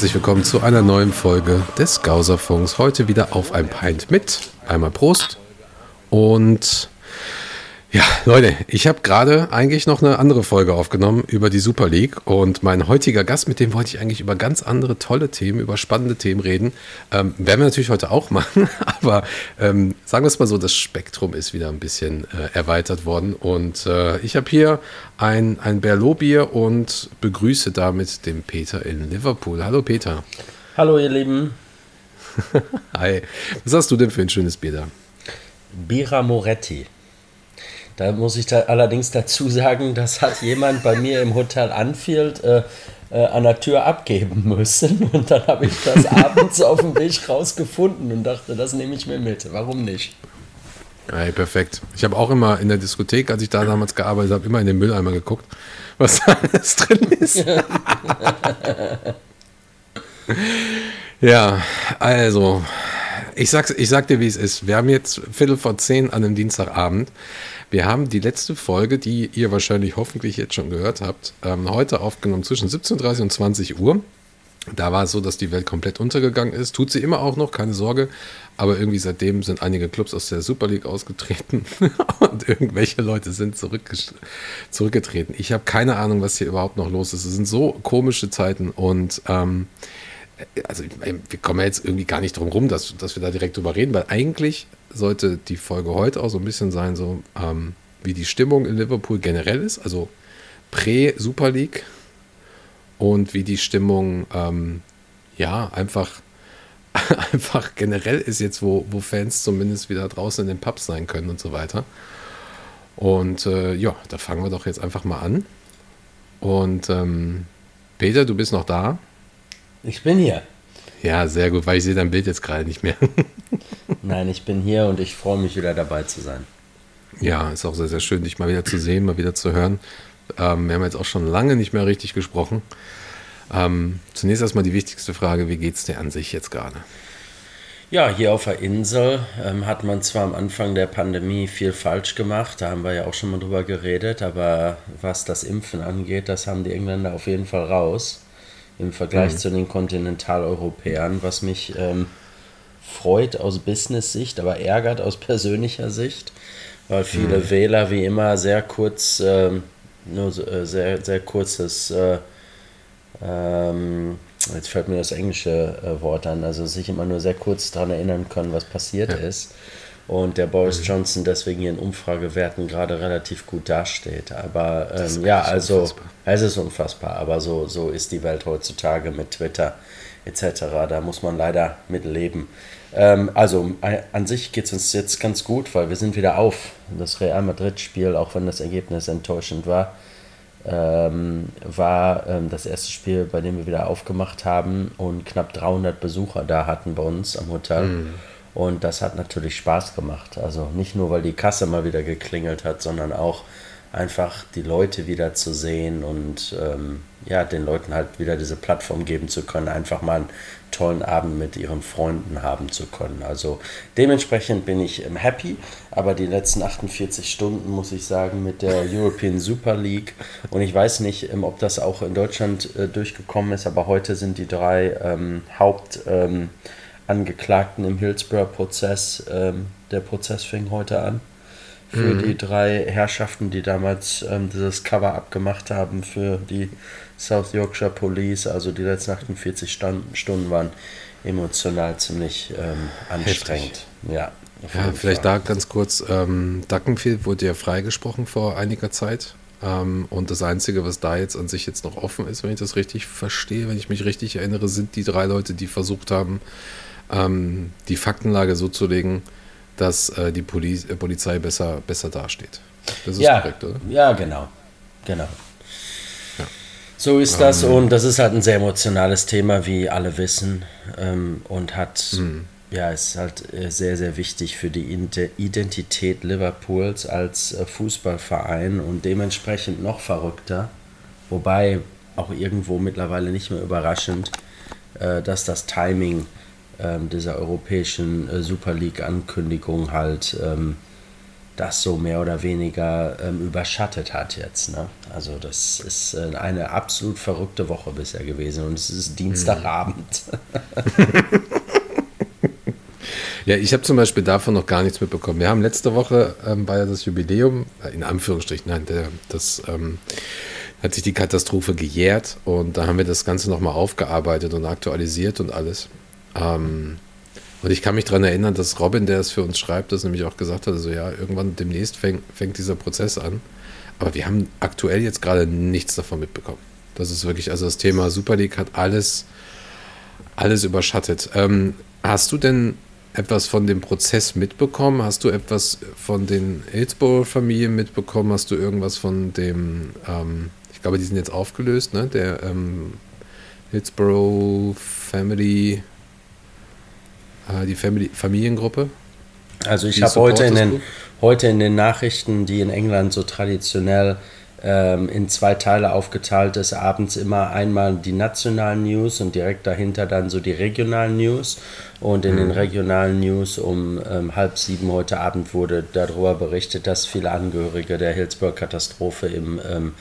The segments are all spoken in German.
Herzlich willkommen zu einer neuen Folge des Gauserfunks. Heute wieder auf ein Pint mit. Einmal Prost. Und ja, Leute, ich habe gerade eigentlich noch eine andere Folge aufgenommen über die Super League und mein heutiger Gast, mit dem wollte ich eigentlich über ganz andere tolle Themen, über spannende Themen reden. Ähm, werden wir natürlich heute auch machen, aber ähm, sagen wir es mal so, das Spektrum ist wieder ein bisschen äh, erweitert worden und äh, ich habe hier ein, ein Berlot-Bier und begrüße damit den Peter in Liverpool. Hallo Peter. Hallo ihr Lieben. Hi. Was hast du denn für ein schönes Bier da? Bira Moretti. Da muss ich da allerdings dazu sagen, das hat jemand bei mir im Hotel Anfield äh, äh, an der Tür abgeben müssen. Und dann habe ich das abends auf dem Weg rausgefunden und dachte, das nehme ich mir mit. Warum nicht? Hey, perfekt. Ich habe auch immer in der Diskothek, als ich da damals gearbeitet habe, immer in den Mülleimer geguckt, was da alles drin ist. ja, also, ich, sag's, ich sag dir, wie es ist. Wir haben jetzt Viertel vor zehn an einem Dienstagabend. Wir haben die letzte Folge, die ihr wahrscheinlich hoffentlich jetzt schon gehört habt, ähm, heute aufgenommen zwischen 17.30 und 20 Uhr. Da war es so, dass die Welt komplett untergegangen ist. Tut sie immer auch noch, keine Sorge. Aber irgendwie seitdem sind einige Clubs aus der Super League ausgetreten und irgendwelche Leute sind zurückgetreten. Ich habe keine Ahnung, was hier überhaupt noch los ist. Es sind so komische Zeiten und ähm, also wir kommen ja jetzt irgendwie gar nicht drum rum, dass, dass wir da direkt drüber reden, weil eigentlich sollte die Folge heute auch so ein bisschen sein, so ähm, wie die Stimmung in Liverpool generell ist, also Prä-Super League und wie die Stimmung ähm, ja einfach, einfach generell ist jetzt, wo, wo Fans zumindest wieder draußen in den Pubs sein können und so weiter. Und äh, ja, da fangen wir doch jetzt einfach mal an. Und ähm, Peter, du bist noch da? Ich bin hier. Ja, sehr gut, weil ich sehe dein Bild jetzt gerade nicht mehr. Nein, ich bin hier und ich freue mich wieder dabei zu sein. Ja, ist auch sehr, sehr schön, dich mal wieder zu sehen, mal wieder zu hören. Ähm, wir haben jetzt auch schon lange nicht mehr richtig gesprochen. Ähm, zunächst erstmal die wichtigste Frage: Wie geht es dir an sich jetzt gerade? Ja, hier auf der Insel ähm, hat man zwar am Anfang der Pandemie viel falsch gemacht, da haben wir ja auch schon mal drüber geredet, aber was das Impfen angeht, das haben die Engländer auf jeden Fall raus im Vergleich mhm. zu den Kontinentaleuropäern, was mich ähm, freut aus Business-Sicht, aber ärgert aus persönlicher Sicht, weil viele mhm. Wähler wie immer sehr kurz, äh, nur äh, sehr, sehr kurzes, äh, ähm, jetzt fällt mir das englische äh, Wort an, also sich immer nur sehr kurz daran erinnern können, was passiert ja. ist und der Boris. Johnson deswegen in Umfragewerten gerade relativ gut dasteht. Aber ähm, ja, also unfassbar. es ist unfassbar, aber so, so ist die Welt heutzutage mit Twitter etc. Da muss man leider mit leben. Ähm, also an sich geht es uns jetzt ganz gut, weil wir sind wieder auf. Das Real Madrid-Spiel, auch wenn das Ergebnis enttäuschend war, ähm, war ähm, das erste Spiel, bei dem wir wieder aufgemacht haben und knapp 300 Besucher da hatten bei uns am Hotel. Mhm. Und das hat natürlich Spaß gemacht. Also nicht nur, weil die Kasse mal wieder geklingelt hat, sondern auch einfach die Leute wieder zu sehen und ähm, ja, den Leuten halt wieder diese Plattform geben zu können, einfach mal einen tollen Abend mit ihren Freunden haben zu können. Also dementsprechend bin ich ähm, happy, aber die letzten 48 Stunden muss ich sagen mit der European Super League und ich weiß nicht, ähm, ob das auch in Deutschland äh, durchgekommen ist, aber heute sind die drei ähm, Haupt ähm, Angeklagten im Hillsborough-Prozess. Ähm, der Prozess fing heute an. Für mhm. die drei Herrschaften, die damals ähm, dieses Cover abgemacht haben für die South Yorkshire Police. Also die letzten 48 Stunden waren emotional ziemlich ähm, anstrengend. Ja, ja vielleicht Fall. da ganz kurz. Ähm, Duckenfield wurde ja freigesprochen vor einiger Zeit. Ähm, und das Einzige, was da jetzt an sich jetzt noch offen ist, wenn ich das richtig verstehe, wenn ich mich richtig erinnere, sind die drei Leute, die versucht haben, ähm, die Faktenlage so zu legen, dass äh, die Poli äh, Polizei besser, besser dasteht. Das ist ja, korrekt, oder? Ja, genau. Genau. Ja. So ist das ähm, und das ist halt ein sehr emotionales Thema, wie alle wissen. Ähm, und hat, mh. ja, ist halt äh, sehr, sehr wichtig für die Identität Liverpools als äh, Fußballverein und dementsprechend noch verrückter. Wobei auch irgendwo mittlerweile nicht mehr überraschend, äh, dass das Timing ähm, dieser europäischen äh, Super League-Ankündigung halt ähm, das so mehr oder weniger ähm, überschattet hat jetzt. Ne? Also das ist äh, eine absolut verrückte Woche bisher gewesen und es ist Dienstagabend. ja, ich habe zum Beispiel davon noch gar nichts mitbekommen. Wir haben letzte Woche ähm, war ja das Jubiläum, äh, in Anführungsstrichen, nein, der, das ähm, hat sich die Katastrophe gejährt und da haben wir das Ganze nochmal aufgearbeitet und aktualisiert und alles. Ähm, und ich kann mich daran erinnern, dass Robin, der es für uns schreibt, das nämlich auch gesagt hat, also ja, irgendwann demnächst fängt, fängt dieser Prozess an. Aber wir haben aktuell jetzt gerade nichts davon mitbekommen. Das ist wirklich, also das Thema Super League hat alles, alles überschattet. Ähm, hast du denn etwas von dem Prozess mitbekommen? Hast du etwas von den Hillsborough-Familien mitbekommen? Hast du irgendwas von dem, ähm, ich glaube, die sind jetzt aufgelöst, ne? Der ähm, Hillsborough Family die Family, Familiengruppe? Also ich habe heute in, den, heute in den Nachrichten, die in England so traditionell ähm, in zwei Teile aufgeteilt ist, abends immer einmal die nationalen News und direkt dahinter dann so die regionalen News. Und in mhm. den regionalen News um ähm, halb sieben heute Abend wurde darüber berichtet, dass viele Angehörige der Hillsborough-Katastrophe im, ähm,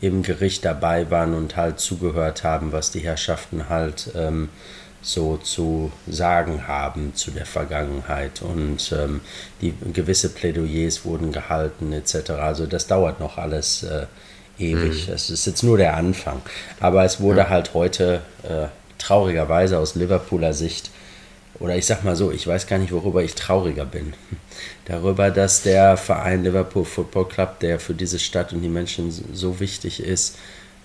im Gericht dabei waren und halt zugehört haben, was die Herrschaften halt ähm, so zu sagen haben zu der Vergangenheit und ähm, die gewisse Plädoyers wurden gehalten etc. Also das dauert noch alles äh, ewig. Mhm. Das ist jetzt nur der Anfang. Aber es wurde ja. halt heute äh, traurigerweise aus Liverpooler Sicht oder ich sag mal so, ich weiß gar nicht, worüber ich trauriger bin. Darüber, dass der Verein Liverpool Football Club, der für diese Stadt und die Menschen so wichtig ist,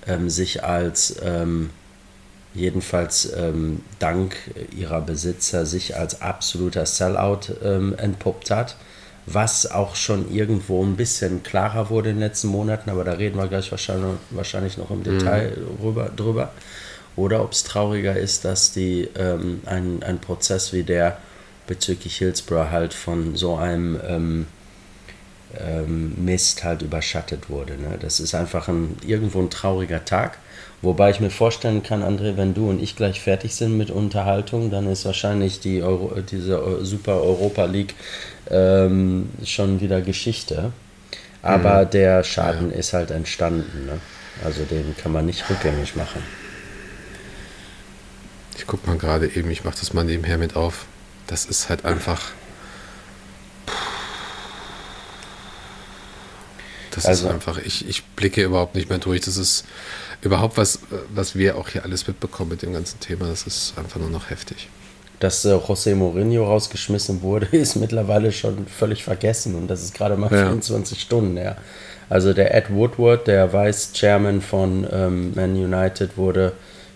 ähm, sich als ähm, jedenfalls ähm, dank ihrer Besitzer sich als absoluter Sellout ähm, entpuppt hat, was auch schon irgendwo ein bisschen klarer wurde in den letzten Monaten, aber da reden wir gleich wahrscheinlich, wahrscheinlich noch im Detail mhm. rüber, drüber. Oder ob es trauriger ist, dass die ähm, ein, ein Prozess wie der bezüglich Hillsborough halt von so einem ähm, ähm, Mist halt überschattet wurde. Ne? Das ist einfach ein, irgendwo ein trauriger Tag. Wobei ich mir vorstellen kann, André, wenn du und ich gleich fertig sind mit Unterhaltung, dann ist wahrscheinlich die Euro, diese Super Europa League ähm, schon wieder Geschichte. Aber mhm. der Schaden ja. ist halt entstanden. Ne? Also den kann man nicht rückgängig machen. Ich guck mal gerade eben, ich mache das mal nebenher mit auf. Das ist halt einfach. Das also, ist einfach, ich, ich blicke überhaupt nicht mehr durch. Das ist überhaupt was, was wir auch hier alles mitbekommen mit dem ganzen Thema. Das ist einfach nur noch heftig. Dass äh, José Mourinho rausgeschmissen wurde, ist mittlerweile schon völlig vergessen und das ist gerade mal ja. 24 Stunden her. Also der Ed Woodward, der Vice Chairman von ähm, Man United, wurde,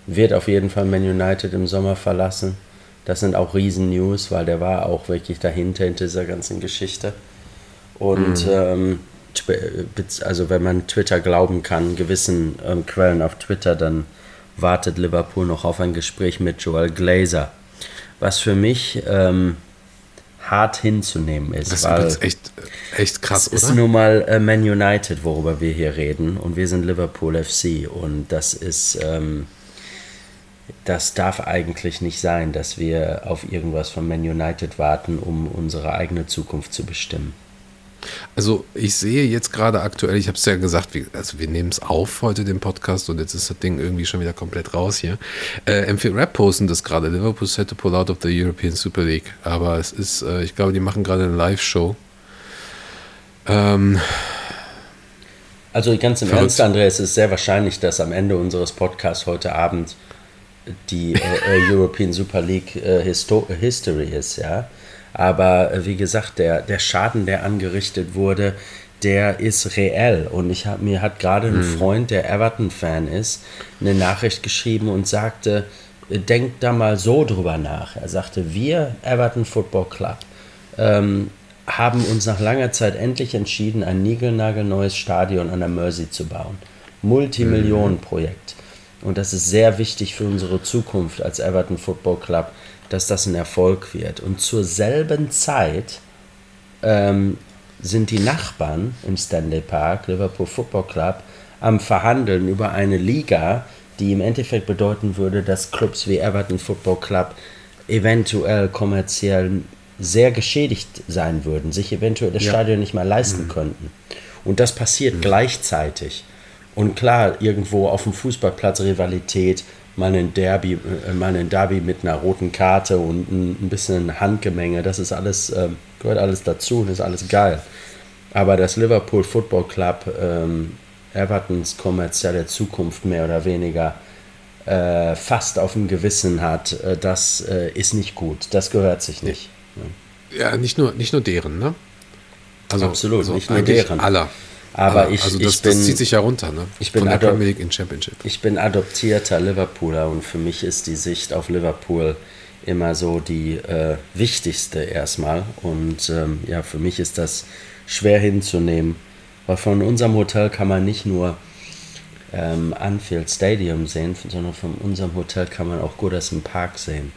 wird auf jeden Fall Man United im Sommer verlassen. Das sind auch Riesen-News, weil der war auch wirklich dahinter, hinter dieser ganzen Geschichte. Und mhm. ähm, also wenn man Twitter glauben kann, gewissen ähm, Quellen auf Twitter, dann wartet Liverpool noch auf ein Gespräch mit Joel Glazer. Was für mich ähm, hart hinzunehmen ist. Das ist echt, echt krass, es oder? ist nun mal äh, Man United, worüber wir hier reden, und wir sind Liverpool FC. Und das ist, ähm, das darf eigentlich nicht sein, dass wir auf irgendwas von Man United warten, um unsere eigene Zukunft zu bestimmen. Also ich sehe jetzt gerade aktuell, ich habe es ja gesagt, wie, also wir nehmen es auf heute, den Podcast, und jetzt ist das Ding irgendwie schon wieder komplett raus hier. Äh, M4 Rap posten das gerade, Liverpool set to pull out of the European Super League. Aber es ist, äh, ich glaube, die machen gerade eine Live-Show. Ähm, also ganz im verrückt. Ernst, André, es ist sehr wahrscheinlich, dass am Ende unseres Podcasts heute Abend die äh, äh European Super League äh, History ist, ja. Aber äh, wie gesagt, der, der Schaden, der angerichtet wurde, der ist reell. Und ich hab, mir hat gerade ein mhm. Freund, der Everton-Fan ist, eine Nachricht geschrieben und sagte, äh, denkt da mal so drüber nach. Er sagte, wir, Everton Football Club, ähm, haben uns nach langer Zeit endlich entschieden, ein niegelnagelneues Stadion an der Mersey zu bauen. Multimillionenprojekt. Und das ist sehr wichtig für unsere Zukunft als Everton Football Club, dass das ein Erfolg wird. Und zur selben Zeit ähm, sind die Nachbarn im Stanley Park, Liverpool Football Club, am Verhandeln über eine Liga, die im Endeffekt bedeuten würde, dass Clubs wie Everton Football Club eventuell kommerziell sehr geschädigt sein würden, sich eventuell das ja. Stadion nicht mal leisten mhm. könnten. Und das passiert mhm. gleichzeitig. Und klar, irgendwo auf dem Fußballplatz Rivalität, mal ein Derby, äh, mal ein Derby mit einer roten Karte und ein, bisschen Handgemenge, das ist alles, äh, gehört alles dazu und ist alles geil. Aber das Liverpool Football Club ähm, Evertons kommerzielle Zukunft mehr oder weniger äh, fast auf dem Gewissen hat, äh, das äh, ist nicht gut. Das gehört sich nicht. Ja, nicht nur, nicht nur deren, ne? Also, Absolut, also nicht nur deren. Aller. Aber ich, also das, ich bin, das zieht sich ja runter, ne? Ich bin Von der Premier League in Championship. Ich bin adoptierter Liverpooler und für mich ist die Sicht auf Liverpool immer so die äh, wichtigste erstmal. Und ähm, ja, für mich ist das schwer hinzunehmen, weil von unserem Hotel kann man nicht nur ähm, Anfield Stadium sehen, sondern von unserem Hotel kann man auch Goodison Park sehen,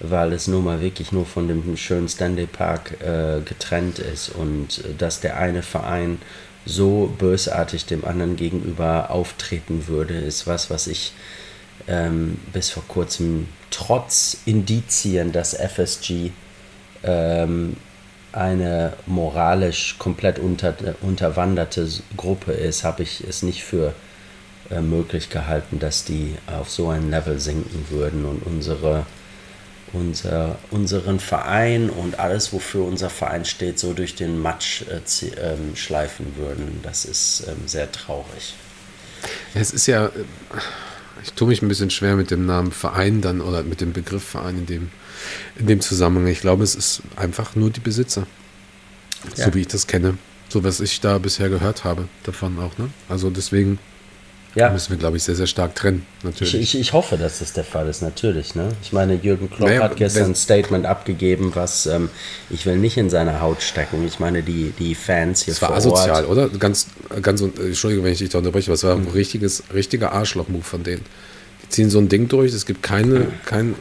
weil es nun mal wirklich nur von dem schönen Stanley Park äh, getrennt ist und äh, dass der eine Verein so bösartig dem anderen gegenüber auftreten würde, ist was, was ich ähm, bis vor kurzem trotz Indizien, dass FSG ähm, eine moralisch komplett unter, unterwanderte Gruppe ist, habe ich es nicht für äh, möglich gehalten, dass die auf so ein Level sinken würden und unsere, unser, unseren Verein und alles, wofür unser Verein steht, so durch den Matsch äh, ähm, schleifen würden. Das ist ähm, sehr traurig. Es ist ja, ich tue mich ein bisschen schwer mit dem Namen Verein dann oder mit dem Begriff Verein in dem, in dem Zusammenhang. Ich glaube, es ist einfach nur die Besitzer, ja. so wie ich das kenne. So was ich da bisher gehört habe davon auch. Ne? Also deswegen ja. müssen wir, glaube ich, sehr, sehr stark trennen. Natürlich. Ich, ich, ich, hoffe, dass das der Fall ist, natürlich. Ne? Ich meine, Jürgen Klopp naja, hat gestern ein Statement abgegeben, was ähm, ich will nicht in seiner Haut stecken. Ich meine, die, die Fans hier das war vor asozial, Ort, oder? Ganz, ganz, Entschuldigung, wenn ich dich da unterbreche, aber es war ein richtiges, richtiger Arschloch-Move von denen. Die ziehen so ein Ding durch, es gibt keine, kein,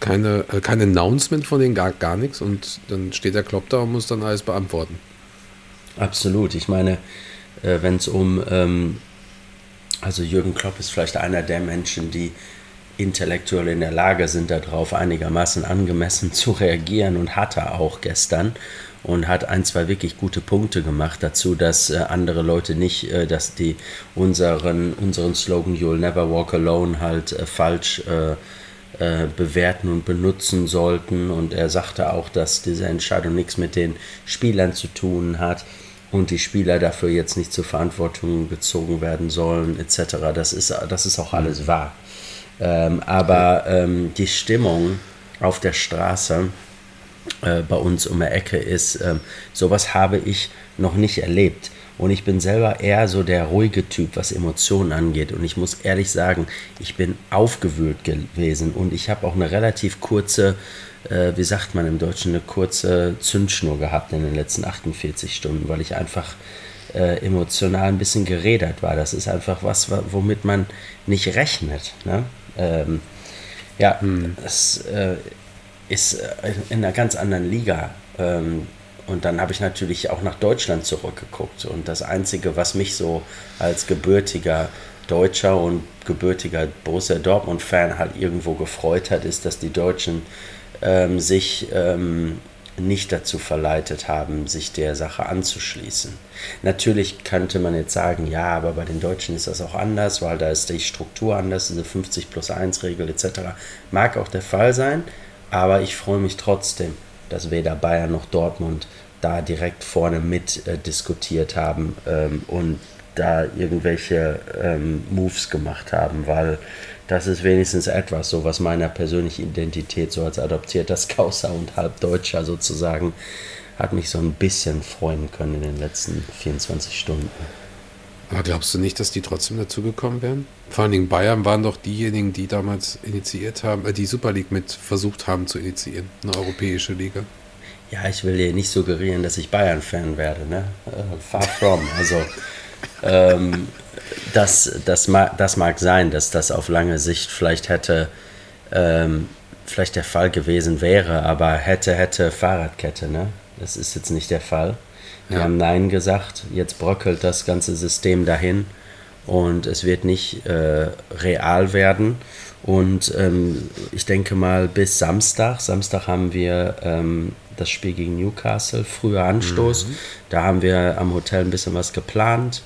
keine, äh, kein Announcement von denen, gar, gar nichts und dann steht der Klopp da und muss dann alles beantworten. Absolut. Ich meine, äh, wenn es um ähm, also Jürgen Klopp ist vielleicht einer der Menschen, die intellektuell in der Lage sind, darauf einigermaßen angemessen zu reagieren und hat er auch gestern und hat ein, zwei wirklich gute Punkte gemacht dazu, dass äh, andere Leute nicht, äh, dass die unseren, unseren Slogan You'll Never Walk Alone halt äh, falsch bewerten und benutzen sollten. Und er sagte auch, dass diese Entscheidung nichts mit den Spielern zu tun hat und die Spieler dafür jetzt nicht zur Verantwortung gezogen werden sollen, etc. Das ist, das ist auch alles wahr. Ähm, aber ähm, die Stimmung auf der Straße äh, bei uns um die Ecke ist, äh, sowas habe ich noch nicht erlebt. Und ich bin selber eher so der ruhige Typ, was Emotionen angeht. Und ich muss ehrlich sagen, ich bin aufgewühlt gewesen und ich habe auch eine relativ kurze äh, wie sagt man im Deutschen, eine kurze Zündschnur gehabt in den letzten 48 Stunden, weil ich einfach äh, emotional ein bisschen gerädert war. Das ist einfach was, womit man nicht rechnet. Ne? Ähm, ja, hm. es äh, ist äh, in einer ganz anderen Liga. Ähm, und dann habe ich natürlich auch nach Deutschland zurückgeguckt. Und das Einzige, was mich so als gebürtiger Deutscher und gebürtiger Borussia Dortmund-Fan halt irgendwo gefreut hat, ist, dass die Deutschen ähm, sich ähm, nicht dazu verleitet haben, sich der Sache anzuschließen. Natürlich könnte man jetzt sagen, ja, aber bei den Deutschen ist das auch anders, weil da ist die Struktur anders, diese 50 plus 1 Regel etc. Mag auch der Fall sein, aber ich freue mich trotzdem, dass weder Bayern noch Dortmund da direkt vorne mit äh, diskutiert haben ähm, und da irgendwelche ähm, Moves gemacht haben, weil das ist wenigstens etwas, so was meiner persönlichen Identität so als adoptierter Scouser und Halbdeutscher sozusagen hat mich so ein bisschen freuen können in den letzten 24 Stunden. Aber glaubst du nicht, dass die trotzdem dazugekommen wären? Vor allen Dingen Bayern waren doch diejenigen, die damals initiiert haben, äh, die Super League mit versucht haben zu initiieren, eine europäische Liga. Ja, ich will dir nicht suggerieren, dass ich Bayern-Fan werde, ne? Uh, far from. Also ähm, das, das, mag, das mag sein, dass das auf lange Sicht vielleicht hätte, ähm, vielleicht der Fall gewesen wäre, aber hätte, hätte Fahrradkette, ne? Das ist jetzt nicht der Fall. Wir ja. haben Nein gesagt, jetzt bröckelt das ganze System dahin und es wird nicht äh, real werden. Und ähm, ich denke mal, bis Samstag, Samstag haben wir ähm, das Spiel gegen Newcastle, früher Anstoß. Mhm. Da haben wir am Hotel ein bisschen was geplant.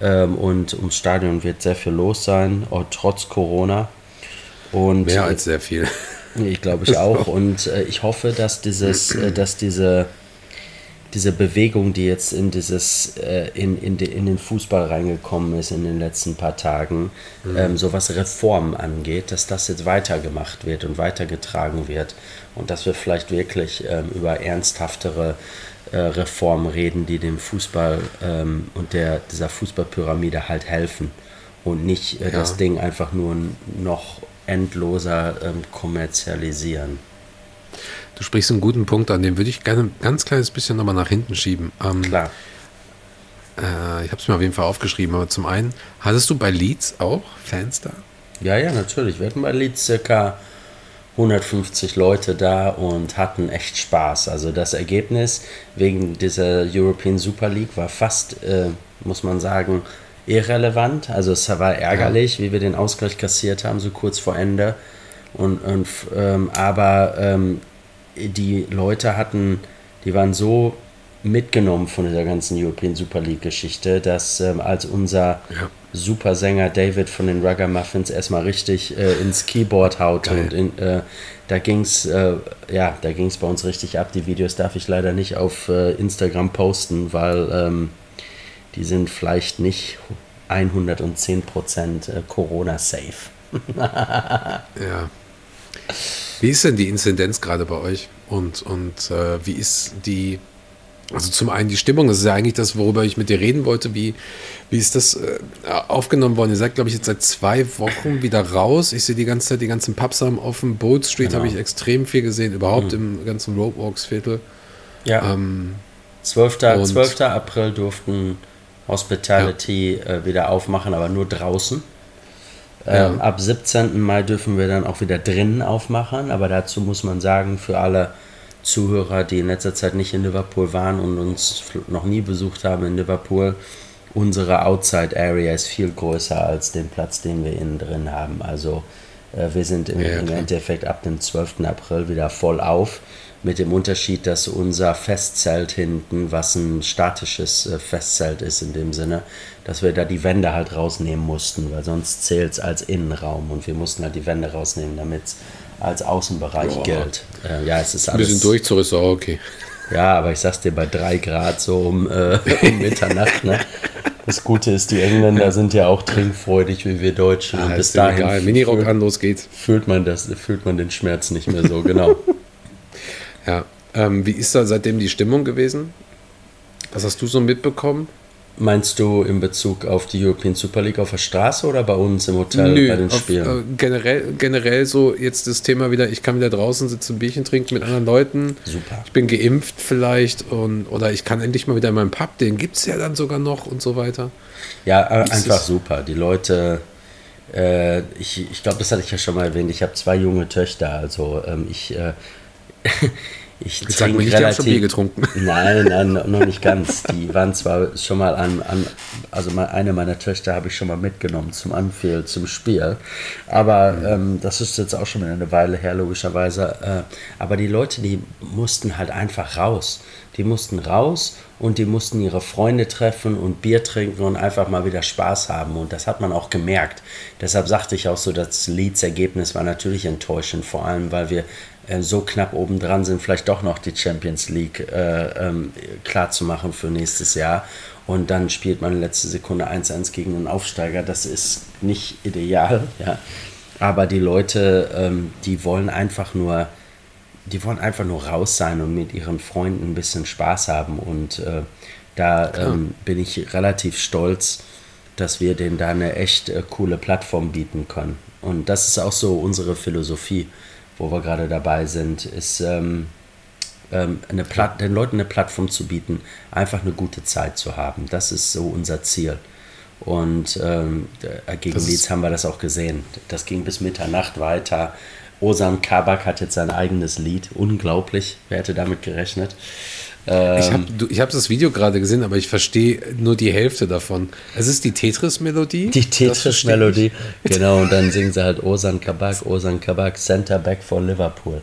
Ähm, und ums Stadion wird sehr viel los sein, trotz Corona. Und, Mehr als sehr viel. Ich glaube ich auch. Und äh, ich hoffe, dass dieses, äh, dass diese, diese Bewegung, die jetzt in dieses, äh, in, in, de, in den Fußball reingekommen ist in den letzten paar Tagen, mhm. ähm, so was Reformen angeht, dass das jetzt weitergemacht wird und weitergetragen wird. Und dass wir vielleicht wirklich ähm, über ernsthaftere äh, Reformen reden, die dem Fußball ähm, und der, dieser Fußballpyramide halt helfen. Und nicht äh, ja. das Ding einfach nur noch endloser ähm, kommerzialisieren. Du sprichst einen guten Punkt an, den würde ich gerne ein ganz kleines bisschen nochmal nach hinten schieben. Ähm, Klar. Äh, ich habe es mir auf jeden Fall aufgeschrieben, aber zum einen, hattest du bei Leeds auch Fans da? Ja, ja, natürlich. Wir hatten bei Leeds circa 150 Leute da und hatten echt Spaß. Also das Ergebnis wegen dieser European Super League war fast, äh, muss man sagen, irrelevant. Also es war ärgerlich, ja. wie wir den Ausgleich kassiert haben, so kurz vor Ende. Und, und ähm, aber ähm, die Leute hatten, die waren so mitgenommen von dieser ganzen European Super League Geschichte, dass ähm, als unser ja. Supersänger David von den Rugger Muffins erstmal richtig äh, ins Keyboard haut und in, äh, da ging's äh, ja, da ging's bei uns richtig ab. Die Videos darf ich leider nicht auf äh, Instagram posten, weil ähm, die sind vielleicht nicht 110% äh, Corona-safe. ja. Wie ist denn die Inzidenz gerade bei euch? Und, und äh, wie ist die, also zum einen die Stimmung, das ist ja eigentlich das, worüber ich mit dir reden wollte. Wie, wie ist das äh, aufgenommen worden? Ihr seid, glaube ich, jetzt seit zwei Wochen wieder raus. Ich sehe die ganze Zeit die ganzen Pubs haben offen. Boat Street genau. habe ich extrem viel gesehen, überhaupt mhm. im ganzen Roadwalks-Viertel. Ja. Ähm, 12. 12. April durften Hospitality ja. äh, wieder aufmachen, aber nur draußen. Ähm, ja. Ab 17. Mai dürfen wir dann auch wieder drinnen aufmachen, aber dazu muss man sagen, für alle Zuhörer, die in letzter Zeit nicht in Liverpool waren und uns noch nie besucht haben in Liverpool, unsere Outside Area ist viel größer als den Platz, den wir innen drin haben. Also äh, wir sind im, ja, im Endeffekt ab dem 12. April wieder voll auf mit dem Unterschied, dass unser Festzelt hinten, was ein statisches äh, Festzelt ist in dem Sinne, dass wir da die Wände halt rausnehmen mussten, weil sonst zählt es als Innenraum und wir mussten halt die Wände rausnehmen, damit es als Außenbereich Boah. gilt. Äh, ja, es ist alles. Ein bisschen Durchzug ist auch okay. Ja, aber ich sag's dir, bei drei Grad so um, äh, um Mitternacht, ne? Das Gute ist, die Engländer sind ja auch trinkfreudig wie wir Deutschen. Ah, und bis dahin egal. Minirock an, los geht's. Fühlt man, das, fühlt man den Schmerz nicht mehr so, genau. Ja. Ähm, wie ist da seitdem die Stimmung gewesen? Was hast du so mitbekommen? Meinst du in Bezug auf die European Super League auf der Straße oder bei uns im Hotel Nö, bei den auf, Spielen? Äh, generell, generell so jetzt das Thema wieder, ich kann wieder draußen sitzen, ein Bierchen trinken mit anderen Leuten. Super. Ich bin geimpft vielleicht und oder ich kann endlich mal wieder in meinem Pub, den gibt es ja dann sogar noch und so weiter. Ja, äh, einfach super. Die Leute, äh, ich, ich glaube, das hatte ich ja schon mal erwähnt, ich habe zwei junge Töchter, also ähm, ich äh, ich Jetzt trinke nicht, relativ, schon Bier getrunken. Nein, nein, noch nicht ganz. Die waren zwar schon mal an, an also eine meiner Töchter habe ich schon mal mitgenommen zum Anfield, zum Spiel. Aber mhm. ähm, das ist jetzt auch schon eine Weile her, logischerweise. Äh, aber die Leute, die mussten halt einfach raus. Die mussten raus und die mussten ihre Freunde treffen und Bier trinken und einfach mal wieder Spaß haben. Und das hat man auch gemerkt. Deshalb sagte ich auch so, das Leeds-Ergebnis war natürlich enttäuschend, vor allem weil wir so knapp obendran sind, vielleicht doch noch die Champions League äh, ähm, klar zu machen für nächstes Jahr. Und dann spielt man in letzter Sekunde 1-1 gegen einen Aufsteiger. Das ist nicht ideal, ja. Aber die Leute, ähm, die wollen einfach nur, die wollen einfach nur raus sein und mit ihren Freunden ein bisschen Spaß haben. Und äh, da ähm, bin ich relativ stolz, dass wir denen da eine echt äh, coole Plattform bieten können. Und das ist auch so unsere Philosophie wo wir gerade dabei sind, ist ähm, ähm, eine Platt den Leuten eine Plattform zu bieten, einfach eine gute Zeit zu haben. Das ist so unser Ziel. Und ähm, gegen Leeds haben wir das auch gesehen. Das ging bis Mitternacht weiter. Osan Kabak hat jetzt sein eigenes Lied. Unglaublich. Wer hätte damit gerechnet? Ähm, ich habe ich hab das Video gerade gesehen, aber ich verstehe nur die Hälfte davon. Es ist die Tetris-Melodie. Die Tetris-Melodie, genau. Und dann singen sie halt Osan Kabak, Osan Kabak, Center Back for Liverpool.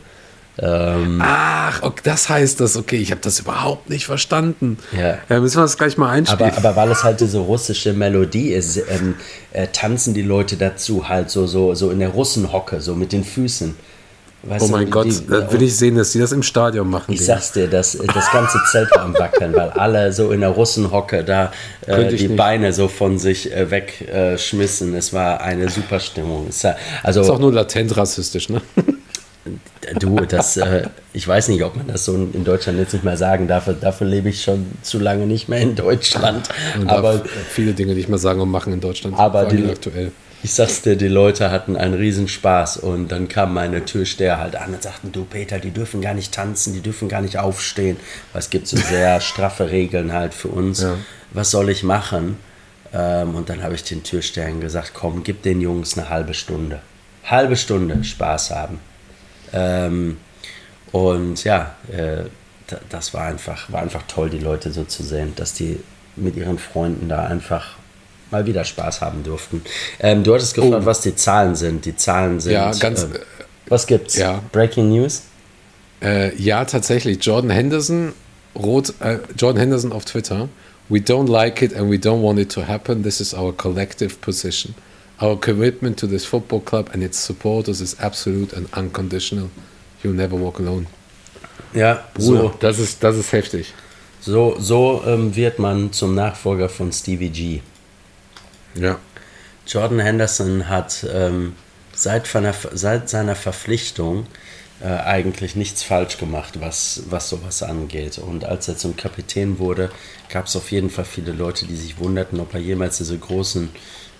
Ähm, Ach, okay, das heißt das, okay, ich habe das überhaupt nicht verstanden. Ja. ja. müssen wir das gleich mal einspielen. Aber, aber weil es halt diese russische Melodie ist, ähm, äh, tanzen die Leute dazu halt so, so, so in der Russenhocke, so mit den Füßen. Weißt oh mein du, Gott, die, da will ich sehen, dass die das im Stadion machen. Ich den. sag's dir, das, das ganze Zelt war am Wackeln, weil alle so in der Russenhocke da äh, die nicht. Beine so von sich äh, wegschmissen. Äh, es war eine super Stimmung. Es, also, ist auch nur latent rassistisch, ne? Du, das, äh, ich weiß nicht, ob man das so in Deutschland jetzt nicht mehr sagen darf. Dafür lebe ich schon zu lange nicht mehr in Deutschland. Man aber viele Dinge nicht mehr sagen und machen in Deutschland. Aber die, aktuell ich sag's dir, die Leute hatten einen Riesenspaß und dann kam meine Türsteher halt an und sagten, du Peter, die dürfen gar nicht tanzen, die dürfen gar nicht aufstehen. Es gibt so sehr straffe Regeln halt für uns. Ja. Was soll ich machen? Ähm, und dann habe ich den Türstehern gesagt, komm, gib den Jungs eine halbe Stunde. Halbe Stunde Spaß haben. Ähm, und ja, äh, das war einfach, war einfach toll, die Leute so zu sehen, dass die mit ihren Freunden da einfach mal wieder Spaß haben durften. Ähm, du hattest gefragt, oh. was die Zahlen sind. Die Zahlen sind. Ja, ganz. Äh, was gibt's? Ja. Breaking News? Äh, ja, tatsächlich. Jordan Henderson, Rot, äh, Jordan Henderson auf Twitter. We don't like it and we don't want it to happen. This is our collective position. Our commitment to this football club and its supporters is absolute and unconditional. You'll never walk alone. Ja, Bruder, so. Das ist, das ist heftig. So, so ähm, wird man zum Nachfolger von Stevie G. Ja. Jordan Henderson hat ähm, seit, seiner, seit seiner Verpflichtung äh, eigentlich nichts falsch gemacht, was, was sowas angeht. Und als er zum Kapitän wurde, gab es auf jeden Fall viele Leute, die sich wunderten, ob er jemals diese großen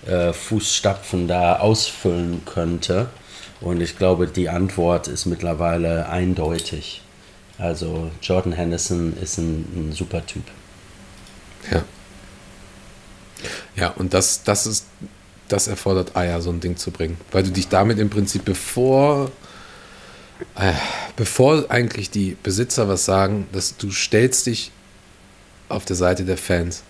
äh, Fußstapfen da ausfüllen könnte. Und ich glaube, die Antwort ist mittlerweile eindeutig. Also Jordan Henderson ist ein, ein super Typ. Ja. Ja, und das, das ist, das erfordert Eier, so ein Ding zu bringen. Weil du dich damit im Prinzip, bevor, äh, bevor eigentlich die Besitzer was sagen, dass du stellst dich auf der Seite der Fans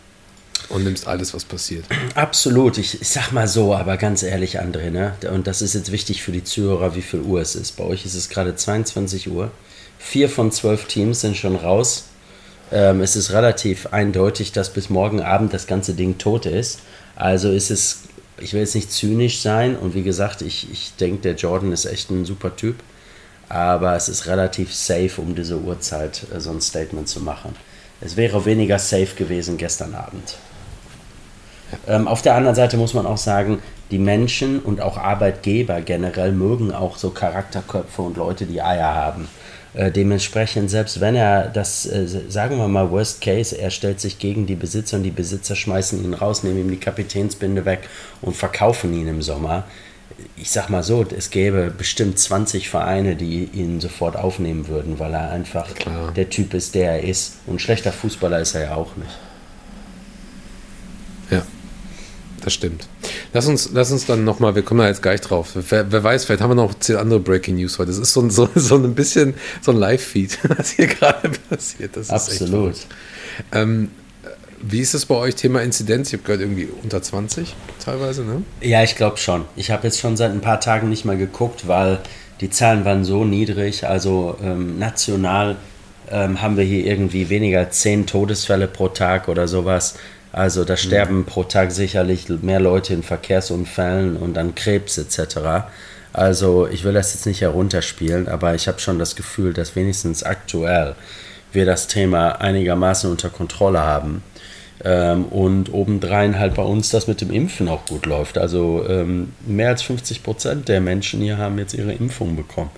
und nimmst alles, was passiert. Absolut. Ich, ich sag mal so, aber ganz ehrlich, André, ne? und das ist jetzt wichtig für die Zuhörer, wie viel Uhr es ist. Bei euch ist es gerade 22 Uhr. Vier von zwölf Teams sind schon raus. Ähm, es ist relativ eindeutig, dass bis morgen Abend das ganze Ding tot ist. Also ist es, ich will jetzt nicht zynisch sein und wie gesagt, ich, ich denke, der Jordan ist echt ein super Typ. Aber es ist relativ safe, um diese Uhrzeit äh, so ein Statement zu machen. Es wäre weniger safe gewesen gestern Abend. Ähm, auf der anderen Seite muss man auch sagen, die Menschen und auch Arbeitgeber generell mögen auch so Charakterköpfe und Leute, die Eier haben. Äh, dementsprechend, selbst wenn er das, äh, sagen wir mal, Worst Case, er stellt sich gegen die Besitzer und die Besitzer schmeißen ihn raus, nehmen ihm die Kapitänsbinde weg und verkaufen ihn im Sommer. Ich sag mal so, es gäbe bestimmt 20 Vereine, die ihn sofort aufnehmen würden, weil er einfach Klar. der Typ ist, der er ist. Und schlechter Fußballer ist er ja auch nicht. Ja, das stimmt. Lass uns, lass uns dann nochmal, wir kommen da jetzt gleich drauf. Wer, wer, weiß, vielleicht haben wir noch zehn andere Breaking News heute. Das ist so, so, so ein bisschen so ein Live-Feed, was hier gerade passiert. Das Absolut. Ähm, wie ist das bei euch, Thema Inzidenz? Ich habe gehört, irgendwie unter 20 teilweise, ne? Ja, ich glaube schon. Ich habe jetzt schon seit ein paar Tagen nicht mehr geguckt, weil die Zahlen waren so niedrig. Also ähm, national ähm, haben wir hier irgendwie weniger als 10 Todesfälle pro Tag oder sowas. Also da sterben mhm. pro Tag sicherlich mehr Leute in Verkehrsunfällen und an Krebs etc. Also ich will das jetzt nicht herunterspielen, aber ich habe schon das Gefühl, dass wenigstens aktuell wir das Thema einigermaßen unter Kontrolle haben. Ähm, und obendrein halt bei uns das mit dem Impfen auch gut läuft. Also ähm, mehr als 50 Prozent der Menschen hier haben jetzt ihre Impfung bekommen.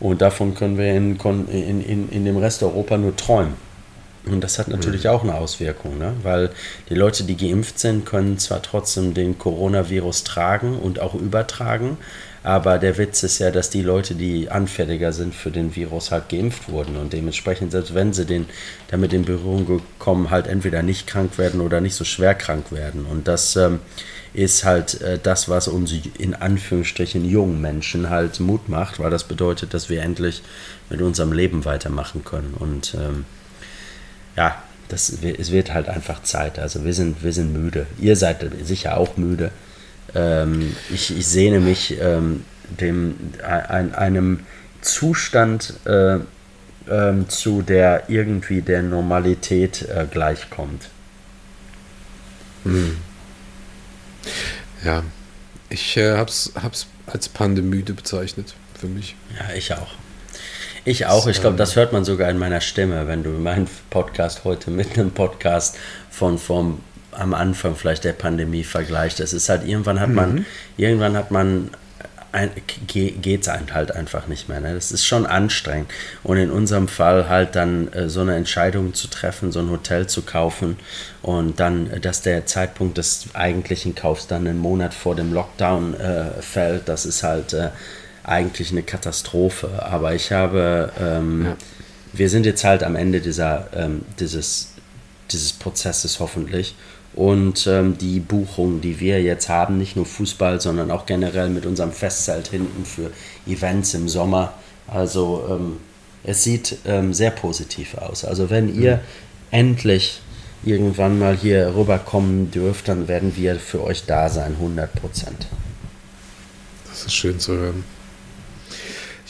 Und davon können wir in, in, in, in dem Rest Europa nur träumen. Und das hat natürlich mhm. auch eine Auswirkung, ne? weil die Leute, die geimpft sind, können zwar trotzdem den Coronavirus tragen und auch übertragen, aber der Witz ist ja, dass die Leute, die anfälliger sind für den Virus, halt geimpft wurden und dementsprechend, selbst wenn sie den, damit in Berührung kommen, halt entweder nicht krank werden oder nicht so schwer krank werden. Und das ähm, ist halt äh, das, was uns in Anführungsstrichen jungen Menschen halt Mut macht, weil das bedeutet, dass wir endlich mit unserem Leben weitermachen können. Und ähm, ja, das, es wird halt einfach Zeit. Also wir sind, wir sind müde. Ihr seid sicher auch müde. Ähm, ich, ich sehne mich ähm, dem, ein, einem Zustand äh, ähm, zu der irgendwie der Normalität äh, gleichkommt. Hm. Ja, ich äh, hab's, hab's als Pandemüde bezeichnet für mich. Ja, ich auch. Ich auch. Ich glaube, das hört man sogar in meiner Stimme, wenn du meinen Podcast heute mit einem Podcast von vom am Anfang vielleicht der Pandemie vergleicht. Es ist halt irgendwann hat man mhm. irgendwann hat man geht es halt einfach nicht mehr. Ne? Das ist schon anstrengend. Und in unserem Fall halt dann äh, so eine Entscheidung zu treffen, so ein Hotel zu kaufen und dann, äh, dass der Zeitpunkt des eigentlichen Kaufs dann einen Monat vor dem Lockdown äh, fällt, das ist halt äh, eigentlich eine Katastrophe. Aber ich habe, ähm, ja. wir sind jetzt halt am Ende dieser, ähm, dieses, dieses Prozesses hoffentlich. Und ähm, die Buchungen, die wir jetzt haben, nicht nur Fußball, sondern auch generell mit unserem Festzelt hinten für Events im Sommer. Also ähm, es sieht ähm, sehr positiv aus. Also wenn ihr mhm. endlich irgendwann mal hier rüberkommen dürft, dann werden wir für euch da sein, 100 Prozent. Das ist schön zu hören.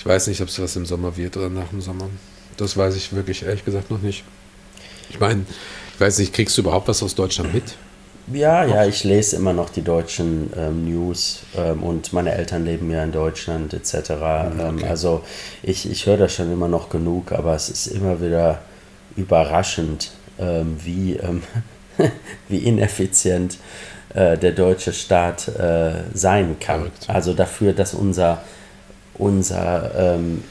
Weiß nicht, ob es was im Sommer wird oder nach dem Sommer. Das weiß ich wirklich ehrlich gesagt noch nicht. Ich meine, ich weiß nicht, kriegst du überhaupt was aus Deutschland mit? Ja, ja, ich lese immer noch die deutschen ähm, News ähm, und meine Eltern leben ja in Deutschland etc. Mhm, ähm, okay. also ich, ich höre das schon immer noch genug, aber es ist immer wieder überraschend, ähm, wie, ähm, wie ineffizient äh, der deutsche Staat äh, sein kann. Also dafür, dass unser, unser ähm,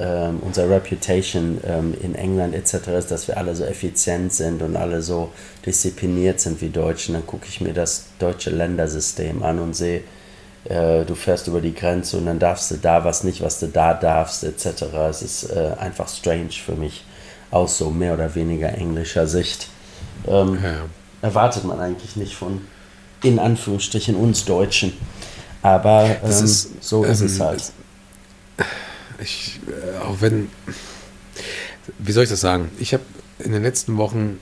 ähm, unser Reputation ähm, in England etc. ist, dass wir alle so effizient sind und alle so diszipliniert sind wie Deutschen, dann gucke ich mir das deutsche Ländersystem an und sehe, äh, du fährst über die Grenze und dann darfst du da was nicht, was du da darfst etc. Es ist äh, einfach strange für mich aus so mehr oder weniger englischer Sicht. Ähm, ja. Erwartet man eigentlich nicht von, in Anführungsstrichen, uns Deutschen. Aber ähm, ist, so ist es ähm, halt ich, äh, auch wenn, wie soll ich das sagen? Ich habe in den letzten Wochen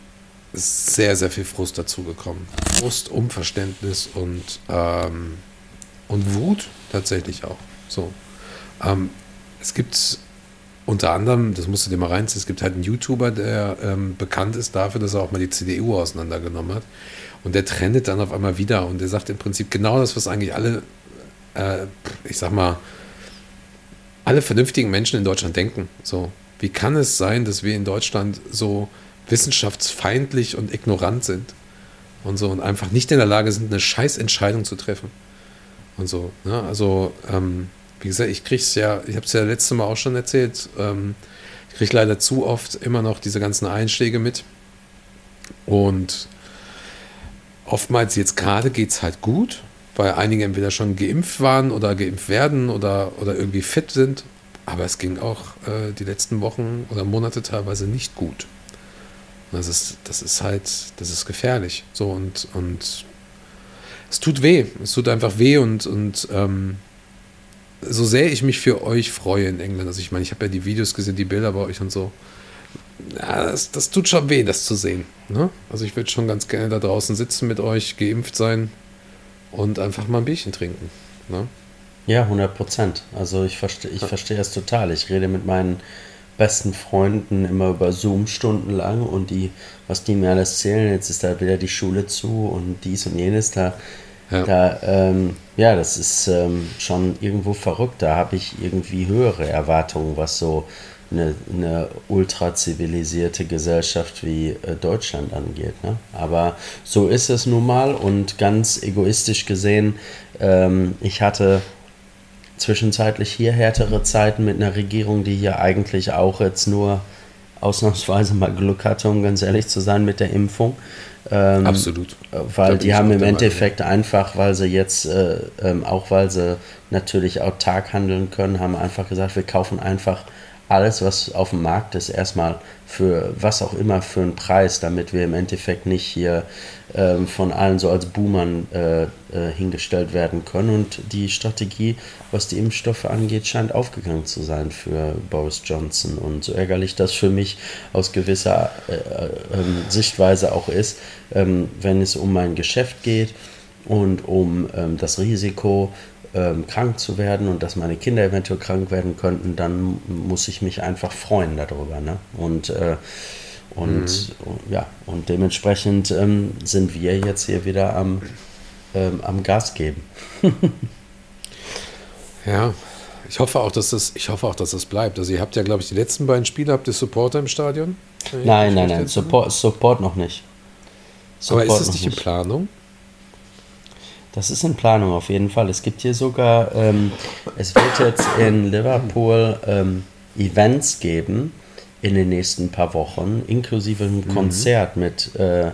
sehr, sehr viel Frust dazu gekommen. Frust, Unverständnis und, ähm, und Wut tatsächlich auch. So. Ähm, es gibt unter anderem, das musst du dir mal reinziehen, es gibt halt einen YouTuber, der ähm, bekannt ist dafür, dass er auch mal die CDU auseinandergenommen hat. Und der trendet dann auf einmal wieder und der sagt im Prinzip genau das, was eigentlich alle, äh, ich sag mal, alle vernünftigen Menschen in Deutschland denken. So, wie kann es sein, dass wir in Deutschland so wissenschaftsfeindlich und ignorant sind und so und einfach nicht in der Lage sind, eine Scheißentscheidung zu treffen und so. Ne? Also, ähm, wie gesagt, ich kriege es ja, ich habe es ja letztes Mal auch schon erzählt, ähm, ich kriege leider zu oft immer noch diese ganzen Einschläge mit und oftmals jetzt gerade geht es halt gut weil einige entweder schon geimpft waren oder geimpft werden oder, oder irgendwie fit sind. Aber es ging auch äh, die letzten Wochen oder Monate teilweise nicht gut. Das ist, das ist halt, das ist gefährlich. So und, und es tut weh. Es tut einfach weh und, und ähm, so sehr ich mich für euch freue in England. Also ich meine, ich habe ja die Videos gesehen, die Bilder bei euch und so. Ja, das, das tut schon weh, das zu sehen. Ne? Also ich würde schon ganz gerne da draußen sitzen mit euch, geimpft sein, und einfach mal ein Bierchen trinken. Ne? Ja, 100 Prozent. Also ich verstehe ich versteh das total. Ich rede mit meinen besten Freunden immer über Zoom stundenlang und die, was die mir alles erzählen, jetzt ist da wieder die Schule zu und dies und jenes, da, ja, da, ähm, ja das ist ähm, schon irgendwo verrückt. Da habe ich irgendwie höhere Erwartungen, was so eine, eine ultra zivilisierte Gesellschaft wie äh, Deutschland angeht. Ne? Aber so ist es nun mal und ganz egoistisch gesehen, ähm, ich hatte zwischenzeitlich hier härtere Zeiten mit einer Regierung, die hier eigentlich auch jetzt nur ausnahmsweise mal Glück hatte, um ganz ehrlich zu sein mit der Impfung. Ähm, Absolut. Weil die haben im Endeffekt Meinung. einfach, weil sie jetzt, äh, ähm, auch weil sie natürlich autark handeln können, haben einfach gesagt, wir kaufen einfach alles, was auf dem Markt ist, erstmal für was auch immer für einen Preis, damit wir im Endeffekt nicht hier ähm, von allen so als Boomern äh, äh, hingestellt werden können. Und die Strategie, was die Impfstoffe angeht, scheint aufgegangen zu sein für Boris Johnson. Und so ärgerlich das für mich aus gewisser äh, äh ähm, Sichtweise auch ist, ähm, wenn es um mein Geschäft geht und um ähm, das Risiko, ähm, krank zu werden und dass meine Kinder eventuell krank werden könnten, dann muss ich mich einfach freuen darüber. Ne? Und, äh, und mhm. ja, und dementsprechend ähm, sind wir jetzt hier wieder am, ähm, am Gas geben. ja, ich hoffe auch, dass das, ich hoffe auch, dass das bleibt. Also ihr habt ja, glaube ich, die letzten beiden Spiele, habt ihr Supporter im Stadion? Nein, nein, nein, Support, Support noch nicht. Support Aber ist das nicht in Planung? Das ist in Planung auf jeden Fall. Es gibt hier sogar, ähm, es wird jetzt in Liverpool ähm, Events geben in den nächsten paar Wochen, inklusive einem mhm. Konzert mit äh,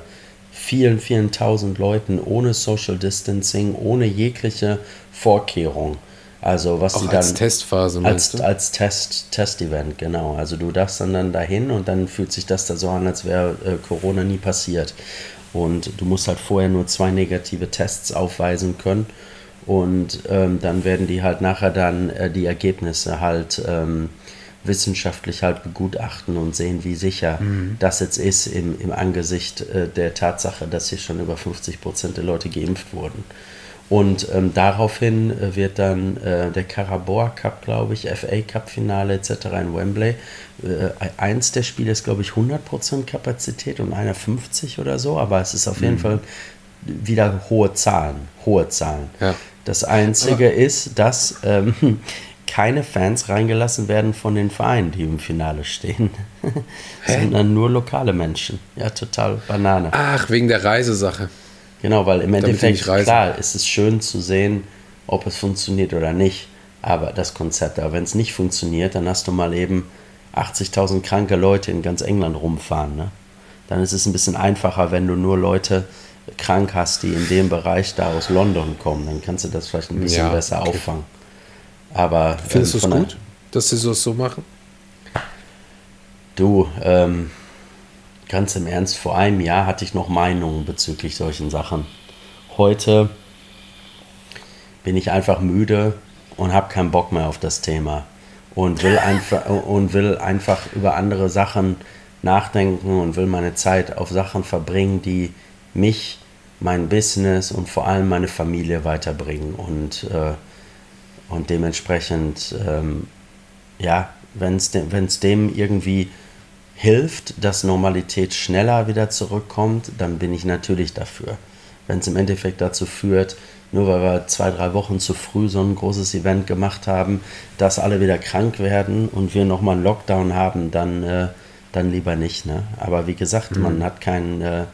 vielen, vielen tausend Leuten ohne Social Distancing, ohne jegliche Vorkehrung. Also was Auch die dann als Testphase als, du? als Test Test-Event genau. Also du darfst dann dann dahin und dann fühlt sich das da so an, als wäre äh, Corona nie passiert. Und du musst halt vorher nur zwei negative Tests aufweisen können. Und ähm, dann werden die halt nachher dann äh, die Ergebnisse halt ähm, wissenschaftlich halt begutachten und sehen, wie sicher mhm. das jetzt ist im, im Angesicht äh, der Tatsache, dass hier schon über 50 Prozent der Leute geimpft wurden. Und ähm, daraufhin äh, wird dann äh, der Carabao Cup, glaube ich, FA Cup Finale etc. in Wembley. Äh, eins der Spiele ist, glaube ich, 100% Kapazität und einer 50 oder so, aber es ist auf jeden mhm. Fall wieder hohe Zahlen. Hohe Zahlen. Ja. Das Einzige aber ist, dass ähm, keine Fans reingelassen werden von den Vereinen, die im Finale stehen, sondern nur lokale Menschen. Ja, total Banane. Ach, wegen der Reisesache. Genau, weil im Endeffekt, klar, ist es schön zu sehen, ob es funktioniert oder nicht. Aber das Konzept, aber wenn es nicht funktioniert, dann hast du mal eben 80.000 kranke Leute in ganz England rumfahren. Ne? Dann ist es ein bisschen einfacher, wenn du nur Leute krank hast, die in dem Bereich da aus London kommen. Dann kannst du das vielleicht ein bisschen ja, besser okay. auffangen. Aber findest ähm, du es gut, dass sie das so machen? Du, ähm, ganz im Ernst, vor einem Jahr hatte ich noch Meinungen bezüglich solchen Sachen. Heute bin ich einfach müde und habe keinen Bock mehr auf das Thema und will einfach und will einfach über andere Sachen nachdenken und will meine Zeit auf Sachen verbringen, die mich, mein Business und vor allem meine Familie weiterbringen und äh, und dementsprechend ähm, ja, wenn es dem, dem irgendwie hilft, dass Normalität schneller wieder zurückkommt, dann bin ich natürlich dafür. Wenn es im Endeffekt dazu führt, nur weil wir zwei, drei Wochen zu früh so ein großes Event gemacht haben, dass alle wieder krank werden und wir nochmal einen Lockdown haben, dann, äh, dann lieber nicht. Ne? Aber wie gesagt, mhm. man hat keinen, äh,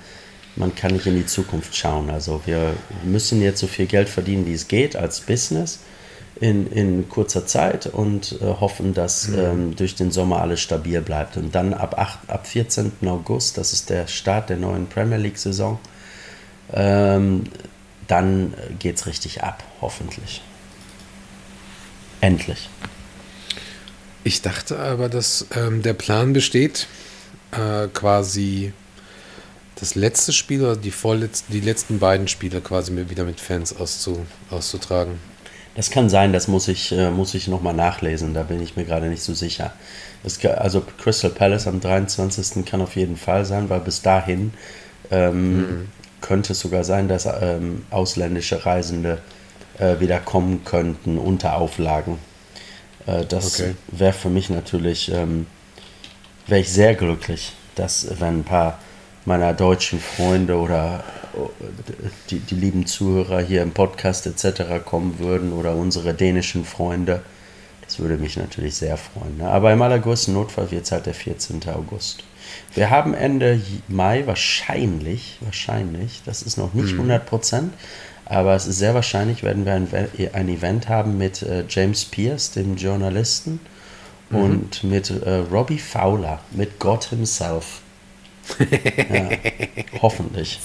man kann nicht in die Zukunft schauen. Also wir müssen jetzt so viel Geld verdienen, wie es geht als Business in, in kurzer Zeit und äh, hoffen, dass mhm. ähm, durch den Sommer alles stabil bleibt. Und dann ab, 8, ab 14. August, das ist der Start der neuen Premier League-Saison, ähm, dann geht es richtig ab, hoffentlich. Endlich. Ich dachte aber, dass ähm, der Plan besteht, äh, quasi das letzte Spiel oder die, vorletzten, die letzten beiden Spiele quasi wieder mit Fans auszu, auszutragen. Das kann sein, das muss ich, äh, muss ich nochmal nachlesen, da bin ich mir gerade nicht so sicher. Kann, also Crystal Palace am 23. kann auf jeden Fall sein, weil bis dahin ähm, mhm. könnte es sogar sein, dass ähm, ausländische Reisende äh, wieder kommen könnten unter Auflagen. Äh, das okay. wäre für mich natürlich, ähm, wäre ich sehr glücklich, dass wenn ein paar meiner deutschen Freunde oder die, die lieben Zuhörer hier im Podcast etc. kommen würden oder unsere dänischen Freunde. Das würde mich natürlich sehr freuen. Ne? Aber im allergrößten Notfall wird es halt der 14. August. Wir haben Ende Mai wahrscheinlich, wahrscheinlich, das ist noch nicht 100 mhm. Prozent, aber es ist sehr wahrscheinlich, werden wir ein, ein Event haben mit äh, James Pierce, dem Journalisten, mhm. und mit äh, Robbie Fowler, mit Gott himself. ja, hoffentlich.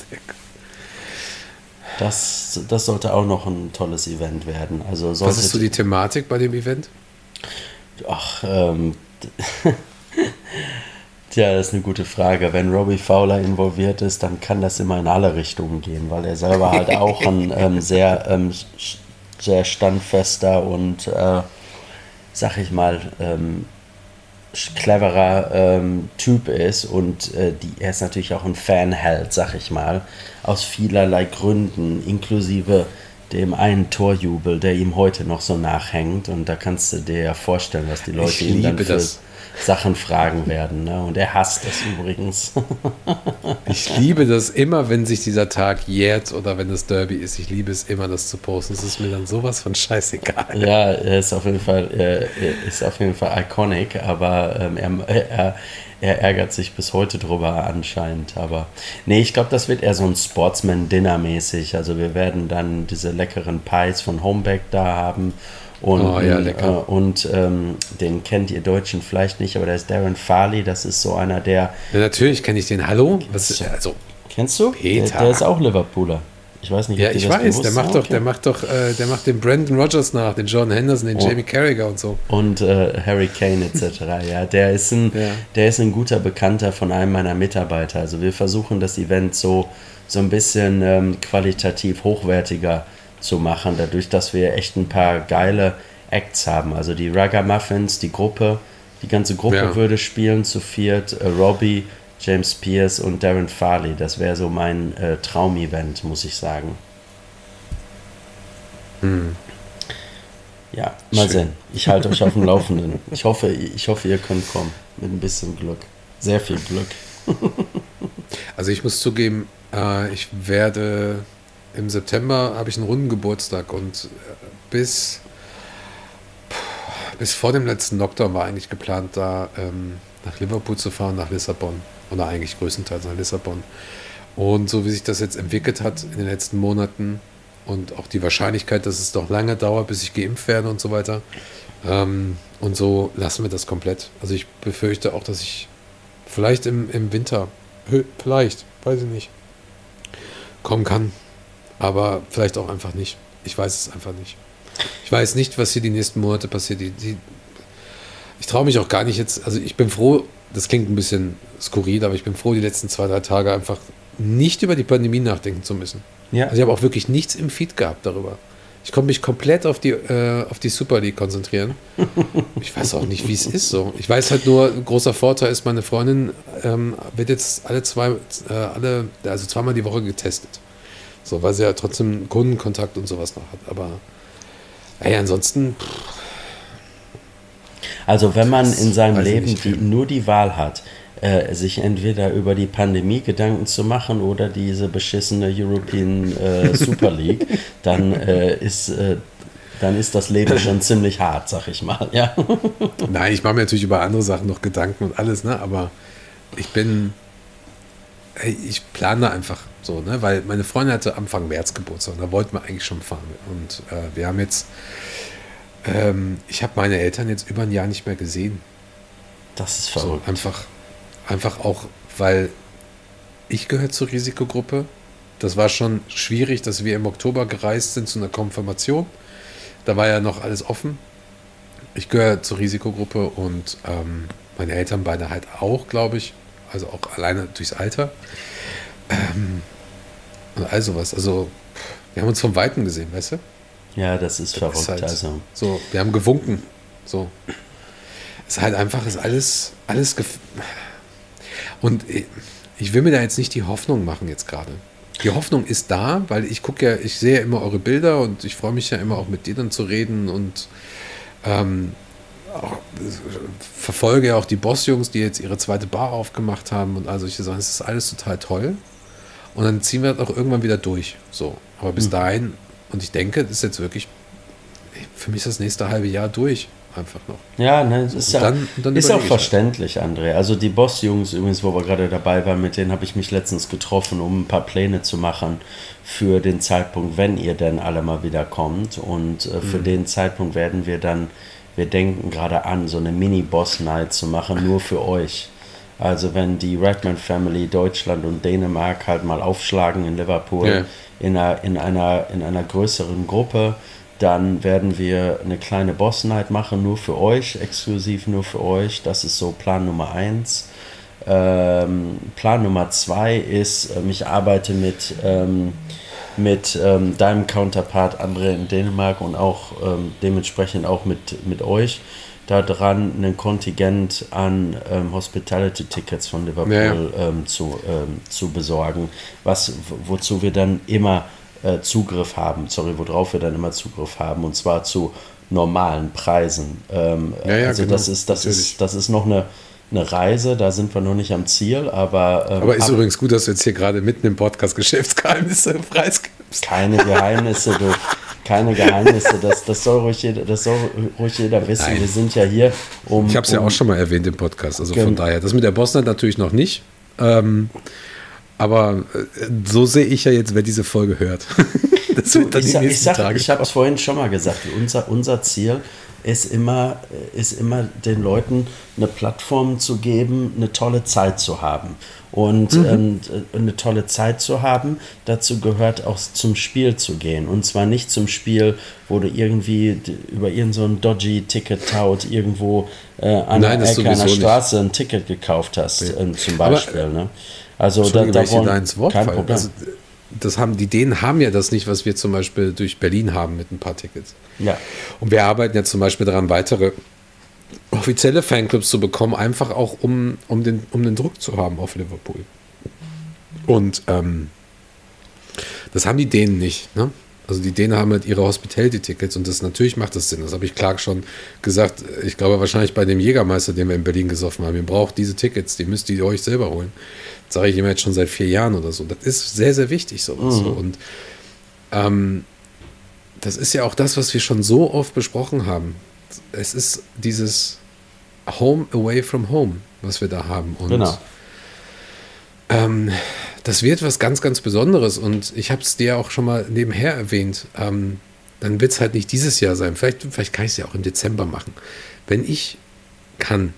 Das, das sollte auch noch ein tolles Event werden. Also Was ist so die Thematik bei dem Event? Ach, ähm, Tja, das ist eine gute Frage. Wenn Robbie Fowler involviert ist, dann kann das immer in alle Richtungen gehen, weil er selber halt auch ein ähm, sehr, ähm, sehr standfester und, äh, sag ich mal, ähm, cleverer ähm, Typ ist und äh, die, er ist natürlich auch ein Fanheld, sag ich mal, aus vielerlei Gründen, inklusive dem einen Torjubel, der ihm heute noch so nachhängt. Und da kannst du dir ja vorstellen, was die Leute ihm dann für das. Sachen fragen werden. Ne? Und er hasst es übrigens. ich liebe das immer, wenn sich dieser Tag jährt oder wenn das Derby ist. Ich liebe es immer, das zu posten. Es ist mir dann sowas von scheißegal. Ja, er ist auf jeden Fall, er ist auf jeden Fall iconic, aber ähm, er, er, er ärgert sich bis heute drüber anscheinend. Aber nee, ich glaube, das wird eher so ein Sportsman-Dinner mäßig. Also wir werden dann diese leckeren Pies von Homeback da haben und, oh, ja, äh, und ähm, den kennt ihr Deutschen vielleicht nicht, aber der ist Darren Farley. Das ist so einer, der. Ja, natürlich kenne ich den. Hallo? Was ist, also, kennst du? Peter. Der, der, ist auch Liverpooler. Ich weiß nicht, ja, ich weiß. Der macht, doch, der macht doch, äh, der macht den Brandon Rogers nach, den John Henderson, den oh. Jamie Carragher und so. Und äh, Harry Kane etc. ja, der ist ein, ja. der ist ein guter Bekannter von einem meiner Mitarbeiter. Also wir versuchen das Event so so ein bisschen ähm, qualitativ hochwertiger zu machen, dadurch, dass wir echt ein paar geile Acts haben. Also die Ragamuffins, die Gruppe, die ganze Gruppe ja. würde spielen zu viert. Äh, Robbie, James Pierce und Darren Farley. Das wäre so mein äh, Traumevent, muss ich sagen. Hm. Ja, mal Schön. sehen. Ich halte euch auf dem Laufenden. Ich hoffe, ich hoffe, ihr könnt kommen. Mit ein bisschen Glück. Sehr viel Glück. also ich muss zugeben, äh, ich werde im September habe ich einen runden Geburtstag und äh, bis, bis vor dem letzten Lockdown war eigentlich geplant, da ähm, nach Liverpool zu fahren, nach Lissabon. Oder eigentlich größtenteils nach Lissabon. Und so wie sich das jetzt entwickelt hat in den letzten Monaten und auch die Wahrscheinlichkeit, dass es doch lange dauert, bis ich geimpft werde und so weiter. Ähm, und so lassen wir das komplett. Also ich befürchte auch, dass ich vielleicht im, im Winter, vielleicht, weiß ich nicht, kommen kann aber vielleicht auch einfach nicht. Ich weiß es einfach nicht. Ich weiß nicht, was hier die nächsten Monate passiert. Die, die, ich traue mich auch gar nicht jetzt, also ich bin froh, das klingt ein bisschen skurril, aber ich bin froh, die letzten zwei, drei Tage einfach nicht über die Pandemie nachdenken zu müssen. Ja. Also ich habe auch wirklich nichts im Feed gehabt darüber. Ich konnte mich komplett auf die, äh, auf die Super League konzentrieren. Ich weiß auch nicht, wie es ist so. Ich weiß halt nur, ein großer Vorteil ist, meine Freundin ähm, wird jetzt alle zwei, äh, alle, also zweimal die Woche getestet. So, weil sie ja trotzdem Kundenkontakt und sowas noch hat. Aber ey, ansonsten. Also wenn man in seinem Leben die, nur die Wahl hat, äh, sich entweder über die Pandemie Gedanken zu machen oder diese beschissene European äh, Super League, dann äh, ist äh, dann ist das Leben schon ziemlich hart, sag ich mal. Ja. Nein, ich mache mir natürlich über andere Sachen noch Gedanken und alles, ne? Aber ich bin, hey, ich plane einfach so, ne? Weil meine Freundin hatte Anfang März Geburtstag und da wollten wir eigentlich schon fahren. Und äh, wir haben jetzt, ähm, ich habe meine Eltern jetzt über ein Jahr nicht mehr gesehen. Das ist verrückt. So, einfach, einfach auch, weil ich gehöre zur Risikogruppe. Das war schon schwierig, dass wir im Oktober gereist sind zu einer Konfirmation. Da war ja noch alles offen. Ich gehöre zur Risikogruppe und ähm, meine Eltern beide halt auch, glaube ich. Also auch alleine durchs Alter. Ähm, und all sowas. Also, wir haben uns vom Weiten gesehen, weißt du? Ja, das ist das verrückt. Ist halt also. So, wir haben gewunken. So. Es ist halt einfach, ist alles, alles. Und ich will mir da jetzt nicht die Hoffnung machen, jetzt gerade. Die Hoffnung ist da, weil ich gucke ja, ich sehe ja immer eure Bilder und ich freue mich ja immer auch mit dir dann zu reden und ähm, verfolge ja auch die Bossjungs, die jetzt ihre zweite Bar aufgemacht haben und all solche Sachen. Es ist alles total toll. Und dann ziehen wir das auch irgendwann wieder durch. So. Aber bis mhm. dahin, und ich denke, das ist jetzt wirklich, für mich ist das nächste halbe Jahr durch. Einfach noch. Ja, ne, ist, ja, dann, dann ist auch halt. verständlich, halt. André. Also die Boss-Jungs übrigens, wo wir gerade dabei waren, mit denen habe ich mich letztens getroffen, um ein paar Pläne zu machen für den Zeitpunkt, wenn ihr denn alle mal wieder kommt. Und äh, für mhm. den Zeitpunkt werden wir dann, wir denken gerade an, so eine Mini-Boss-Night zu machen, nur für euch. Also wenn die Redman Family Deutschland und Dänemark halt mal aufschlagen in Liverpool yeah. in, einer, in, einer, in einer größeren Gruppe, dann werden wir eine kleine Boss Night machen, nur für euch, exklusiv nur für euch. Das ist so Plan Nummer eins. Ähm, Plan Nummer zwei ist, ähm, ich arbeite mit, ähm, mit ähm, deinem Counterpart André in Dänemark und auch ähm, dementsprechend auch mit, mit euch daran, ein Kontingent an ähm, Hospitality-Tickets von Liverpool ja, ja. Ähm, zu, ähm, zu besorgen, was, wozu wir dann immer äh, Zugriff haben, sorry, worauf wir dann immer Zugriff haben, und zwar zu normalen Preisen. Ähm, ja, also genau, das ist, das ist, das ist noch eine, eine Reise, da sind wir noch nicht am Ziel, aber. Ähm, aber ist ab, übrigens gut, dass du jetzt hier gerade mitten im Podcast Geschäftsgeheimnisse preisgibst. Keine Geheimnisse, du. Keine Geheimnisse, das, das, soll ruhig jeder, das soll ruhig jeder wissen. Nein. Wir sind ja hier, um. Ich habe es ja um, auch schon mal erwähnt im Podcast, also von daher. Das mit der Bosnien natürlich noch nicht. Ähm, aber äh, so sehe ich ja jetzt, wer diese Folge hört. das wird dann ich, die ich, ich habe es vorhin schon mal gesagt, unser, unser Ziel ist immer, ist immer den Leuten eine Plattform zu geben, eine tolle Zeit zu haben. Und mhm. ähm, eine tolle Zeit zu haben, dazu gehört auch zum Spiel zu gehen. Und zwar nicht zum Spiel, wo du irgendwie über irgendein so dodgy Ticket-Tout irgendwo äh, an Nein, der Ecke einer Straße nicht. ein Ticket gekauft hast, ja. äh, zum Beispiel. Aber, ne? Also da, da wollen, kein. Problem. Also, das haben, die Dänen haben ja das nicht, was wir zum Beispiel durch Berlin haben mit ein paar Tickets. Ja. Und wir arbeiten ja zum Beispiel daran, weitere offizielle Fanclubs zu bekommen, einfach auch um, um, den, um den Druck zu haben auf Liverpool. Und ähm, das haben die Dänen nicht. Ne? Also die Dänen haben halt ihre Hospitality-Tickets und das natürlich macht das Sinn. Das habe ich Clark schon gesagt. Ich glaube wahrscheinlich bei dem Jägermeister, den wir in Berlin gesoffen haben. Ihr braucht diese Tickets, die müsst ihr euch selber holen. Sage ich immer jetzt schon seit vier Jahren oder so. Das ist sehr, sehr wichtig sowas. Mhm. Und ähm, das ist ja auch das, was wir schon so oft besprochen haben. Es ist dieses Home away from home, was wir da haben. Und genau. Ähm, das wird was ganz, ganz Besonderes und ich habe es dir auch schon mal nebenher erwähnt. Ähm, dann wird es halt nicht dieses Jahr sein. Vielleicht, vielleicht kann ich es ja auch im Dezember machen. Wenn ich kann,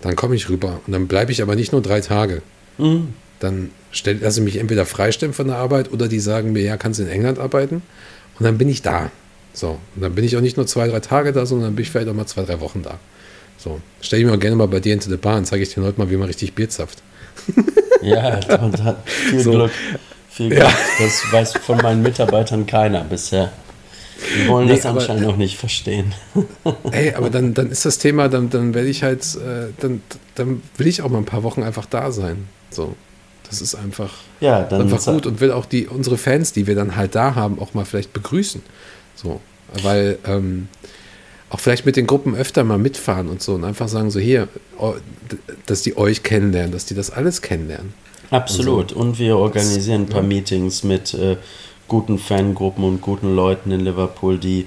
dann komme ich rüber und dann bleibe ich aber nicht nur drei Tage. Mhm. Dann lasse ich mich entweder freistellen von der Arbeit oder die sagen mir, ja, kannst du in England arbeiten und dann bin ich da. So, und dann bin ich auch nicht nur zwei, drei Tage da, sondern dann bin ich vielleicht auch mal zwei, drei Wochen da. So, stell ich mir auch gerne mal bei dir into the Bahn, zeige ich den Leuten mal, wie man richtig Bier zapft. Ja, und hat viel so. Glück. Viel Glück. Ja. Das weiß von meinen Mitarbeitern keiner bisher. Die wollen nee, das anscheinend noch nicht verstehen. Ey, aber dann, dann ist das Thema, dann, dann werde ich halt, äh, dann, dann will ich auch mal ein paar Wochen einfach da sein. So. Das ist einfach, ja, dann einfach gut und will auch die, unsere Fans, die wir dann halt da haben, auch mal vielleicht begrüßen. So. Weil, ähm, auch vielleicht mit den Gruppen öfter mal mitfahren und so und einfach sagen so hier, dass die euch kennenlernen, dass die das alles kennenlernen. Absolut. Und, so. und wir organisieren ein paar. Meetings mit äh, guten Fangruppen und guten Leuten in Liverpool, die,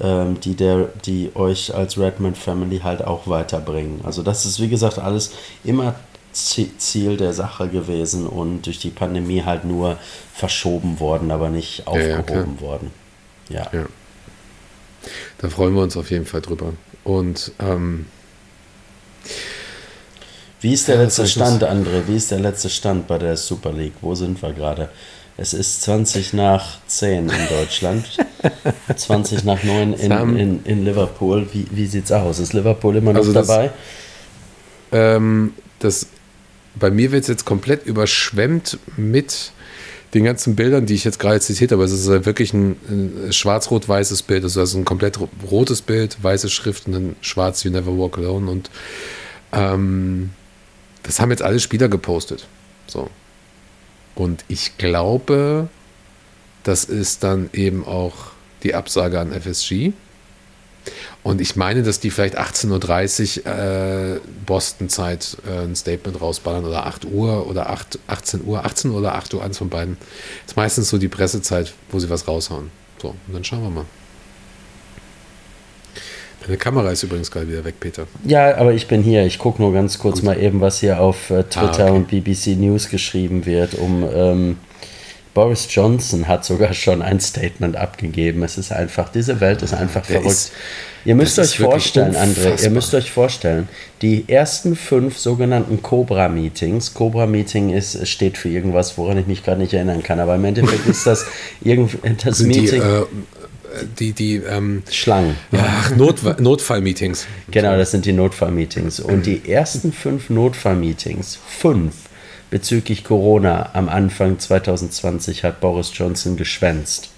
ähm, die, der, die euch als Redmond Family halt auch weiterbringen. Also das ist, wie gesagt, alles immer Ziel der Sache gewesen und durch die Pandemie halt nur verschoben worden, aber nicht aufgehoben ja, worden. Ja. ja. Da freuen wir uns auf jeden Fall drüber. Und ähm, wie ist der letzte Stand, André? Wie ist der letzte Stand bei der Super League? Wo sind wir gerade? Es ist 20 nach 10 in Deutschland, 20 nach 9 in, in, in Liverpool. Wie, wie es aus? Ist Liverpool immer noch also das, dabei? Ähm, das, bei mir wird es jetzt komplett überschwemmt mit den ganzen Bildern, die ich jetzt gerade zitiert habe, es ist wirklich ein, ein schwarz-rot-weißes Bild, also, also ein komplett rotes Bild, weiße Schrift und dann schwarz You Never Walk Alone und ähm, das haben jetzt alle Spieler gepostet. So. Und ich glaube, das ist dann eben auch die Absage an FSG. Und ich meine, dass die vielleicht 18.30 Uhr äh, Boston-Zeit äh, ein Statement rausballern oder 8 Uhr oder 8, 18 Uhr, 18 Uhr oder 8 Uhr, eins von beiden. Das ist meistens so die Pressezeit, wo sie was raushauen. So, und dann schauen wir mal. Deine Kamera ist übrigens gerade wieder weg, Peter. Ja, aber ich bin hier. Ich gucke nur ganz kurz Gut. mal eben, was hier auf äh, Twitter ah, okay. und BBC News geschrieben wird, um. Ähm, Boris Johnson hat sogar schon ein Statement abgegeben. Es ist einfach, diese Welt ist einfach Der verrückt. Ist, ihr müsst euch vorstellen, André, ihr müsst euch vorstellen, die ersten fünf sogenannten Cobra-Meetings, Cobra-Meeting ist, steht für irgendwas, woran ich mich gerade nicht erinnern kann, aber im Endeffekt ist das irgendwie das Meeting. Die, äh, die, die ähm, Schlangen. Ja, Not, Notfallmeetings. Genau, das sind die Notfallmeetings. Und die ersten fünf Notfallmeetings, fünf, bezüglich Corona am Anfang 2020 hat Boris Johnson geschwänzt.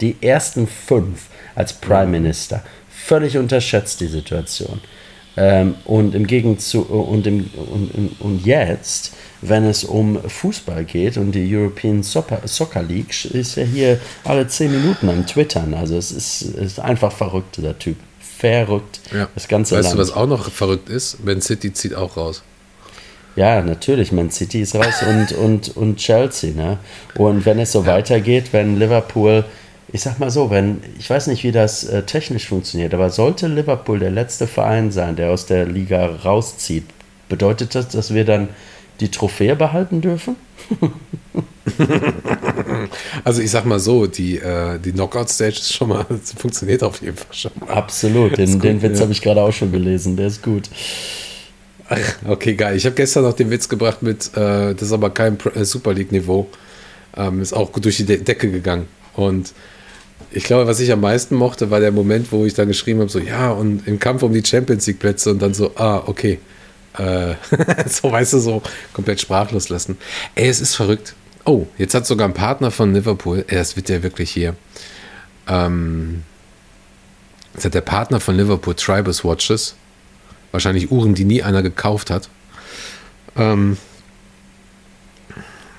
Die ersten fünf als Prime Minister. Völlig unterschätzt die Situation. Ähm, und im Gegenzug und, im, und, und jetzt, wenn es um Fußball geht und die European Soccer, Soccer League, ist er hier alle zehn Minuten am Twittern. Also es ist, ist einfach verrückt, der Typ. Verrückt. Ja. Das ganze Weißt Land. du, was auch noch verrückt ist? Man City zieht auch raus. Ja, natürlich. Man City ist raus und, und, und Chelsea. Ne? Und wenn es so ja. weitergeht, wenn Liverpool ich sag mal so, wenn, ich weiß nicht, wie das äh, technisch funktioniert, aber sollte Liverpool der letzte Verein sein, der aus der Liga rauszieht, bedeutet das, dass wir dann die Trophäe behalten dürfen? also ich sag mal so, die, äh, die Knockout-Stage ist schon mal, funktioniert auf jeden Fall schon mal. Absolut, den, gut, den Witz ja. habe ich gerade auch schon gelesen, der ist gut. Ach, okay, geil. Ich habe gestern noch den Witz gebracht mit, äh, das ist aber kein äh, Super League-Niveau. Ähm, ist auch gut durch die De Decke gegangen. Und ich glaube, was ich am meisten mochte, war der Moment, wo ich dann geschrieben habe, so, ja, und im Kampf um die Champions League Plätze und dann so, ah, okay. Äh, so, weißt du, so komplett sprachlos lassen. Ey, es ist verrückt. Oh, jetzt hat sogar ein Partner von Liverpool, ey, das wird ja wirklich hier, ähm, jetzt hat der Partner von Liverpool Tribus Watches, wahrscheinlich Uhren, die nie einer gekauft hat, ähm,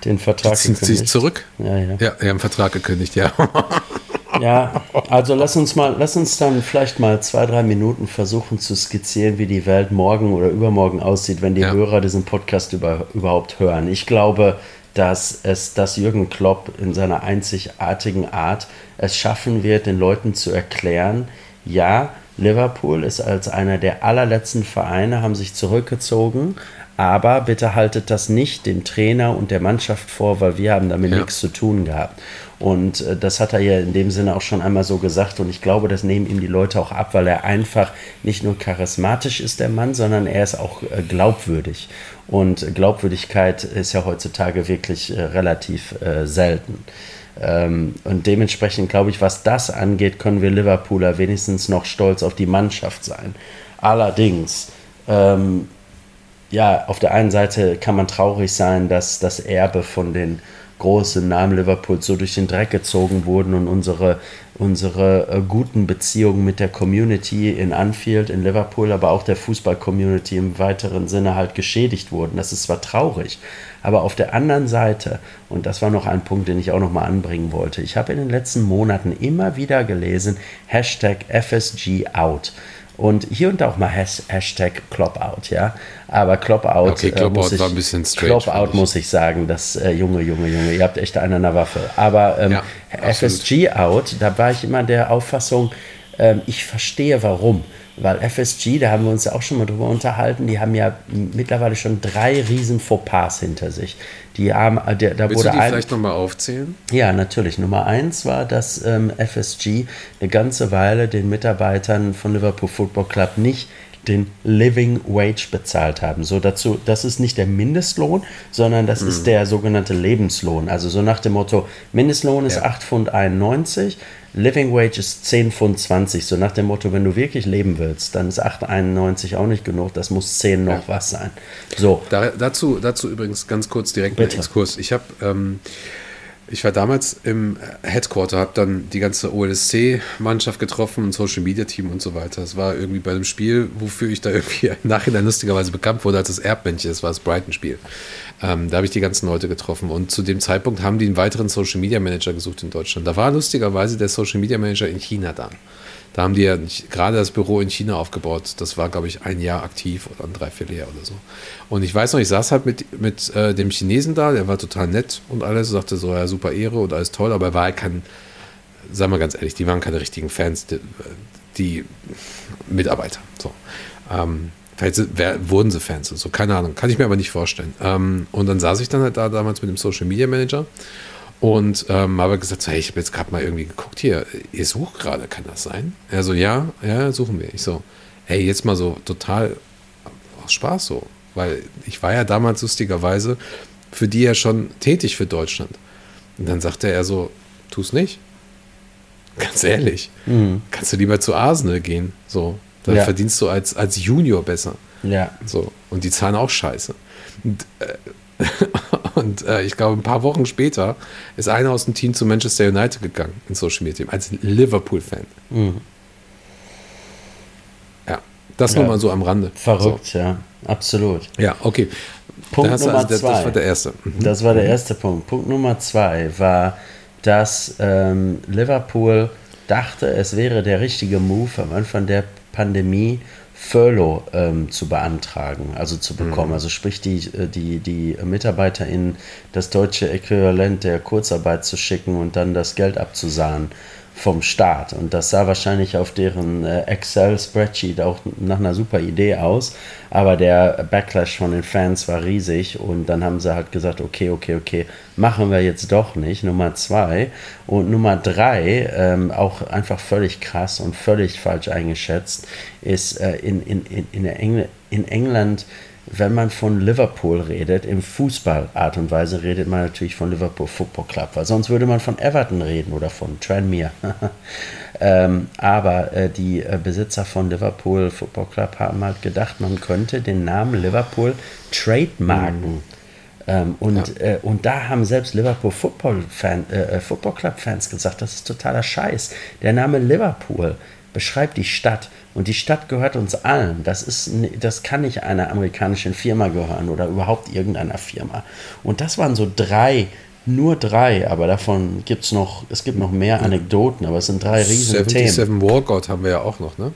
den Vertrag ziehen sich zurück. Ja, ja. Ja, die haben Vertrag gekündigt, ja. Ja, also lass uns mal, lass uns dann vielleicht mal zwei, drei Minuten versuchen zu skizzieren, wie die Welt morgen oder übermorgen aussieht, wenn die ja. Hörer diesen Podcast über, überhaupt hören. Ich glaube, dass es, dass Jürgen Klopp in seiner einzigartigen Art es schaffen wird, den Leuten zu erklären, ja, Liverpool ist als einer der allerletzten Vereine, haben sich zurückgezogen, aber bitte haltet das nicht dem Trainer und der Mannschaft vor, weil wir haben damit ja. nichts zu tun gehabt. Und äh, das hat er ja in dem Sinne auch schon einmal so gesagt. Und ich glaube, das nehmen ihm die Leute auch ab, weil er einfach nicht nur charismatisch ist, der Mann, sondern er ist auch äh, glaubwürdig. Und Glaubwürdigkeit ist ja heutzutage wirklich äh, relativ selten. Ähm, und dementsprechend glaube ich, was das angeht, können wir Liverpooler wenigstens noch stolz auf die Mannschaft sein. Allerdings, ähm, ja, auf der einen Seite kann man traurig sein, dass das Erbe von den große Namen Liverpools so durch den Dreck gezogen wurden und unsere, unsere äh, guten Beziehungen mit der Community in Anfield, in Liverpool, aber auch der Fußball-Community im weiteren Sinne halt geschädigt wurden. Das ist zwar traurig, aber auf der anderen Seite, und das war noch ein Punkt, den ich auch noch mal anbringen wollte, ich habe in den letzten Monaten immer wieder gelesen, Hashtag FSG out. Und hier und da auch mal Hashtag Clopout, ja. Aber Clopout, okay, Clopout äh, muss ich, war ein bisschen strange, Clopout muss ich sagen, das äh, Junge, Junge, Junge, ihr habt echt einen an der Waffe. Aber ähm, ja, FSG out, da war ich immer der Auffassung, ähm, ich verstehe warum. Weil FSG, da haben wir uns ja auch schon mal drüber unterhalten, die haben ja mittlerweile schon drei riesen Fauxpas hinter sich. Die haben, äh, der, da Willst wurde du die ein, vielleicht nochmal aufzählen? Ja, natürlich. Nummer eins war, dass ähm, FSG eine ganze Weile den Mitarbeitern von Liverpool Football Club nicht den Living Wage bezahlt haben. So dazu, das ist nicht der Mindestlohn, sondern das mhm. ist der sogenannte Lebenslohn. Also so nach dem Motto, Mindestlohn ist ja. 8,91 Pfund, Living Wage ist 10,20 Pfund. So nach dem Motto, wenn du wirklich leben willst, dann ist 8,91 auch nicht genug, das muss 10 noch ja. was sein. So. Da, dazu, dazu übrigens ganz kurz direkt ein Exkurs. Ich habe ähm, ich war damals im Headquarter, habe dann die ganze OLSC-Mannschaft getroffen und Social Media Team und so weiter. Es war irgendwie bei einem Spiel, wofür ich da irgendwie im Nachhinein lustigerweise bekannt wurde als das Erbmännchen. Das war das Brighton-Spiel. Ähm, da habe ich die ganzen Leute getroffen und zu dem Zeitpunkt haben die einen weiteren Social Media Manager gesucht in Deutschland. Da war lustigerweise der Social Media Manager in China da. Da haben die ja gerade das Büro in China aufgebaut. Das war, glaube ich, ein Jahr aktiv oder ein Dreivierteljahr oder so. Und ich weiß noch, ich saß halt mit, mit äh, dem Chinesen da, der war total nett und alles, sagte so, ja, super Ehre und alles toll, aber er war halt kein, sagen wir ganz ehrlich, die waren keine richtigen Fans, die, die Mitarbeiter. So. Ähm, vielleicht wer, wurden sie Fans und so, keine Ahnung, kann ich mir aber nicht vorstellen. Ähm, und dann saß ich dann halt da damals mit dem Social Media Manager und ähm, habe gesagt, so, hey, ich habe jetzt gerade mal irgendwie geguckt, hier, ihr sucht gerade, kann das sein? Er so, ja, ja, suchen wir. Ich so, hey, jetzt mal so total aus Spaß so. Weil ich war ja damals lustigerweise für die ja schon tätig für Deutschland. Und dann sagte er so, tu es nicht. Ganz ehrlich. Mhm. Kannst du lieber zu Arsenal gehen. So. Dann ja. verdienst du als, als Junior besser. Ja. So. Und die zahlen auch scheiße. Und, äh, Und äh, ich glaube, ein paar Wochen später ist einer aus dem Team zu Manchester United gegangen, ins Social Media Team, als Liverpool-Fan. Mhm. Ja, Das ja. nur mal so am Rande. Verrückt, so. ja, absolut. Ja, okay. Punkt Nummer also, zwei. Das war der erste. Mhm. Das war der erste Punkt. Punkt Nummer zwei war, dass ähm, Liverpool dachte, es wäre der richtige Move am Anfang der Pandemie, Furlough ähm, zu beantragen, also zu bekommen. Mhm. Also sprich, die, äh, die, die Mitarbeiter in das deutsche Äquivalent der Kurzarbeit zu schicken und dann das Geld abzusahnen vom Staat. Und das sah wahrscheinlich auf deren äh, Excel-Spreadsheet auch nach einer super Idee aus. Aber der Backlash von den Fans war riesig. Und dann haben sie halt gesagt, okay, okay, okay, machen wir jetzt doch nicht. Nummer zwei. Und Nummer drei, ähm, auch einfach völlig krass und völlig falsch eingeschätzt, ist äh, in, in, in, in, Engl in England wenn man von Liverpool redet, im Fußballart und Weise redet man natürlich von Liverpool Football Club, weil sonst würde man von Everton reden oder von Tranmere. ähm, aber äh, die äh, Besitzer von Liverpool Football Club haben halt gedacht, man könnte den Namen Liverpool trademarken. Mhm. Ähm, und, ja. äh, und da haben selbst Liverpool Football, Fan, äh, äh, Football Club Fans gesagt, das ist totaler Scheiß. Der Name Liverpool beschreibt die Stadt und die Stadt gehört uns allen. Das, ist, das kann nicht einer amerikanischen Firma gehören oder überhaupt irgendeiner Firma. Und das waren so drei, nur drei, aber davon gibt es noch, es gibt noch mehr Anekdoten, aber es sind drei riesen 77 Themen. Walkout haben wir ja auch noch, ne?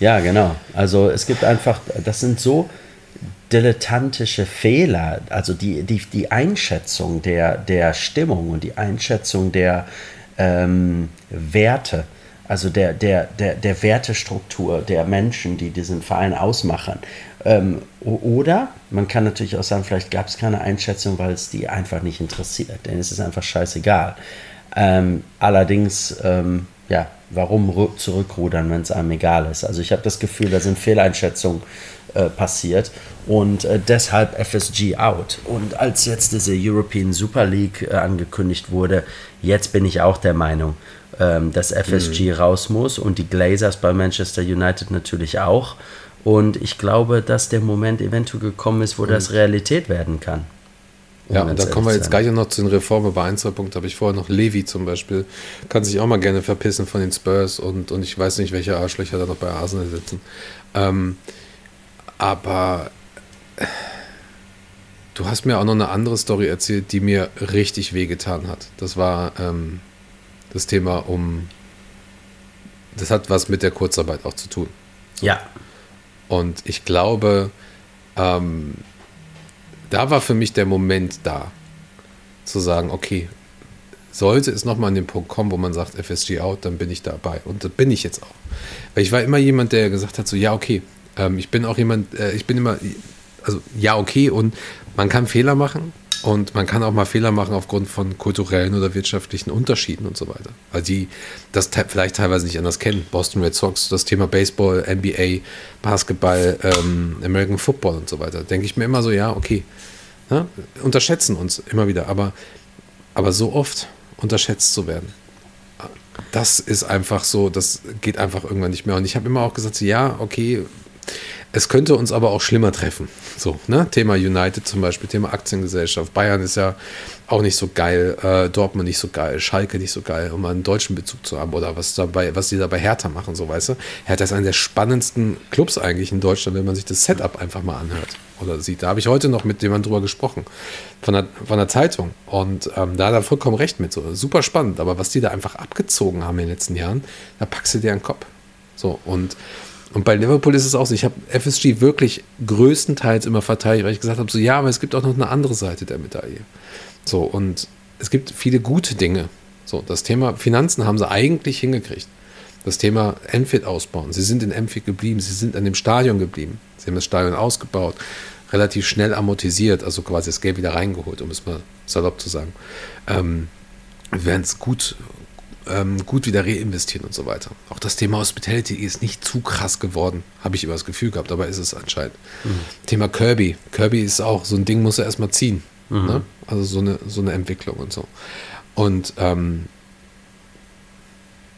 Ja, genau. Also es gibt einfach, das sind so dilettantische Fehler, also die, die, die Einschätzung der, der Stimmung und die Einschätzung der ähm, Werte also der, der, der, der Wertestruktur der Menschen, die diesen Verein ausmachen. Ähm, oder man kann natürlich auch sagen, vielleicht gab es keine Einschätzung, weil es die einfach nicht interessiert, denn es ist einfach scheißegal. Ähm, allerdings, ähm, ja, warum zurückrudern, wenn es einem egal ist? Also ich habe das Gefühl, da sind Fehleinschätzungen äh, passiert und äh, deshalb FSG out. Und als jetzt diese European Super League äh, angekündigt wurde, jetzt bin ich auch der Meinung, ähm, dass FSG mhm. raus muss und die Glazers bei Manchester United natürlich auch. Und ich glaube, dass der Moment eventuell gekommen ist, wo mhm. das Realität werden kann. Um ja, und da kommen wir jetzt gleich noch zu den Reformen. Bei ein, zwei Punkten habe ich vorher noch Levi zum Beispiel. Kann sich auch mal gerne verpissen von den Spurs und, und ich weiß nicht, welche Arschlöcher da noch bei Arsenal sitzen. Ähm, aber du hast mir auch noch eine andere Story erzählt, die mir richtig wehgetan hat. Das war ähm, das Thema um. Das hat was mit der Kurzarbeit auch zu tun. Ja. Und ich glaube, ähm, da war für mich der Moment da, zu sagen, okay, sollte es nochmal an den Punkt kommen, wo man sagt, FSG out, dann bin ich dabei. Und das bin ich jetzt auch. Weil ich war immer jemand, der gesagt hat, so, ja, okay, ähm, ich bin auch jemand, äh, ich bin immer, also ja, okay, und man kann Fehler machen, und man kann auch mal Fehler machen aufgrund von kulturellen oder wirtschaftlichen Unterschieden und so weiter. Weil die das vielleicht teilweise nicht anders kennen. Boston Red Sox, das Thema Baseball, NBA, Basketball, ähm, American Football und so weiter. Denke ich mir immer so, ja, okay. Ja, unterschätzen uns immer wieder. Aber, aber so oft unterschätzt zu werden, das ist einfach so, das geht einfach irgendwann nicht mehr. Und ich habe immer auch gesagt, ja, okay, es könnte uns aber auch schlimmer treffen. So, ne? Thema United zum Beispiel, Thema Aktiengesellschaft. Bayern ist ja auch nicht so geil, äh, Dortmund nicht so geil, Schalke nicht so geil, um einen deutschen Bezug zu haben oder was dabei, was die da bei Hertha machen, so weißt du. Hertha ist einer der spannendsten Clubs eigentlich in Deutschland, wenn man sich das Setup einfach mal anhört oder sieht. Da habe ich heute noch mit jemandem drüber gesprochen, von der, von der Zeitung. Und ähm, da hat er vollkommen recht mit. So, super spannend, aber was die da einfach abgezogen haben in den letzten Jahren, da packst du dir einen Kopf. So, und und bei Liverpool ist es auch so, ich habe FSG wirklich größtenteils immer verteidigt, weil ich gesagt habe, so ja, aber es gibt auch noch eine andere Seite der Medaille. So, und es gibt viele gute Dinge. So, das Thema Finanzen haben sie eigentlich hingekriegt. Das Thema Enfield ausbauen. Sie sind in Enfield geblieben, sie sind an dem Stadion geblieben. Sie haben das Stadion ausgebaut, relativ schnell amortisiert, also quasi das Geld wieder reingeholt, um es mal salopp zu sagen. Ähm, werden es gut, ähm, gut wieder reinvestieren und so weiter. Auch das Thema Hospitality ist nicht zu krass geworden, habe ich immer das Gefühl gehabt, aber ist es anscheinend. Mhm. Thema Kirby. Kirby ist auch so ein Ding, muss er erstmal ziehen. Mhm. Ne? Also so eine, so eine Entwicklung und so. Und ähm,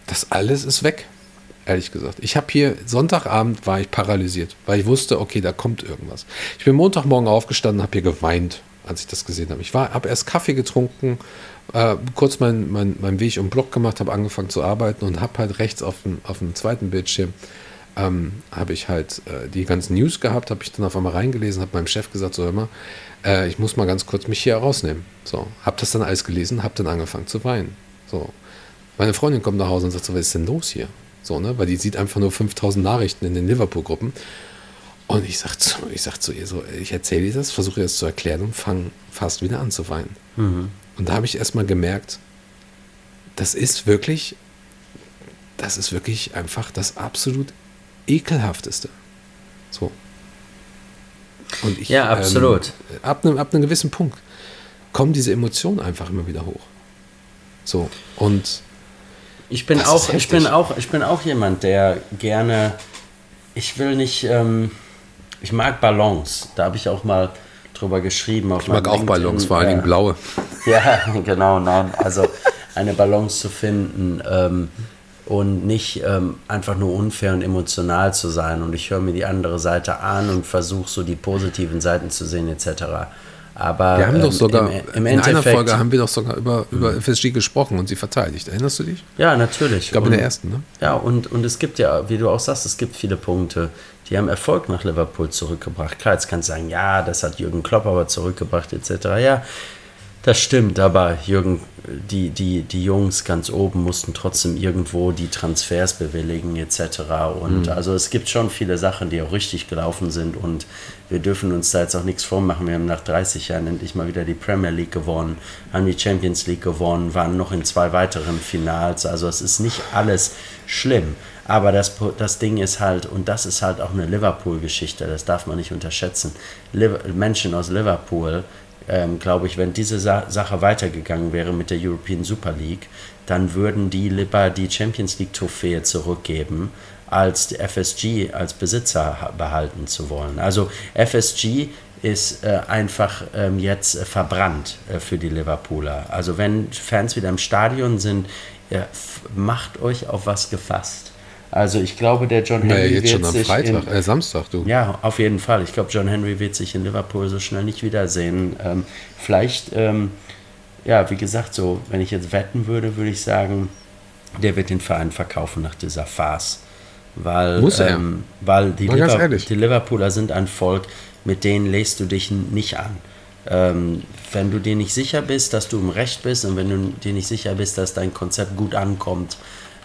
das alles ist weg, ehrlich gesagt. Ich habe hier, Sonntagabend war ich paralysiert, weil ich wusste, okay, da kommt irgendwas. Ich bin Montagmorgen aufgestanden, habe hier geweint, als ich das gesehen habe. Ich habe erst Kaffee getrunken äh, kurz meinen mein, mein Weg um Block gemacht, habe angefangen zu arbeiten und habe halt rechts auf dem, auf dem zweiten Bildschirm ähm, habe ich halt äh, die ganzen News gehabt, habe ich dann auf einmal reingelesen, habe meinem Chef gesagt, so immer, äh, ich muss mal ganz kurz mich hier rausnehmen. So, habe das dann alles gelesen, habe dann angefangen zu weinen. So, meine Freundin kommt nach Hause und sagt so, was ist denn los hier? So, ne, weil die sieht einfach nur 5000 Nachrichten in den Liverpool-Gruppen. Und ich sag, zu, ich sag zu ihr so, ich erzähle ihr das, versuche ihr das zu erklären und fange fast wieder an zu weinen. Mhm. Und da habe ich erstmal gemerkt, das ist wirklich, das ist wirklich einfach das absolut ekelhafteste. So. Und ich, ja, absolut. Ähm, ab, einem, ab einem gewissen Punkt kommen diese Emotionen einfach immer wieder hoch. So. Und ich bin auch, ich bin auch, ich bin auch jemand, der gerne, ich will nicht, ähm, ich mag Ballons. Da habe ich auch mal drüber geschrieben. ich mag auch Ballons, vor allem äh, blaue. Ja, genau, nein. Also eine Balance zu finden. Ähm, und nicht ähm, einfach nur unfair und emotional zu sein. Und ich höre mir die andere Seite an und versuche so die positiven Seiten zu sehen etc. Aber wir haben ähm, doch sogar im, im in einer Folge haben wir doch sogar über, über FSG gesprochen und sie verteidigt. Erinnerst du dich? Ja, natürlich. Ich glaube in der ersten, ne? Ja, und, und es gibt ja, wie du auch sagst, es gibt viele Punkte, die haben Erfolg nach Liverpool zurückgebracht. Klar, jetzt kannst du sagen, ja, das hat Jürgen Klopp aber zurückgebracht, etc. Ja, das stimmt, aber Jürgen, die, die, die Jungs ganz oben mussten trotzdem irgendwo die Transfers bewilligen etc. Und mhm. also es gibt schon viele Sachen, die auch richtig gelaufen sind und wir dürfen uns da jetzt auch nichts vormachen. Wir haben nach 30 Jahren endlich mal wieder die Premier League gewonnen, haben die Champions League gewonnen, waren noch in zwei weiteren Finals. Also es ist nicht alles schlimm. Aber das, das Ding ist halt, und das ist halt auch eine Liverpool-Geschichte, das darf man nicht unterschätzen. Menschen aus Liverpool ähm, glaube ich, wenn diese Sa Sache weitergegangen wäre mit der European Super League, dann würden die lieber die Champions League Trophäe zurückgeben, als die FSG als Besitzer behalten zu wollen. Also FSG ist äh, einfach ähm, jetzt äh, verbrannt äh, für die Liverpooler. Also wenn Fans wieder im Stadion sind, äh, macht euch auf was gefasst. Also ich glaube, der John Henry naja, jetzt wird schon am sich Freitag, in, äh, Samstag, du. Ja, auf jeden Fall. Ich glaube, John Henry wird sich in Liverpool so schnell nicht wiedersehen. Ähm, vielleicht, ähm, ja, wie gesagt, so, wenn ich jetzt wetten würde, würde ich sagen, der wird den Verein verkaufen nach dieser Farce. Weil, Muss er. Ähm, weil die, Liver die Liverpooler sind ein Volk, mit denen lässt du dich nicht an. Ähm, wenn du dir nicht sicher bist, dass du im Recht bist und wenn du dir nicht sicher bist, dass dein Konzept gut ankommt,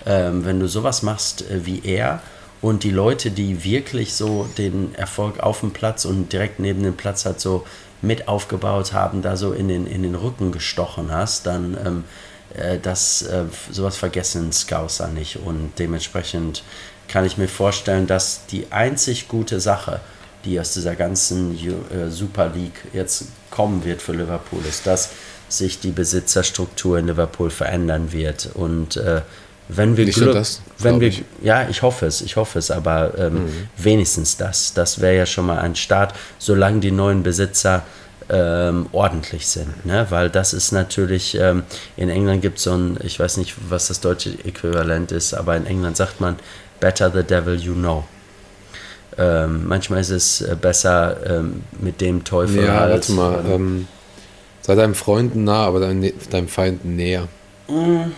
ähm, wenn du sowas machst äh, wie er und die Leute, die wirklich so den Erfolg auf dem Platz und direkt neben dem Platz halt so mit aufgebaut haben, da so in den, in den Rücken gestochen hast, dann ähm, äh, das, äh, sowas vergessen Scouser nicht. Und dementsprechend kann ich mir vorstellen, dass die einzig gute Sache, die aus dieser ganzen äh, Super League jetzt kommen wird für Liverpool, ist, dass sich die Besitzerstruktur in Liverpool verändern wird und äh, wenn wir Nicht Glück, das, wenn wir, ich. ja, ich hoffe es, ich hoffe es, aber ähm, mhm. wenigstens das, das wäre ja schon mal ein Start, solange die neuen Besitzer ähm, ordentlich sind, ne? weil das ist natürlich, ähm, in England gibt es so ein, ich weiß nicht, was das deutsche Äquivalent ist, aber in England sagt man, better the devil you know. Ähm, manchmal ist es äh, besser ähm, mit dem Teufel ja, halt. Warte mal, ähm, sei deinem Freund nah, aber deinem, deinem Feind näher. Mhm.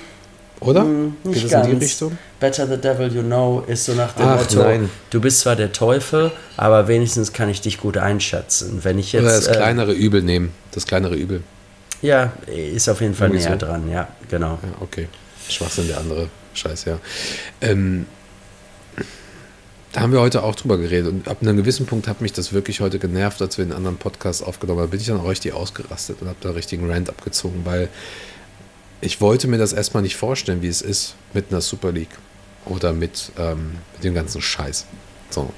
Oder? Mm, nicht Geht das in die Richtung? Better the devil you know ist so nach dem Ach, Motto, nein. du bist zwar der Teufel, aber wenigstens kann ich dich gut einschätzen. Wenn ich jetzt, Oder das äh, kleinere Übel nehmen. Das kleinere Übel. Ja, ist auf jeden Fall Irgendwie näher so. dran, ja, genau. Ja, okay. Schwachsinn der andere Scheiß, ja. Ähm, da haben wir heute auch drüber geredet und ab einem gewissen Punkt hat mich das wirklich heute genervt, als wir einen anderen Podcast aufgenommen haben. Da bin ich dann auch richtig ausgerastet und habe da richtigen Rant abgezogen, weil ich wollte mir das erstmal nicht vorstellen, wie es ist mit einer Super League oder mit, ähm, mit dem ganzen Scheiß. So.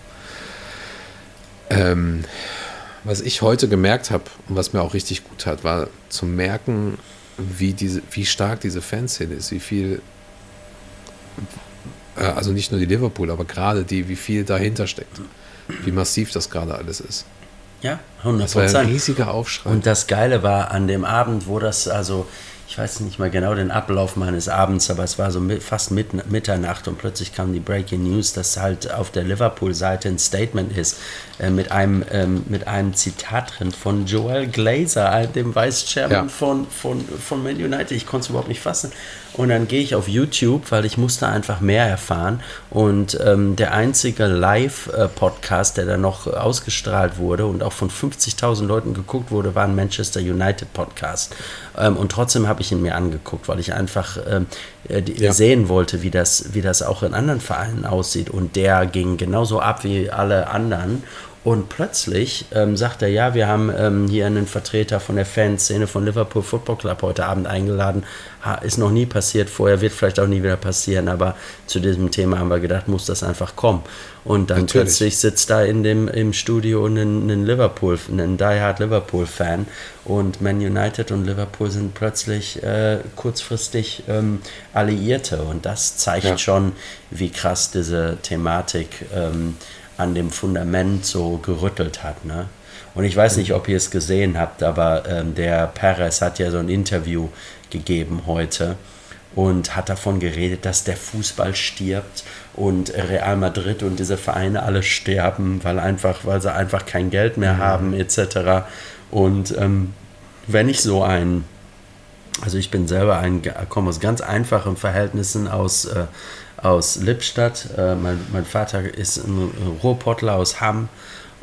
Ähm, was ich heute gemerkt habe und was mir auch richtig gut hat, war zu merken, wie, diese, wie stark diese Fanszene ist, wie viel, äh, also nicht nur die Liverpool, aber gerade die, wie viel dahinter steckt, wie massiv das gerade alles ist. Ja, 100 Das war ein riesiger Aufschrei. Und das Geile war an dem Abend, wo das, also ich weiß nicht mal genau den Ablauf meines Abends, aber es war so mit, fast mit, Mitternacht und plötzlich kam die Breaking News, dass halt auf der Liverpool-Seite ein Statement ist äh, mit, einem, ähm, mit einem Zitat drin von Joel Glazer, dem Vice Chairman ja. von, von, von Man United. Ich konnte es überhaupt nicht fassen. Und dann gehe ich auf YouTube, weil ich musste einfach mehr erfahren. Und ähm, der einzige Live-Podcast, der da noch ausgestrahlt wurde und auch von 50.000 Leuten geguckt wurde, war ein Manchester United Podcast. Ähm, und trotzdem habe ich ihn mir angeguckt, weil ich einfach ähm, äh, ja. sehen wollte, wie das, wie das auch in anderen Vereinen aussieht. Und der ging genauso ab wie alle anderen. Und plötzlich ähm, sagt er, ja, wir haben ähm, hier einen Vertreter von der Fanszene von Liverpool Football Club heute Abend eingeladen. Ha, ist noch nie passiert vorher, wird vielleicht auch nie wieder passieren, aber zu diesem Thema haben wir gedacht, muss das einfach kommen. Und dann Natürlich. plötzlich sitzt da in dem, im Studio ein, ein Liverpool, ein Die-Hard Liverpool-Fan und Man United und Liverpool sind plötzlich äh, kurzfristig ähm, Alliierte. Und das zeigt ja. schon, wie krass diese Thematik ähm, an dem Fundament so gerüttelt hat. Ne? Und ich weiß nicht, ob ihr es gesehen habt, aber ähm, der Perez hat ja so ein Interview gegeben heute und hat davon geredet, dass der Fußball stirbt und Real Madrid und diese Vereine alle sterben, weil einfach, weil sie einfach kein Geld mehr mhm. haben etc. Und ähm, wenn ich so ein, also ich bin selber ein, komme aus ganz einfachen Verhältnissen aus äh, aus Lippstadt. Äh, mein, mein, Vater ist ein Ruhrpottler aus Hamm.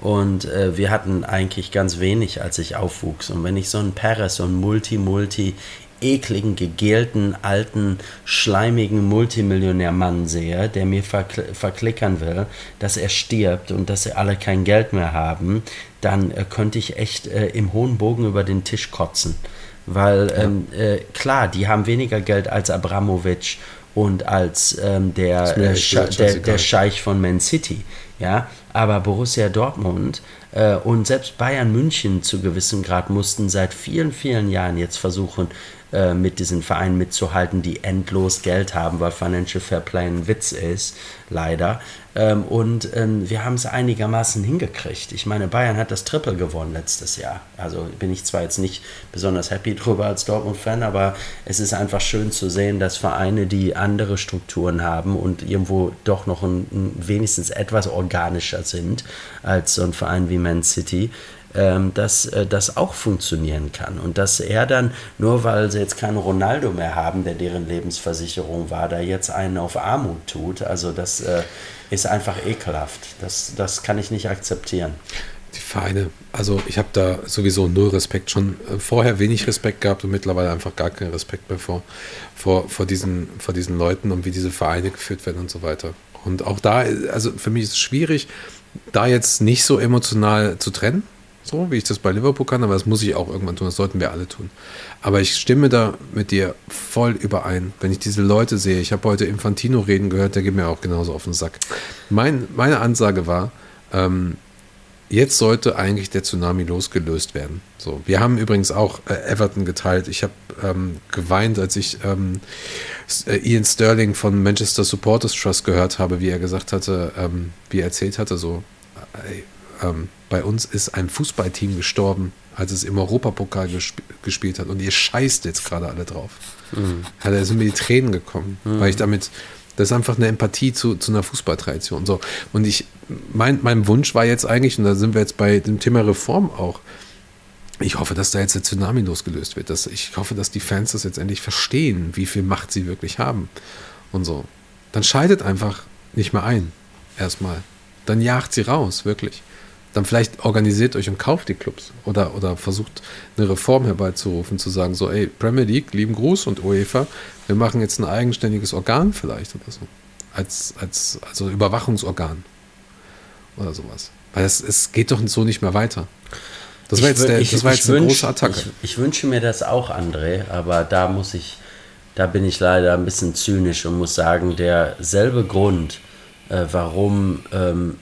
Und äh, wir hatten eigentlich ganz wenig, als ich aufwuchs. Und wenn ich so einen Perez, so einen Multi-Multi, ekligen, gegelten, alten, schleimigen Multimillionärmann sehe, der mir verkl verklickern will, dass er stirbt und dass sie alle kein Geld mehr haben, dann äh, könnte ich echt äh, im hohen Bogen über den Tisch kotzen. Weil ähm, äh, klar, die haben weniger Geld als Abramowitsch und als ähm, der, äh, der, der Scheich von Man City. Ja, aber Borussia Dortmund äh, und selbst Bayern München zu gewissem Grad mussten seit vielen, vielen Jahren jetzt versuchen, äh, mit diesen Vereinen mitzuhalten, die endlos Geld haben, weil Financial Fair Play ein Witz ist, leider. Ähm, und ähm, wir haben es einigermaßen hingekriegt. Ich meine, Bayern hat das Triple gewonnen letztes Jahr. Also bin ich zwar jetzt nicht besonders happy drüber als Dortmund-Fan, aber es ist einfach schön zu sehen, dass Vereine, die andere Strukturen haben und irgendwo doch noch ein, ein wenigstens etwas organischer sind als so ein Verein wie Man City, ähm, dass äh, das auch funktionieren kann. Und dass er dann, nur weil sie jetzt keinen Ronaldo mehr haben, der deren Lebensversicherung war, da jetzt einen auf Armut tut, also das äh, ist einfach ekelhaft. Das, das kann ich nicht akzeptieren. Die Vereine, also ich habe da sowieso null Respekt, schon äh, vorher wenig Respekt gehabt und mittlerweile einfach gar keinen Respekt mehr vor, vor, vor, diesen, vor diesen Leuten und wie diese Vereine geführt werden und so weiter. Und auch da, also für mich ist es schwierig, da jetzt nicht so emotional zu trennen, so wie ich das bei Liverpool kann, aber das muss ich auch irgendwann tun, das sollten wir alle tun. Aber ich stimme da mit dir voll überein, wenn ich diese Leute sehe. Ich habe heute Infantino reden gehört, der geht mir auch genauso auf den Sack. Mein, meine Ansage war, ähm, jetzt sollte eigentlich der Tsunami losgelöst werden. So, wir haben übrigens auch äh, Everton geteilt. Ich habe ähm, geweint, als ich ähm, äh, Ian Sterling von Manchester Supporters Trust gehört habe, wie er gesagt hatte, ähm, wie er erzählt hatte, so, äh, ähm, bei uns ist ein Fußballteam gestorben, als es im Europapokal gesp gespielt hat. Und ihr scheißt jetzt gerade alle drauf. Mhm. Da sind mir die Tränen gekommen, mhm. weil ich damit, das ist einfach eine Empathie zu, zu einer Fußballtradition. So. Und ich, mein, mein Wunsch war jetzt eigentlich, und da sind wir jetzt bei dem Thema Reform auch, ich hoffe, dass da jetzt der Tsunami losgelöst wird. Dass, ich hoffe, dass die Fans das jetzt endlich verstehen, wie viel Macht sie wirklich haben. Und so. Dann schaltet einfach nicht mehr ein. Erstmal. Dann jagt sie raus, wirklich dann vielleicht organisiert euch und kauft die Clubs oder, oder versucht eine Reform herbeizurufen, zu sagen, so, ey, Premier League, lieben Gruß und UEFA, wir machen jetzt ein eigenständiges Organ vielleicht oder so. Als, als also Überwachungsorgan oder sowas. Weil es, es geht doch so nicht mehr weiter. Das war jetzt, der, ich, das war jetzt eine wünsch, große Attacke. Ich, ich, wünsche mir das auch, André, aber da muss ich, da bin ich leider ein bisschen zynisch und muss sagen, derselbe Grund, äh, warum ähm,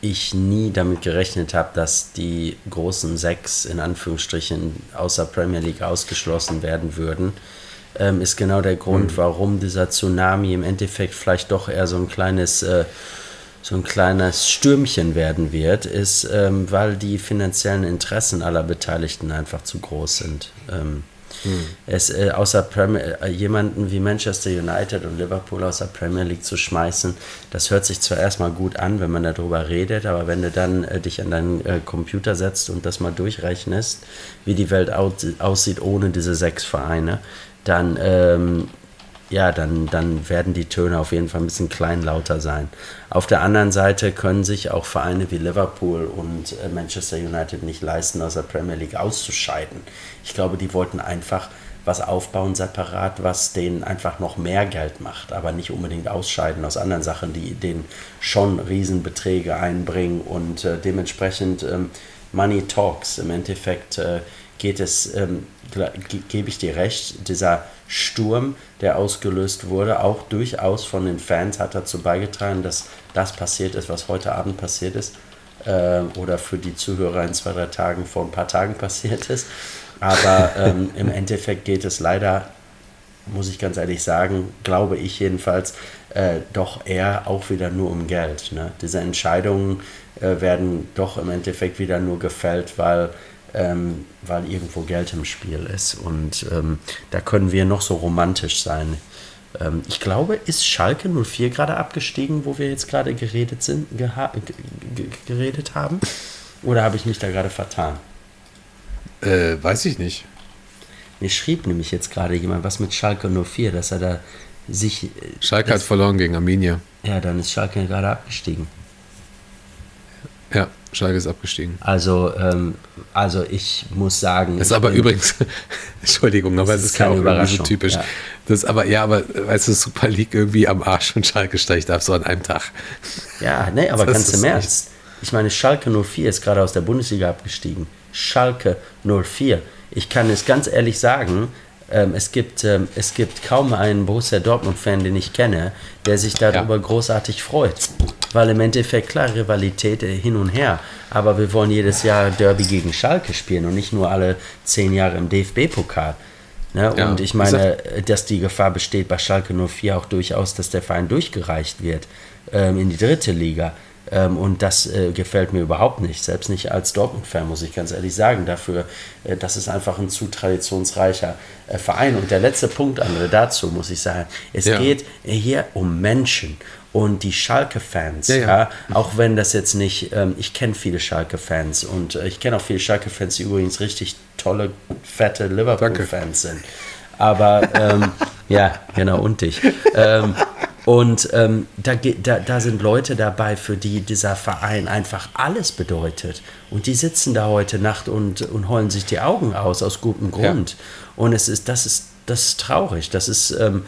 ich nie damit gerechnet habe, dass die großen sechs in Anführungsstrichen außer Premier League ausgeschlossen werden würden, ähm, ist genau der Grund, mhm. warum dieser Tsunami im Endeffekt vielleicht doch eher so ein kleines äh, so ein kleines Stürmchen werden wird, ist, ähm, weil die finanziellen Interessen aller Beteiligten einfach zu groß sind. Ähm, Hm. Es, äh, außer Premier, äh, jemanden wie Manchester United und Liverpool aus der Premier League zu schmeißen, das hört sich zwar erstmal gut an, wenn man darüber redet, aber wenn du dann äh, dich an deinen äh, Computer setzt und das mal durchrechnest, wie die Welt aussieht ohne diese sechs Vereine, dann ähm, ja, dann, dann werden die Töne auf jeden Fall ein bisschen kleinlauter sein. Auf der anderen Seite können sich auch Vereine wie Liverpool und äh, Manchester United nicht leisten, aus der Premier League auszuscheiden. Ich glaube, die wollten einfach was aufbauen separat, was denen einfach noch mehr Geld macht, aber nicht unbedingt ausscheiden aus anderen Sachen, die denen schon Riesenbeträge einbringen und äh, dementsprechend ähm, Money Talks. Im Endeffekt äh, geht es, ähm, gebe ich dir recht, dieser Sturm, der ausgelöst wurde, auch durchaus von den Fans hat dazu beigetragen, dass das passiert ist, was heute Abend passiert ist. Äh, oder für die Zuhörer in zwei, drei Tagen vor ein paar Tagen passiert ist. Aber ähm, im Endeffekt geht es leider, muss ich ganz ehrlich sagen, glaube ich jedenfalls, äh, doch eher auch wieder nur um Geld. Ne? Diese Entscheidungen äh, werden doch im Endeffekt wieder nur gefällt, weil ähm, weil irgendwo Geld im Spiel ist. Und ähm, da können wir noch so romantisch sein. Ähm, ich glaube, ist Schalke 04 gerade abgestiegen, wo wir jetzt gerade geredet, sind, geredet haben? Oder habe ich mich da gerade vertan? Äh, weiß ich nicht. Mir schrieb nämlich jetzt gerade jemand was mit Schalke 04, dass er da sich. Äh, Schalke hat verloren gegen Arminia. Ja, dann ist Schalke gerade abgestiegen. Ja, Schalke ist abgestiegen. Also, ähm, also ich muss sagen. Das ist aber übrigens, Entschuldigung, aber es ist, ist keine Überraschung. Typisch. Ja. Das ist aber, ja, aber weißt du, Super League irgendwie am Arsch und Schalke steigt ab so an einem Tag. Ja, nee, aber ganz im Ernst. Ich meine, Schalke 04 ist gerade aus der Bundesliga abgestiegen. Schalke 04. Ich kann es ganz ehrlich sagen, ähm, es, gibt, ähm, es gibt kaum einen Borussia Dortmund-Fan, den ich kenne, der sich darüber ja. großartig freut. Weil im Endeffekt, klar, Rivalität äh, hin und her, aber wir wollen jedes Jahr Derby gegen Schalke spielen und nicht nur alle zehn Jahre im DFB-Pokal. Ne? Ja, und ich meine, dass die Gefahr besteht bei Schalke 04 auch durchaus, dass der Verein durchgereicht wird ähm, in die dritte Liga. Ähm, und das äh, gefällt mir überhaupt nicht. Selbst nicht als Dortmund-Fan, muss ich ganz ehrlich sagen. Dafür, äh, das ist einfach ein zu traditionsreicher äh, Verein. Und der letzte Punkt, André, dazu muss ich sagen, es ja. geht hier um Menschen. Und die Schalke-Fans, ja, ja. ja, auch wenn das jetzt nicht, ähm, ich kenne viele Schalke-Fans und äh, ich kenne auch viele Schalke-Fans, die übrigens richtig tolle, fette Liverpool-Fans sind. Aber ähm, ja, genau, und dich. Ähm, und ähm, da, da, da sind Leute dabei, für die dieser Verein einfach alles bedeutet. Und die sitzen da heute Nacht und, und heulen sich die Augen aus, aus gutem Grund. Ja. Und es ist, das ist, das ist traurig. Das ist, ähm,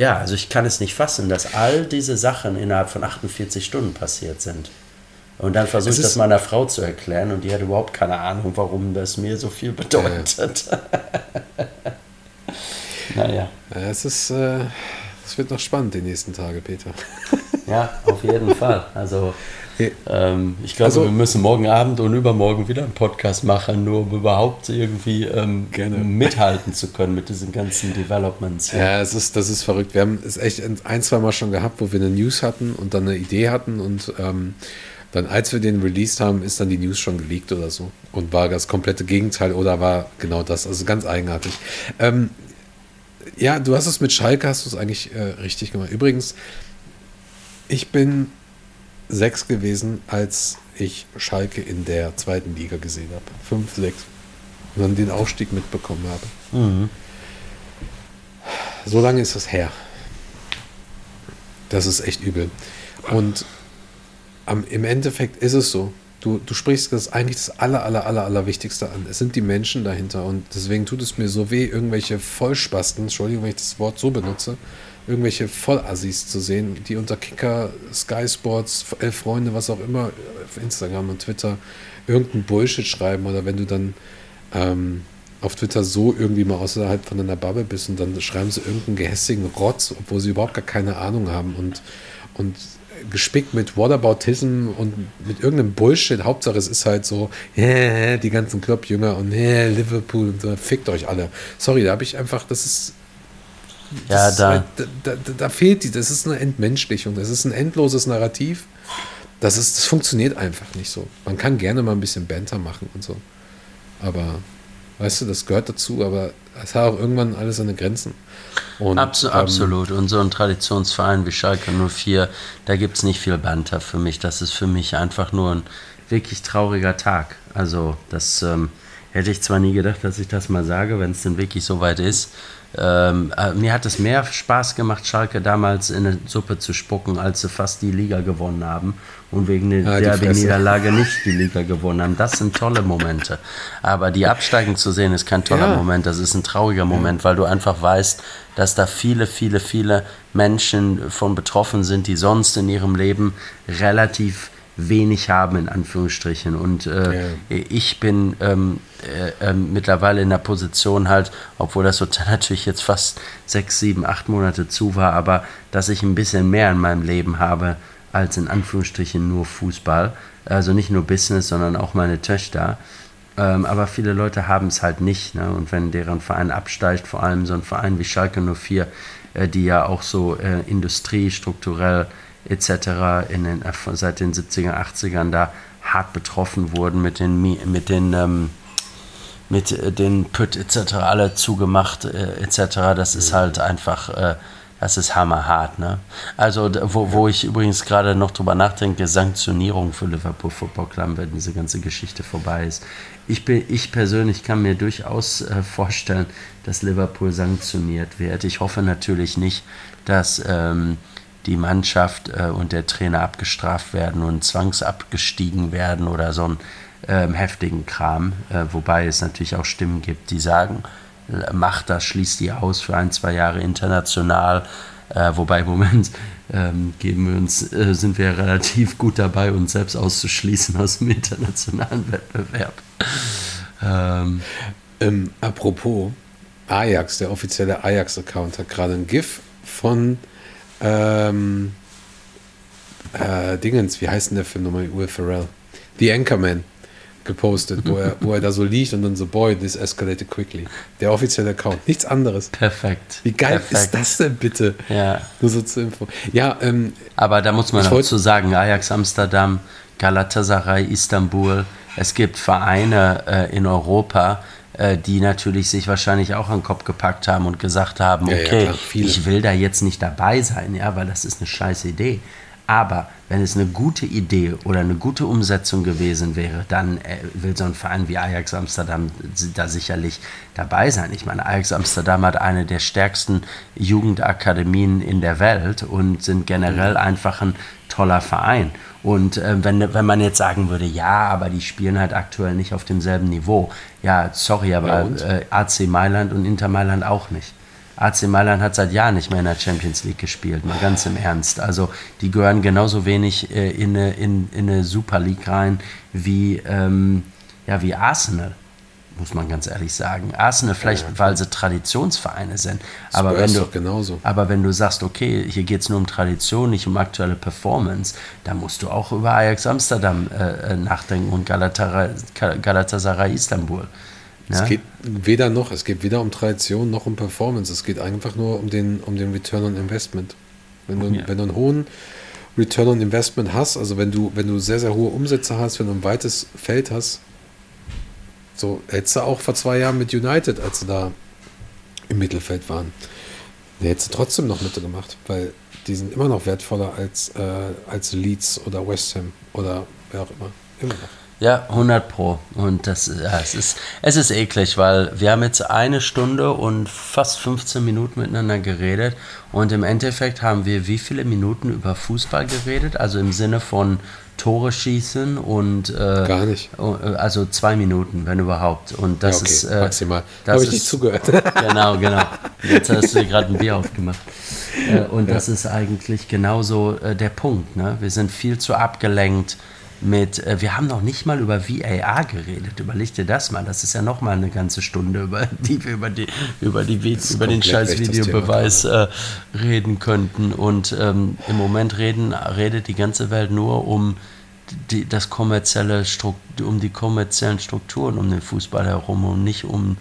ja, also ich kann es nicht fassen, dass all diese Sachen innerhalb von 48 Stunden passiert sind. Und dann versuche ich das meiner Frau zu erklären und die hat überhaupt keine Ahnung, warum das mir so viel bedeutet. Äh. naja. Ja, es ist. Äh es wird noch spannend die nächsten Tage, Peter. Ja, auf jeden Fall. Also ähm, ich glaube, also, wir müssen morgen Abend und übermorgen wieder einen Podcast machen, nur um überhaupt irgendwie ähm, gerne. mithalten zu können mit diesen ganzen Developments. Ja, ja es ist, das ist verrückt. Wir haben es echt ein, zwei Mal schon gehabt, wo wir eine News hatten und dann eine Idee hatten und ähm, dann, als wir den released haben, ist dann die News schon geleakt oder so und war das komplette Gegenteil oder war genau das. Also ganz eigenartig. Ähm, ja, du hast es mit Schalke, hast du es eigentlich äh, richtig gemacht. Übrigens, ich bin sechs gewesen, als ich Schalke in der zweiten Liga gesehen habe. Fünf, sechs. Und dann den Aufstieg mitbekommen habe. Mhm. So lange ist das her. Das ist echt übel. Und am, im Endeffekt ist es so. Du, du sprichst das eigentlich das aller, aller, aller, aller Wichtigste an. Es sind die Menschen dahinter und deswegen tut es mir so weh, irgendwelche Vollspasten, Entschuldigung, wenn ich das Wort so benutze, irgendwelche Vollassis zu sehen, die unter Kicker, Sky Sports, Elf Freunde, was auch immer, auf Instagram und Twitter irgendeinen Bullshit schreiben oder wenn du dann ähm, auf Twitter so irgendwie mal außerhalb von deiner Bubble bist und dann schreiben sie irgendeinen gehässigen Rotz, obwohl sie überhaupt gar keine Ahnung haben und, und gespickt mit Whataboutism und mit irgendeinem Bullshit. Hauptsache es ist halt so, yeah, die ganzen Clubjünger und yeah, Liverpool und so, fickt euch alle. Sorry, da habe ich einfach, das ist. Das ja, da. Halt, da, da. Da fehlt die, das ist eine Entmenschlichung, das ist ein endloses Narrativ. Das, ist, das funktioniert einfach nicht so. Man kann gerne mal ein bisschen Banter machen und so. Aber Weißt du, das gehört dazu, aber es hat auch irgendwann alles seine Grenzen. Und, Abs ähm, absolut. Und so ein Traditionsverein wie Schalke 04, da gibt es nicht viel Banter für mich. Das ist für mich einfach nur ein wirklich trauriger Tag. Also, das ähm, hätte ich zwar nie gedacht, dass ich das mal sage, wenn es denn wirklich so weit ist. Ähm, äh, mir hat es mehr Spaß gemacht, Schalke damals in eine Suppe zu spucken, als sie fast die Liga gewonnen haben und wegen der ja, Derby-Niederlage nicht die Liga gewonnen haben. Das sind tolle Momente. Aber die absteigen zu sehen, ist kein toller ja. Moment, das ist ein trauriger Moment, weil du einfach weißt, dass da viele, viele, viele Menschen von betroffen sind, die sonst in ihrem Leben relativ wenig haben, in Anführungsstrichen. Und äh, ja. ich bin ähm, äh, äh, mittlerweile in der Position halt, obwohl das Hotel natürlich jetzt fast sechs, sieben, acht Monate zu war, aber dass ich ein bisschen mehr in meinem Leben habe als in Anführungsstrichen nur Fußball. Also nicht nur Business, sondern auch meine Töchter. Ähm, aber viele Leute haben es halt nicht. Ne? Und wenn deren Verein absteigt, vor allem so ein Verein wie Schalke 04, äh, die ja auch so äh, industriestrukturell etc. In den, äh, seit den 70er, 80ern da hart betroffen wurden mit den, mit den, ähm, mit äh, den Püt etc. alle zugemacht äh, etc. Das ist halt einfach, äh, das ist hammerhart. Ne? Also wo, wo ich übrigens gerade noch drüber nachdenke, Sanktionierung für Liverpool Football Club, wenn diese ganze Geschichte vorbei ist. Ich, bin, ich persönlich kann mir durchaus äh, vorstellen, dass Liverpool sanktioniert wird. Ich hoffe natürlich nicht, dass ähm, die Mannschaft äh, und der Trainer abgestraft werden und zwangsabgestiegen werden oder so einen ähm, heftigen Kram. Äh, wobei es natürlich auch Stimmen gibt, die sagen, macht das, schließt die aus für ein, zwei Jahre international. Äh, wobei im Moment ähm, geben wir uns, äh, sind wir relativ gut dabei, uns selbst auszuschließen aus dem internationalen Wettbewerb. Ähm. Ähm, apropos, Ajax, der offizielle Ajax-Account hat gerade ein GIF von ähm, äh, Dingens, wie heißt denn der Film nochmal? Will Ferrell. The Anchorman gepostet, wo er, wo er da so liegt und dann so, boy, this escalated quickly. Der offizielle Account, nichts anderes. Perfekt. Wie geil Perfekt. ist das denn bitte? Ja. Nur so zur Info. Ja, ähm, aber da muss man dazu sagen, Ajax Amsterdam, Galatasaray Istanbul, es gibt Vereine äh, in Europa, die natürlich sich wahrscheinlich auch an den Kopf gepackt haben und gesagt haben, okay, ja, ich will da jetzt nicht dabei sein, ja, weil das ist eine scheiß Idee. Aber wenn es eine gute Idee oder eine gute Umsetzung gewesen wäre, dann äh, will so ein Verein wie Ajax Amsterdam da sicherlich dabei sein. Ich meine, Ajax Amsterdam hat eine der stärksten Jugendakademien in der Welt und sind generell mhm. einfach ein toller Verein. Und äh, wenn, wenn man jetzt sagen würde, ja, aber die spielen halt aktuell nicht auf demselben Niveau. Ja, sorry, aber ja, äh, AC Mailand und Inter Mailand auch nicht. AC Mailand hat seit Jahren nicht mehr in der Champions League gespielt, mal ganz im Ernst. Also die gehören genauso wenig äh, in, eine, in, in eine Super League rein wie, ähm, ja, wie Arsenal muss man ganz ehrlich sagen. Arsenal vielleicht, ja, weil sie Traditionsvereine sind. Aber wenn, du, aber wenn du sagst, okay, hier geht es nur um Tradition, nicht um aktuelle Performance, dann musst du auch über Ajax Amsterdam äh, äh nachdenken und Galatasaray, Galatasaray Istanbul. Ja? Es geht weder noch, es geht weder um Tradition noch um Performance. Es geht einfach nur um den, um den Return on Investment. Wenn du, ja. wenn du einen hohen Return on Investment hast, also wenn du, wenn du sehr, sehr hohe Umsätze hast, wenn du ein weites Feld hast, so, hättest du auch vor zwei Jahren mit United, als sie da im Mittelfeld waren, hättest du trotzdem noch mitgemacht, weil die sind immer noch wertvoller als, äh, als Leeds oder West Ham oder wer auch immer. Immer. Ja, 100 Pro. Und das ja, es ist, es ist eklig, weil wir haben jetzt eine Stunde und fast 15 Minuten miteinander geredet. Und im Endeffekt haben wir wie viele Minuten über Fußball geredet? Also im Sinne von Tore schießen und äh, gar nicht. Äh, also zwei Minuten, wenn überhaupt. Und das ja, okay, ist äh, maximal. Habe ich nicht zugehört. genau, genau. Jetzt hast du dir gerade ein Bier aufgemacht. Äh, und ja. das ist eigentlich genauso äh, der Punkt. Ne? Wir sind viel zu abgelenkt mit, äh, wir haben noch nicht mal über VAR geredet. Überleg dir das mal. Das ist ja noch mal eine ganze Stunde, über die wir über, die, über, die, über den scheiß Videobeweis äh, reden könnten. Und ähm, im Moment reden, redet die ganze Welt nur um die, das kommerzielle Struktur, um die kommerziellen Strukturen um den Fußball herum und nicht um,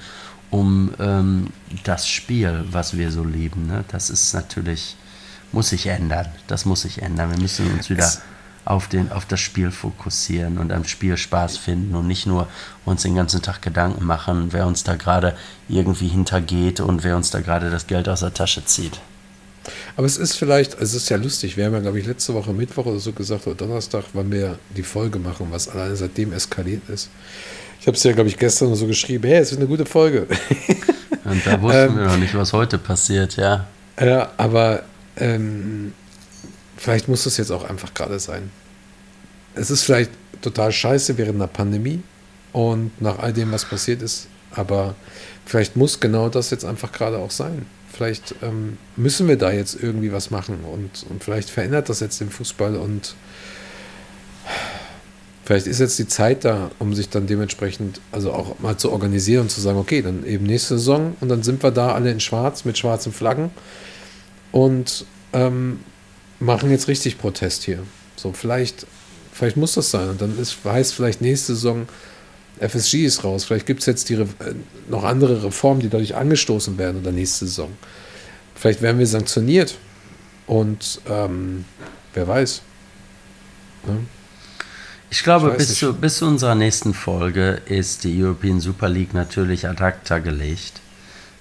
um ähm, das Spiel, was wir so lieben. Ne? Das ist natürlich, muss sich ändern. Das muss sich ändern. Wir müssen uns wieder. Es auf, den, auf das Spiel fokussieren und am Spiel Spaß finden und nicht nur uns den ganzen Tag Gedanken machen, wer uns da gerade irgendwie hintergeht und wer uns da gerade das Geld aus der Tasche zieht. Aber es ist vielleicht, es ist ja lustig, wir haben ja, glaube ich, letzte Woche Mittwoch oder so gesagt, oder Donnerstag, wann wir die Folge machen, was alleine seitdem eskaliert ist. Ich habe es ja, glaube ich, gestern so geschrieben, hey, es ist eine gute Folge. Und da wussten ähm, wir noch nicht, was heute passiert, ja. Ja, aber ähm, vielleicht muss das jetzt auch einfach gerade sein. Es ist vielleicht total scheiße während einer Pandemie und nach all dem, was passiert ist, aber vielleicht muss genau das jetzt einfach gerade auch sein. Vielleicht ähm, müssen wir da jetzt irgendwie was machen und, und vielleicht verändert das jetzt den Fußball und vielleicht ist jetzt die Zeit da, um sich dann dementsprechend, also auch mal zu organisieren und zu sagen, okay, dann eben nächste Saison und dann sind wir da alle in Schwarz mit schwarzen Flaggen und ähm, machen jetzt richtig Protest hier. So, vielleicht, vielleicht muss das sein. Und dann ist, heißt vielleicht nächste Saison, FSG ist raus. Vielleicht gibt es jetzt die, äh, noch andere Reformen, die dadurch angestoßen werden oder nächste Saison. Vielleicht werden wir sanktioniert. Und ähm, wer weiß. Ne? Ich glaube, ich bis, zu, bis zu unserer nächsten Folge ist die European Super League natürlich ad acta gelegt.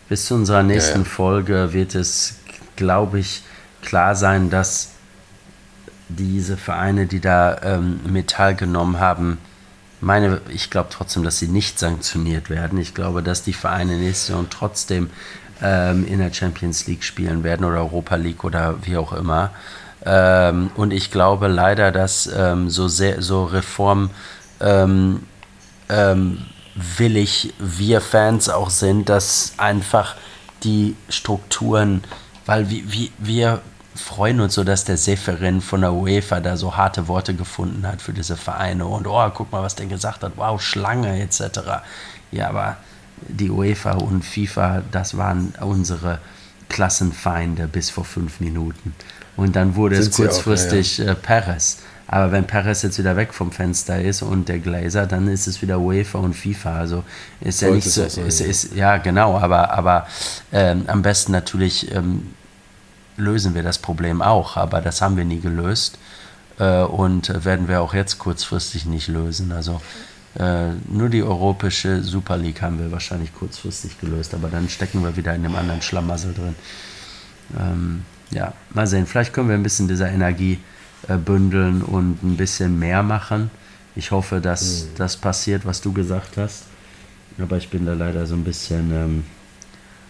Bis zu unserer nächsten ja, ja. Folge wird es, glaube ich, klar sein, dass diese Vereine, die da ähm, mit teilgenommen haben, meine, ich glaube trotzdem, dass sie nicht sanktioniert werden. Ich glaube, dass die Vereine nächste Saison trotzdem ähm, in der Champions League spielen werden oder Europa League oder wie auch immer. Ähm, und ich glaube leider, dass ähm, so sehr so Reform ähm, ähm, willig wir Fans auch sind, dass einfach die Strukturen, weil wir, wir freuen uns so, dass der Seferin von der UEFA da so harte Worte gefunden hat für diese Vereine und oh, guck mal, was der gesagt hat, wow, Schlange etc. Ja, aber die UEFA und FIFA, das waren unsere Klassenfeinde bis vor fünf Minuten. Und dann wurde Sind es kurzfristig auch, ja, ja. Äh, Perez. Aber wenn Perez jetzt wieder weg vom Fenster ist und der Glazer, dann ist es wieder UEFA und FIFA. Also ist ja nicht so, ist, ist, ja genau, aber, aber ähm, am besten natürlich ähm, lösen wir das Problem auch, aber das haben wir nie gelöst äh, und werden wir auch jetzt kurzfristig nicht lösen. Also äh, nur die europäische Super League haben wir wahrscheinlich kurzfristig gelöst, aber dann stecken wir wieder in einem anderen Schlamassel drin. Ähm, ja, mal sehen, vielleicht können wir ein bisschen dieser Energie äh, bündeln und ein bisschen mehr machen. Ich hoffe, dass mhm. das passiert, was du gesagt hast. Aber ich bin da leider so ein bisschen ähm,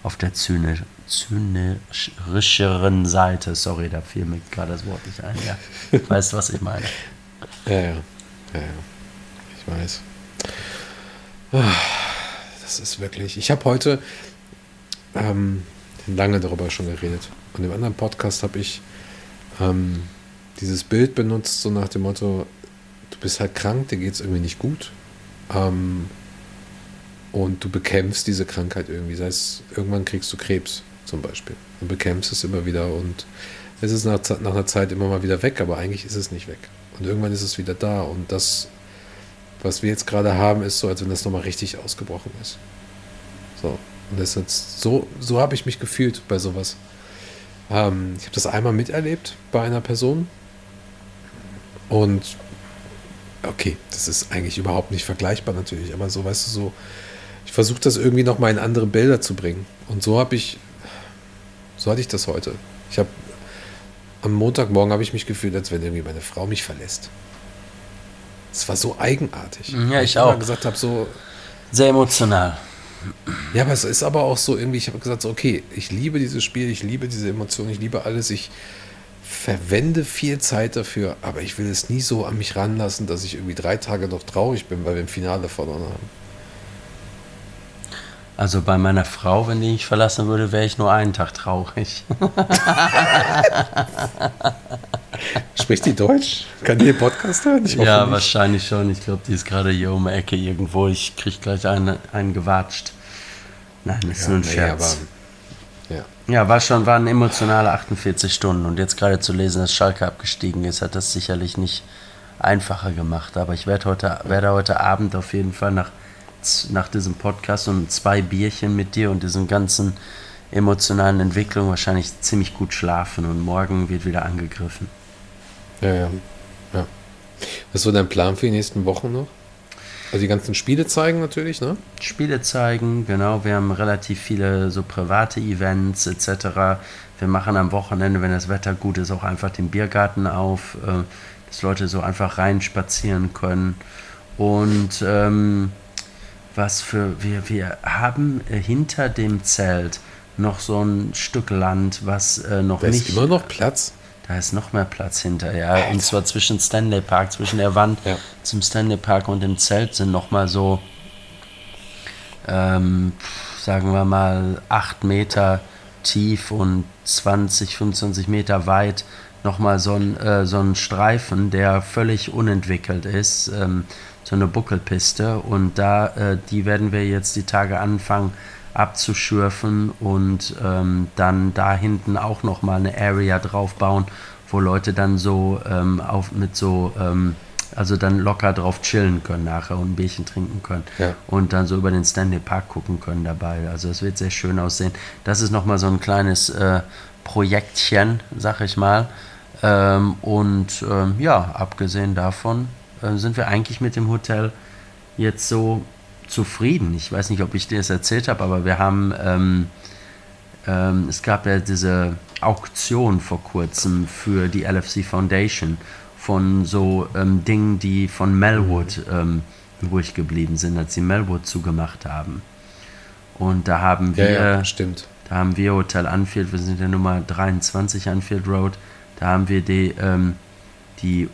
auf der zynisch, zynischeren Seite. Sorry, da fiel mir gerade das Wort nicht ein. Ja. Weißt du, was ich meine? Ja, ja, ja, ja. Ich weiß. Das ist wirklich. Ich habe heute ähm, lange darüber schon geredet. Und im anderen Podcast habe ich ähm, dieses Bild benutzt, so nach dem Motto: Du bist halt krank, dir geht es irgendwie nicht gut. Ähm, und du bekämpfst diese Krankheit irgendwie. Sei es, irgendwann kriegst du Krebs zum Beispiel und bekämpfst es immer wieder und es ist nach, nach einer Zeit immer mal wieder weg, aber eigentlich ist es nicht weg. Und irgendwann ist es wieder da und das, was wir jetzt gerade haben, ist so, als wenn das nochmal richtig ausgebrochen ist. So. Und das ist so, so habe ich mich gefühlt bei sowas. Ähm, ich habe das einmal miterlebt bei einer Person. Und okay, das ist eigentlich überhaupt nicht vergleichbar natürlich, aber so, weißt du, so, ich versuche das irgendwie nochmal in andere Bilder zu bringen. Und so habe ich, so hatte ich das heute. Ich habe, am Montagmorgen habe ich mich gefühlt, als wenn irgendwie meine Frau mich verlässt. Es war so eigenartig. Ja, ich, ich auch. gesagt habe, so. Sehr emotional. Ja, aber es ist aber auch so irgendwie, ich habe gesagt, so, okay, ich liebe dieses Spiel, ich liebe diese Emotionen, ich liebe alles, ich verwende viel Zeit dafür, aber ich will es nie so an mich ranlassen, dass ich irgendwie drei Tage noch traurig bin, weil wir im Finale verloren haben. Also bei meiner Frau, wenn die mich verlassen würde, wäre ich nur einen Tag traurig. Spricht die Deutsch? Kann die den Podcast hören? ja, nicht. wahrscheinlich schon. Ich glaube, die ist gerade hier um die Ecke irgendwo. Ich kriege gleich einen, einen gewatscht. Nein, das ist ja, nur ein nee, Scherz. Aber, ja. ja, war schon, waren emotionale 48 Stunden. Und jetzt gerade zu lesen, dass Schalke abgestiegen ist, hat das sicherlich nicht einfacher gemacht. Aber ich werde heute, werde heute Abend auf jeden Fall nach nach diesem Podcast und zwei Bierchen mit dir und diesen ganzen emotionalen Entwicklungen wahrscheinlich ziemlich gut schlafen und morgen wird wieder angegriffen. Ja, ja. ja. Was so dein Plan für die nächsten Wochen noch? Also die ganzen Spiele zeigen natürlich, ne? Spiele zeigen, genau. Wir haben relativ viele so private Events etc. Wir machen am Wochenende, wenn das Wetter gut ist, auch einfach den Biergarten auf, äh, dass Leute so einfach reinspazieren können. Und ähm, was für wir, wir haben äh, hinter dem Zelt noch so ein Stück Land, was äh, noch da nicht. Ist immer noch Platz. Da ist noch mehr Platz hinter, ja. Alter. Und zwar zwischen Stanley Park, zwischen der Wand ja. zum Stanley Park und dem Zelt sind noch mal so, ähm, sagen wir mal, acht Meter tief und 20, 25 Meter weit noch mal so ein, äh, so ein Streifen, der völlig unentwickelt ist, ähm, so eine Buckelpiste. Und da, äh, die werden wir jetzt die Tage anfangen abzuschürfen und ähm, dann da hinten auch noch mal eine Area drauf bauen, wo Leute dann so ähm, auf, mit so, ähm, also dann locker drauf chillen können nachher und ein Bierchen trinken können ja. und dann so über den Stanley Park gucken können dabei. Also es wird sehr schön aussehen. Das ist noch mal so ein kleines äh, Projektchen, sag ich mal. Ähm, und ähm, ja, abgesehen davon äh, sind wir eigentlich mit dem Hotel jetzt so zufrieden. Ich weiß nicht, ob ich dir das erzählt habe, aber wir haben, ähm, ähm, es gab ja diese Auktion vor kurzem für die LFC Foundation von so ähm, Dingen, die von Melwood ähm, übrig geblieben sind, als sie Melwood zugemacht haben. Und da haben wir, ja, ja, stimmt. da haben wir Hotel Anfield, wir sind ja Nummer 23 Anfield Road, da haben wir die, ähm, die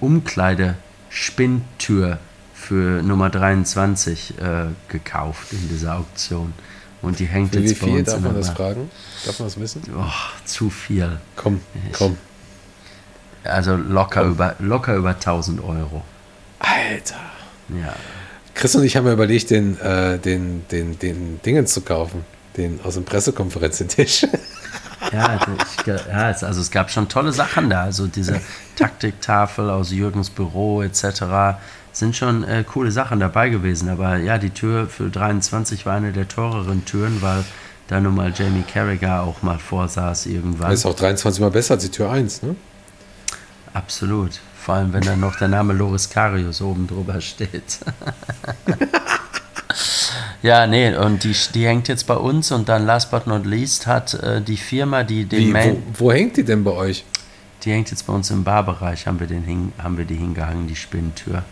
Umkleide-Spinntür für Nummer 23 äh, gekauft in dieser Auktion. Und die hängt für jetzt bei viel uns darf man das fragen? Darf man das wissen? Oh, zu viel. Komm, ich, komm. Also locker komm. über, locker über 1000 Euro. Alter. Ja. Chris und ich haben ja überlegt, den, äh, den, den, den Dingen zu kaufen. Den aus dem Pressekonferenztisch. Ja, ich, ja, also es gab schon tolle Sachen da. Also diese Taktiktafel aus Jürgens Büro etc sind schon äh, coole Sachen dabei gewesen. Aber ja, die Tür für 23 war eine der teureren Türen, weil da nun mal Jamie Carragher auch mal vorsaß irgendwann. Das ist auch 23 mal besser als die Tür 1, ne? Absolut. Vor allem, wenn dann noch der Name Loris Karius oben drüber steht. ja, nee, und die, die hängt jetzt bei uns und dann last but not least hat äh, die Firma, die den Wie, Main wo, wo, hängt die denn bei euch? Die hängt jetzt bei uns im Barbereich, haben wir, den hing, haben wir die hingehangen, die Spinntür.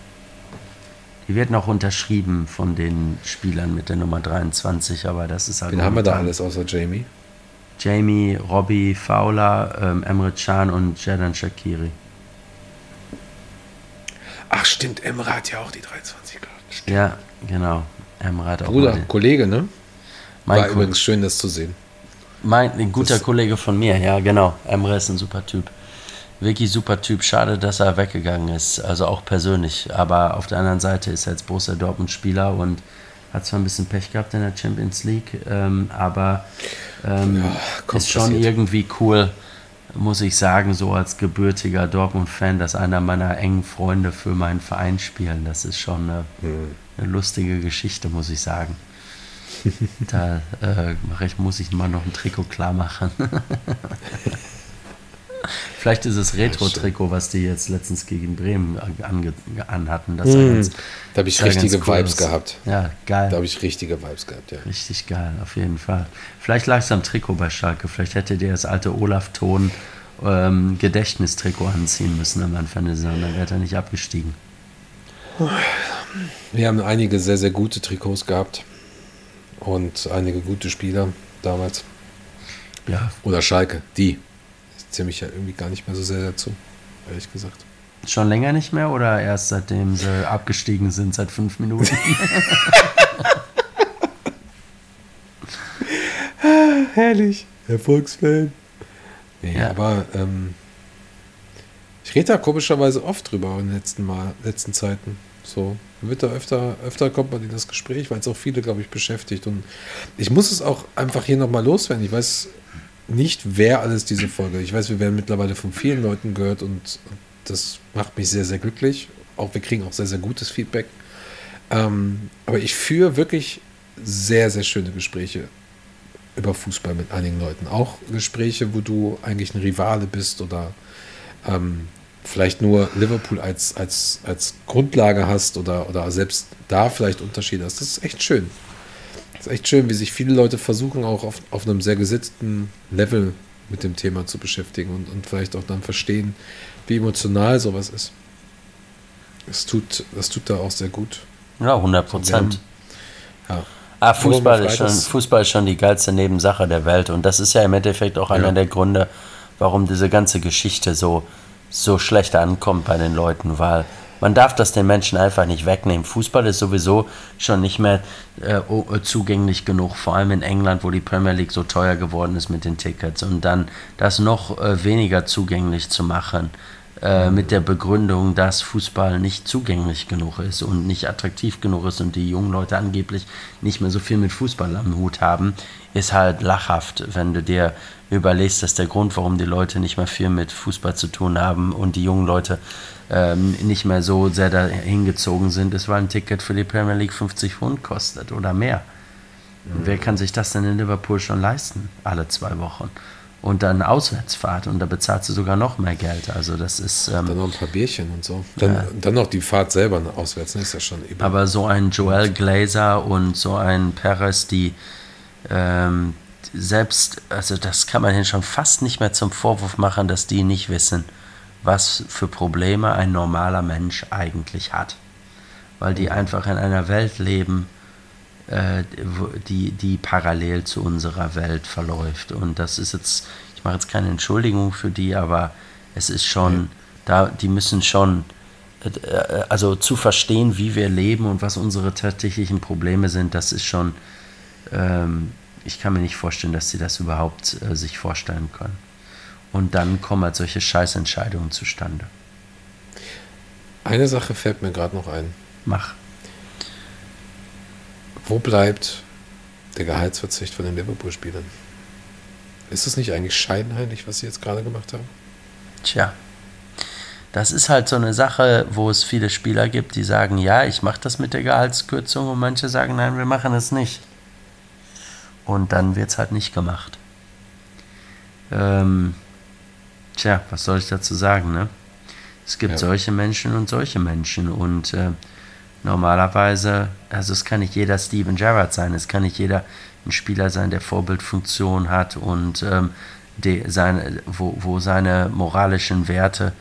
Die wird noch unterschrieben von den Spielern mit der Nummer 23, aber das ist halt. Wen haben wir da alles außer Jamie? Jamie, Robbie, Fowler, ähm, Emre Can und Jadan Shakiri. Ach stimmt, Emre hat ja auch die 23 gehabt. Ja, genau. Hat auch Bruder, Kollege, ne? Mein War übrigens schön, das zu sehen. Mein, ein guter das Kollege von mir, ja, genau. Emre ist ein super Typ wirklich super Typ. Schade, dass er weggegangen ist, also auch persönlich. Aber auf der anderen Seite ist er jetzt Borussia Dortmund Spieler und hat zwar ein bisschen Pech gehabt in der Champions League, ähm, aber ähm, ja, ist schon passiert. irgendwie cool, muss ich sagen, so als gebürtiger Dortmund-Fan, dass einer meiner engen Freunde für meinen Verein spielen. Das ist schon eine, mhm. Eine lustige Geschichte, muss ich sagen. da äh, ich, muss ich mal noch ein Trikot klar machen. Vielleicht ist es Retro-Trikot, was die jetzt letztens gegen Bremen anhatten. Das mm, da habe ich richtige cool Vibes aus. gehabt. Ja, geil. Da habe ich richtige Vibes gehabt, ja. Richtig geil, auf jeden Fall. Vielleicht lag es am Trikot bei Schalke. Vielleicht hätte der das alte Olaf-Ton ähm, Gedächtnistrikot anziehen müssen am Anfang der Saison. Dann wäre er nicht abgestiegen. Wir haben einige sehr, sehr gute Trikots gehabt. Und einige gute Spieler damals. Ja. Oder Schalke, die zähle mich ja irgendwie gar nicht mehr so sehr dazu, ehrlich gesagt. Schon länger nicht mehr oder erst seitdem sie abgestiegen sind, seit fünf Minuten? Herrlich. Erfolgsfan. Nee, ja. aber ähm, ich rede da komischerweise oft drüber in den letzten, Mal, letzten Zeiten. So, wird da öfter, öfter kommt man in das Gespräch, weil es auch viele, glaube ich, beschäftigt. Und ich muss es auch einfach hier nochmal loswerden. Ich weiß, nicht, wer alles diese Folge. Ich weiß, wir werden mittlerweile von vielen Leuten gehört und das macht mich sehr, sehr glücklich. Auch wir kriegen auch sehr, sehr gutes Feedback. Ähm, aber ich führe wirklich sehr, sehr schöne Gespräche über Fußball mit einigen Leuten. Auch Gespräche, wo du eigentlich ein Rivale bist oder ähm, vielleicht nur Liverpool als, als, als Grundlage hast oder, oder selbst da vielleicht Unterschiede hast. Das ist echt schön. Das ist echt schön, wie sich viele Leute versuchen, auch auf, auf einem sehr gesetzten Level mit dem Thema zu beschäftigen und, und vielleicht auch dann verstehen, wie emotional sowas ist. Das tut, das tut da auch sehr gut. Ja, 100 Prozent. Ja. Ah, Fußball ist, schon, Fußball ist schon die geilste Nebensache der Welt und das ist ja im Endeffekt auch einer ja. der Gründe, warum diese ganze Geschichte so, so schlecht ankommt bei den Leuten, weil man darf das den Menschen einfach nicht wegnehmen. Fußball ist sowieso schon nicht mehr äh, zugänglich genug, vor allem in England, wo die Premier League so teuer geworden ist mit den Tickets. Und dann das noch äh, weniger zugänglich zu machen, äh, mit der Begründung, dass Fußball nicht zugänglich genug ist und nicht attraktiv genug ist und die jungen Leute angeblich nicht mehr so viel mit Fußball am Hut haben, ist halt lachhaft, wenn du dir überlegst, dass der Grund, warum die Leute nicht mehr viel mit Fußball zu tun haben und die jungen Leute ähm, nicht mehr so sehr dahin gezogen sind, ist, weil ein Ticket für die Premier League 50 Pfund kostet oder mehr. Mhm. Wer kann sich das denn in Liverpool schon leisten, alle zwei Wochen? Und dann Auswärtsfahrt und da bezahlst du sogar noch mehr Geld. Also das ist. Ähm, dann noch ein paar Bierchen und so. Dann, äh, dann noch die Fahrt selber auswärts, ist ja schon eben. Aber so ein Joel Glazer und so ein Perez, die ähm, selbst, also das kann man schon fast nicht mehr zum Vorwurf machen, dass die nicht wissen, was für Probleme ein normaler Mensch eigentlich hat. Weil die einfach in einer Welt leben, die, die parallel zu unserer Welt verläuft. Und das ist jetzt, ich mache jetzt keine Entschuldigung für die, aber es ist schon, da, die müssen schon, äh, also zu verstehen, wie wir leben und was unsere tatsächlichen Probleme sind, das ist schon, ähm, ich kann mir nicht vorstellen, dass sie das überhaupt äh, sich vorstellen können. Und dann kommen halt solche Scheißentscheidungen zustande. Eine Sache fällt mir gerade noch ein. Mach. Wo bleibt der Gehaltsverzicht von den Liverpool-Spielern? Ist das nicht eigentlich scheinheilig, was sie jetzt gerade gemacht haben? Tja, das ist halt so eine Sache, wo es viele Spieler gibt, die sagen, ja, ich mache das mit der Gehaltskürzung und manche sagen, nein, wir machen es nicht. Und dann wird es halt nicht gemacht. Ähm, tja, was soll ich dazu sagen, ne? Es gibt ja. solche Menschen und solche Menschen und äh, normalerweise, also es kann nicht jeder Steven Gerrard sein, es kann nicht jeder ein Spieler sein, der Vorbildfunktion hat und ähm, die, seine, wo, wo seine moralischen Werte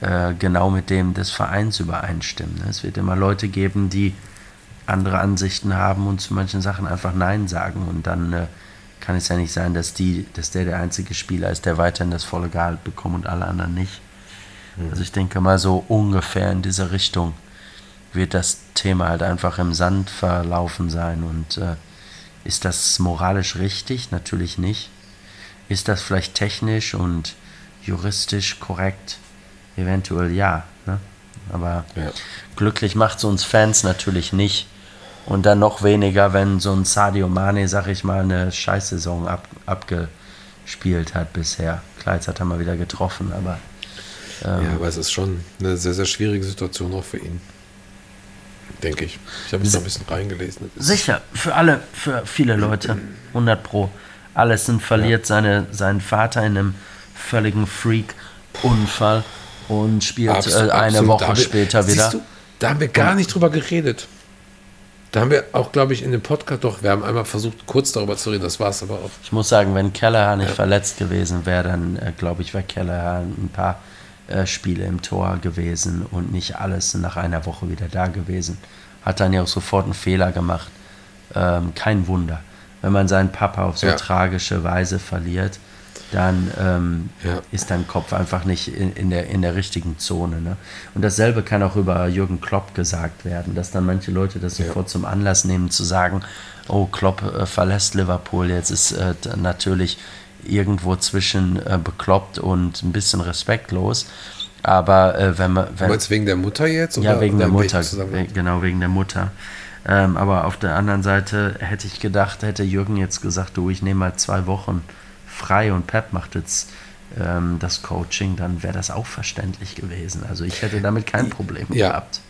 äh, genau mit dem des Vereins übereinstimmen. Es wird immer Leute geben, die andere Ansichten haben und zu manchen Sachen einfach Nein sagen und dann äh, kann es ja nicht sein, dass, die, dass der der einzige Spieler ist, der weiterhin das volle Gehalt bekommt und alle anderen nicht. Also ich denke mal so ungefähr in diese Richtung wird das Thema halt einfach im Sand verlaufen sein. Und äh, ist das moralisch richtig? Natürlich nicht. Ist das vielleicht technisch und juristisch korrekt? Eventuell ja. Ne? Aber ja. glücklich macht es uns Fans natürlich nicht. Und dann noch weniger, wenn so ein Sadio Mane, sag ich mal, eine Scheißsaison ab, abgespielt hat bisher. Klar, jetzt hat er mal wieder getroffen, aber. Ähm, ja, aber es ist schon eine sehr, sehr schwierige Situation auch für ihn denke ich. Ich habe mich da ein bisschen reingelesen. Sicher, für alle, für viele Leute, 100 Pro. Allison verliert ja. seine, seinen Vater in einem völligen Freak-Unfall und spielt absolut, äh, eine. Woche wir, später wieder. Du, da haben wir gar nicht drüber geredet. Da haben wir auch, glaube ich, in dem Podcast doch, wir haben einmal versucht, kurz darüber zu reden, das war es aber auch. Ich muss sagen, wenn Kelleher nicht ja. verletzt gewesen wäre, dann äh, glaube ich, wäre Kelleher ein paar Spiele im Tor gewesen und nicht alles nach einer Woche wieder da gewesen. Hat dann ja auch sofort einen Fehler gemacht. Ähm, kein Wunder. Wenn man seinen Papa auf so ja. tragische Weise verliert, dann ähm, ja. ist dein Kopf einfach nicht in, in, der, in der richtigen Zone. Ne? Und dasselbe kann auch über Jürgen Klopp gesagt werden, dass dann manche Leute das ja. sofort zum Anlass nehmen, zu sagen, oh, Klopp äh, verlässt Liverpool, jetzt ist äh, natürlich irgendwo zwischen äh, bekloppt und ein bisschen respektlos. Aber äh, wenn man. Wenn, du meinst wegen der Mutter jetzt? Oder ja, wegen der Mutter. Genau, wegen der Mutter. Ähm, aber auf der anderen Seite hätte ich gedacht, hätte Jürgen jetzt gesagt, du, ich nehme mal zwei Wochen frei und Pep macht jetzt ähm, das Coaching, dann wäre das auch verständlich gewesen. Also ich hätte damit kein Problem ja, gehabt.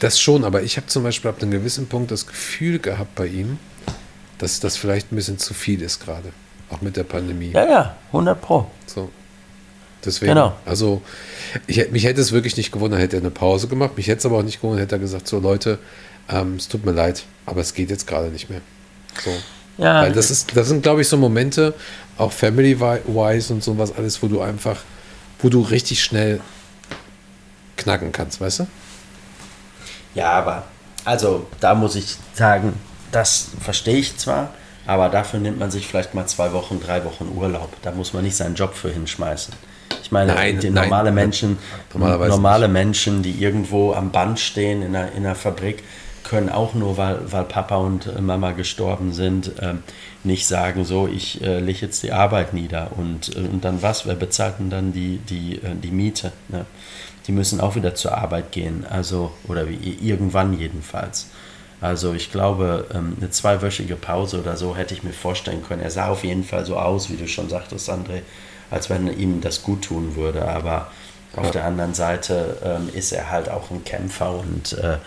Das schon, aber ich habe zum Beispiel ab einem gewissen Punkt das Gefühl gehabt bei ihm, dass das vielleicht ein bisschen zu viel ist gerade. Auch mit der Pandemie. Ja, ja, 100 Pro. So. Deswegen, genau. also ich, mich hätte es wirklich nicht gewundert, hätte er eine Pause gemacht. Mich hätte es aber auch nicht gewundert, hätte er gesagt, so Leute, ähm, es tut mir leid, aber es geht jetzt gerade nicht mehr. So. Ja. Weil das ist, das sind, glaube ich, so Momente, auch family-wise und sowas alles, wo du einfach, wo du richtig schnell knacken kannst, weißt du? Ja, aber also da muss ich sagen, das verstehe ich zwar, aber dafür nimmt man sich vielleicht mal zwei Wochen, drei Wochen Urlaub. Da muss man nicht seinen Job für hinschmeißen. Ich meine, nein, die normale nein, Menschen, normale Menschen, die irgendwo am Band stehen in einer, in einer Fabrik, können auch nur, weil, weil Papa und Mama gestorben sind, ähm, nicht sagen, so, ich äh, lege jetzt die Arbeit nieder und, äh, und dann was? Wer bezahlt denn dann die, die, äh, die Miete? Ne? Die müssen auch wieder zur Arbeit gehen, also, oder wie, irgendwann jedenfalls. Also ich glaube, ähm, eine zweiwöchige Pause oder so hätte ich mir vorstellen können. Er sah auf jeden Fall so aus, wie du schon sagtest, André, als wenn ihm das gut tun würde. Aber auf ja. der anderen Seite ähm, ist er halt auch ein Kämpfer und äh,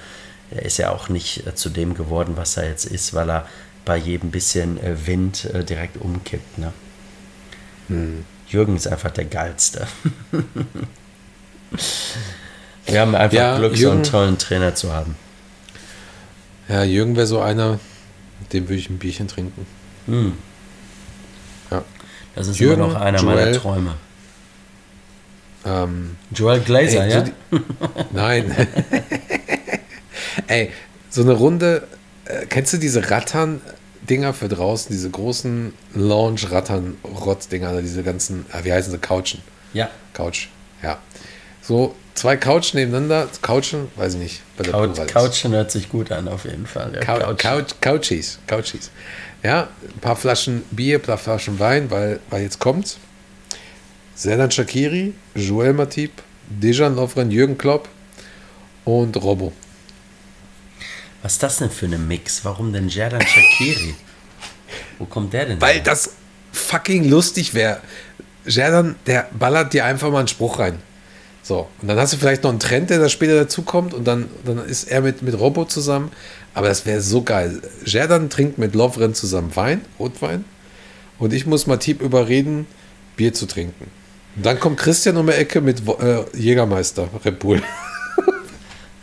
er ist ja auch nicht äh, zu dem geworden, was er jetzt ist, weil er bei jedem bisschen äh, Wind direkt umkippt. Ne? Hm. Jürgen ist einfach der Geilste. Wir haben einfach ja, Glück, Jürgen, so einen tollen Trainer zu haben. Ja, Jürgen wäre so einer, mit dem würde ich ein Bierchen trinken. Hm. Ja. Das ist Jürgen, immer noch einer Joel, meiner Träume. Ähm, Joel Glazer, ey, ja? So die, nein. ey, so eine Runde, äh, kennst du diese Rattern-Dinger für draußen, diese großen Lounge-Rattern-Rotz-Dinger, diese ganzen, ah, wie heißen sie, Couchen? Ja. Couch, ja. So zwei Couchen nebeneinander, Couchen, weiß ich nicht. Couch, Couchen hört sich gut an, auf jeden Fall. Ja, Couch. Couch, Couchies, Couchies. Ja, ein paar Flaschen Bier, ein paar Flaschen Wein, weil, weil jetzt kommt Serdan Shakiri, Joel Matip, Dejan Lovren, Jürgen Klopp und Robbo. Was ist das denn für ein Mix? Warum denn Serdan Shakiri? Wo kommt der denn? Weil her? das fucking lustig wäre. Serdan, der ballert dir einfach mal einen Spruch rein. So, und dann hast du vielleicht noch einen Trend, der da später dazukommt und dann, dann ist er mit, mit Robo zusammen. Aber das wäre so geil. Jerdan trinkt mit Lovren zusammen Wein, Rotwein. Und ich muss Matip überreden, Bier zu trinken. Und dann kommt Christian um die Ecke mit äh, Jägermeister, Red Bull.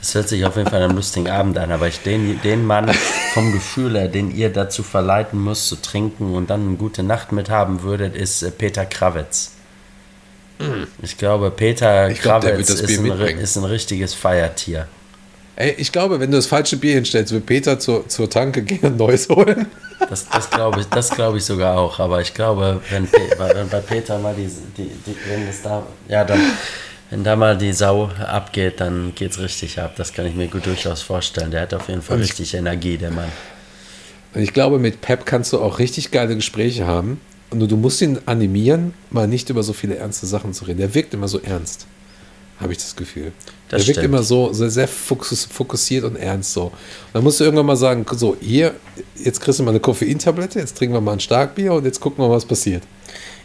Das hört sich auf jeden Fall einem lustigen Abend an, aber ich den, den Mann vom Gefühl her, den ihr dazu verleiten müsst zu trinken und dann eine gute Nacht mit haben würdet, ist äh, Peter Krawitz. Ich glaube, Peter ich glaub, Kravitz ist ein, ist ein, richtiges Feiertier. Ey, ich glaube, wenn du das falsche Bier hinstellst, wird Peter zur, zur Tanke gehen und Neues holen. Das, das glaube ich, glaub ich sogar auch. Aber ich glaube, wenn, wenn bei Peter mal die, die, die, wenn das da, ja, dann, wenn da mal die Sau abgeht, dann geht es richtig ab. Das kann ich mir gut durchaus vorstellen. Der hat auf jeden Fall richtig ich, Energie, der Mann. Und ich glaube, mit Pep kannst du auch richtig geile Gespräche haben. Und du musst ihn animieren, mal nicht über so viele ernste Sachen zu reden. Der wirkt immer so ernst, habe ich das Gefühl. Das der wirkt immer so sehr, sehr fokussiert und ernst so. Und dann musst du irgendwann mal sagen, so, hier, jetzt kriegst du mal eine Koffeintablette, jetzt trinken wir mal ein Starkbier und jetzt gucken wir mal, was passiert.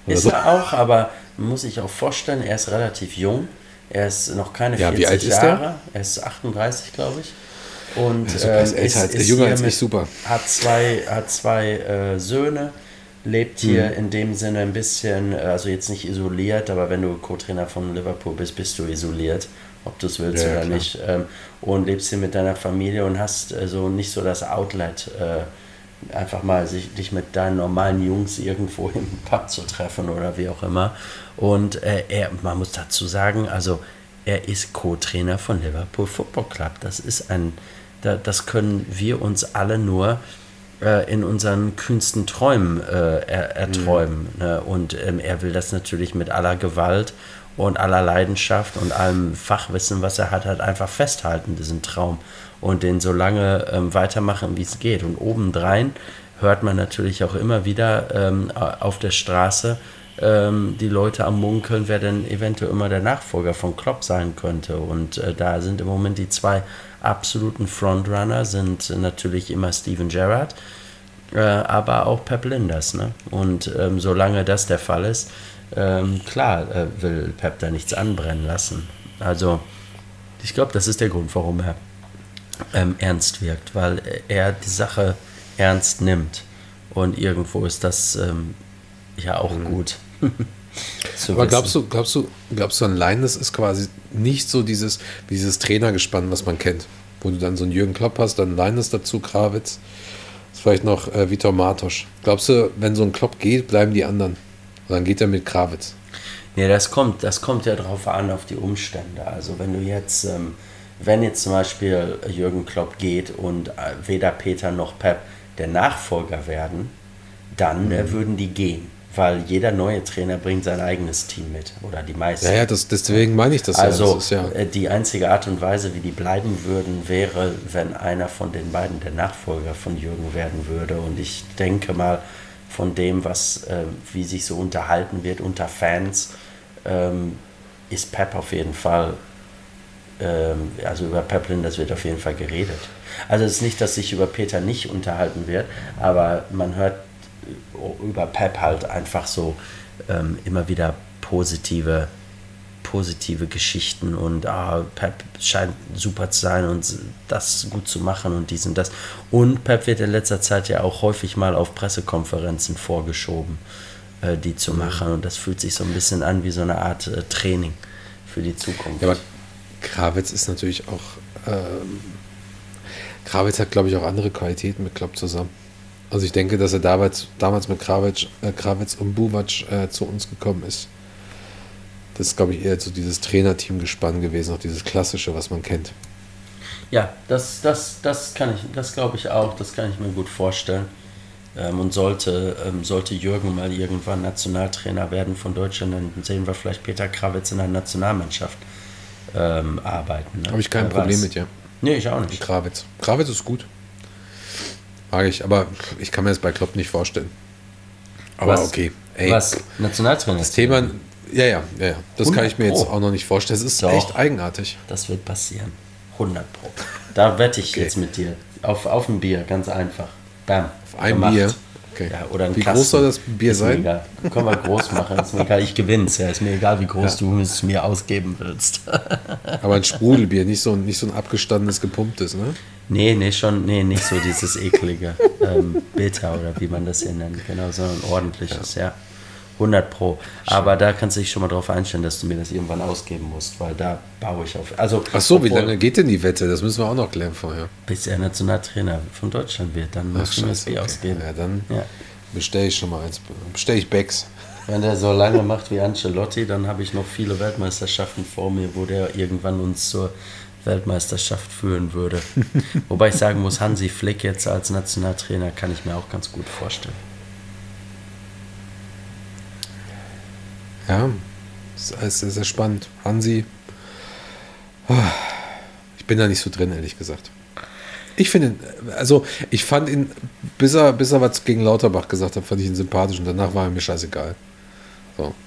Oder ist so. er auch, aber muss sich auch vorstellen, er ist relativ jung. Er ist noch keine ja, 40 wie alt Jahre. Ist der? Er ist 38, glaube ich. Und ja, ähm, ist, als, ist jünger als ich, super. Hat zwei, hat zwei äh, Söhne lebt hier mhm. in dem Sinne ein bisschen, also jetzt nicht isoliert, aber wenn du Co-Trainer von Liverpool bist, bist du isoliert, ob du es willst ja, oder klar. nicht. Ähm, und lebst hier mit deiner Familie und hast also nicht so das Outlet, äh, einfach mal sich, dich mit deinen normalen Jungs irgendwo im Pub zu treffen oder wie auch immer. Und äh, er, man muss dazu sagen, also er ist Co-Trainer von Liverpool Football Club. Das ist ein, das können wir uns alle nur äh, in unseren kühnsten Träumen äh, er, erträumen. Mhm. Ne? Und ähm, er will das natürlich mit aller Gewalt und aller Leidenschaft und allem Fachwissen, was er hat, halt einfach festhalten, diesen Traum. Und den so lange ähm, weitermachen, wie es geht. Und obendrein hört man natürlich auch immer wieder ähm, auf der Straße ähm, die Leute am Munkeln, wer denn eventuell immer der Nachfolger von Klopp sein könnte. Und äh, da sind im Moment die zwei absoluten Frontrunner sind natürlich immer Steven Gerrard, äh, aber auch Pep Linders. Ne? Und ähm, solange das der Fall ist, ähm, klar äh, will Pep da nichts anbrennen lassen. Also ich glaube, das ist der Grund, warum er ähm, ernst wirkt, weil er die Sache ernst nimmt. Und irgendwo ist das ähm, ja auch mhm. gut. Aber glaubst du, glaubst du, glaubst du, allein das ist quasi nicht so dieses, dieses Trainergespann, was man kennt, wo du dann so einen Jürgen Klopp hast, dann Leines dazu, Krawitz, vielleicht noch äh, Vitor Martosch. Glaubst du, wenn so ein Klopp geht, bleiben die anderen? Und dann geht er mit Krawitz. Nee, das kommt, das kommt ja darauf an, auf die Umstände. Also wenn du jetzt, ähm, wenn jetzt zum Beispiel Jürgen Klopp geht und äh, weder Peter noch Pep der Nachfolger werden, dann äh, mhm. würden die gehen. Weil jeder neue Trainer bringt sein eigenes Team mit oder die meisten. Ja, ja das, deswegen meine ich das also, ja. Das ja. Äh, die einzige Art und Weise, wie die bleiben würden, wäre, wenn einer von den beiden der Nachfolger von Jürgen werden würde. Und ich denke mal, von dem, was, äh, wie sich so unterhalten wird unter Fans, ähm, ist Pep auf jeden Fall, ähm, also über Pep Linders wird auf jeden Fall geredet. Also es ist nicht, dass sich über Peter nicht unterhalten wird, aber man hört über Pep halt einfach so ähm, immer wieder positive positive Geschichten und ah, Pep scheint super zu sein und das gut zu machen und dies und das. Und Pep wird in letzter Zeit ja auch häufig mal auf Pressekonferenzen vorgeschoben, äh, die zu mhm. machen. Und das fühlt sich so ein bisschen an wie so eine Art äh, Training für die Zukunft. Ja, aber Krawitz ist natürlich auch. Ähm, Krawitz hat, glaube ich, auch andere Qualitäten mit Klopp zusammen. Also ich denke, dass er damals, damals mit Krawitz, äh, Krawitz und Buvac äh, zu uns gekommen ist. Das ist, glaube ich, eher so dieses Trainerteam-Gespann gewesen, auch dieses klassische, was man kennt. Ja, das, das, das kann ich, das glaube ich auch, das kann ich mir gut vorstellen. Ähm, und sollte, ähm, sollte Jürgen mal irgendwann Nationaltrainer werden von Deutschland, dann sehen wir vielleicht Peter Krawitz in der Nationalmannschaft ähm, arbeiten. Ne? Habe ich kein Problem mit, ja. Nee, ich auch nicht. Krawitz. Krawitz ist gut. Mag ich, aber ich kann mir das bei Klopp nicht vorstellen. Aber was, okay. Ey, was? Nationaltrainer? Das Thema, ja, ja, ja, ja. Das kann ich mir jetzt auch noch nicht vorstellen. Das ist Doch, echt eigenartig. Das wird passieren. 100 Pro. Da wette ich okay. jetzt mit dir. Auf, auf ein Bier, ganz einfach. Bam. Auf ein gemacht. Bier? Okay. Ja, oder ein wie Kasten. groß soll das Bier ist sein? Mir Können wir groß machen. Ist mir egal. Ich gewinne es. Ja. Ist mir egal, wie groß ja. du es mir ausgeben willst. Aber ein Sprudelbier, nicht so, nicht so ein abgestandenes, gepumptes, ne? Nee, nee, schon, nee, nicht so dieses eklige ähm, Bitter oder wie man das hier nennt. Genau, sondern ordentliches, ja. ja. 100 Pro. Aber da kannst du dich schon mal darauf einstellen, dass du mir das irgendwann ausgeben musst, weil da baue ich auf. Also, Ach so, wie lange geht denn die Wette? Das müssen wir auch noch klären vorher. Bis er Nationaltrainer von Deutschland wird, dann musst du mir das Bier okay. ausgeben. Ja, dann ja. bestelle ich schon mal eins. Bestelle ich Becks. Wenn der so lange macht wie Ancelotti, dann habe ich noch viele Weltmeisterschaften vor mir, wo der irgendwann uns zur Weltmeisterschaft führen würde. Wobei ich sagen muss, Hansi Flick jetzt als Nationaltrainer kann ich mir auch ganz gut vorstellen. Ja, das ist sehr, sehr spannend. Hansi, ich bin da nicht so drin, ehrlich gesagt. Ich finde, also ich fand ihn, bis er, bis er was gegen Lauterbach gesagt hat, fand ich ihn sympathisch und danach war er mir scheißegal. So.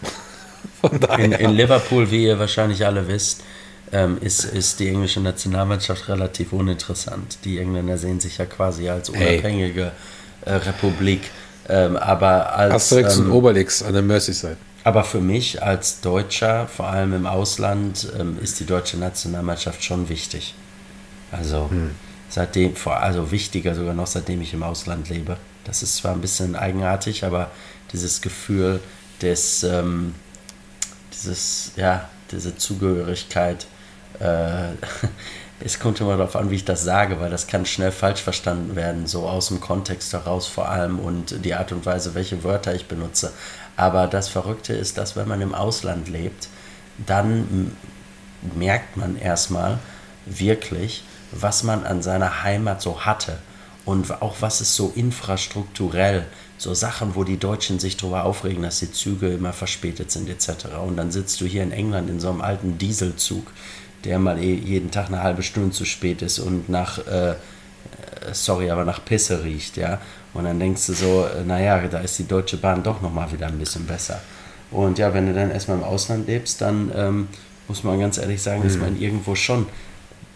In, in, Liverpool, wie ihr wahrscheinlich alle wisst, ähm, ist, ist die englische Nationalmannschaft relativ uninteressant. Die Engländer sehen sich ja quasi als unabhängige äh, Republik. Ähm, aber als, Asterix ähm, und Obelix an der Merseyside. Aber für mich als Deutscher, vor allem im Ausland, ähm, ist die deutsche Nationalmannschaft schon wichtig. Also hm. seitdem, also wichtiger sogar noch, seitdem ich im Ausland lebe. Das ist zwar ein bisschen eigenartig, aber dieses Gefühl des, ähm, dieses, ja, diese Zugehörigkeit, es kommt immer darauf an, wie ich das sage, weil das kann schnell falsch verstanden werden, so aus dem Kontext heraus vor allem und die Art und Weise, welche Wörter ich benutze. Aber das Verrückte ist, dass wenn man im Ausland lebt, dann merkt man erstmal wirklich, was man an seiner Heimat so hatte und auch was ist so infrastrukturell, so Sachen, wo die Deutschen sich darüber aufregen, dass die Züge immer verspätet sind etc. Und dann sitzt du hier in England in so einem alten Dieselzug, der mal eh jeden Tag eine halbe Stunde zu spät ist und nach, äh, sorry, aber nach Pisse riecht, ja. Und dann denkst du so, äh, naja, da ist die Deutsche Bahn doch nochmal wieder ein bisschen besser. Und ja, wenn du dann erstmal im Ausland lebst, dann ähm, muss man ganz ehrlich sagen, mhm. ist man irgendwo schon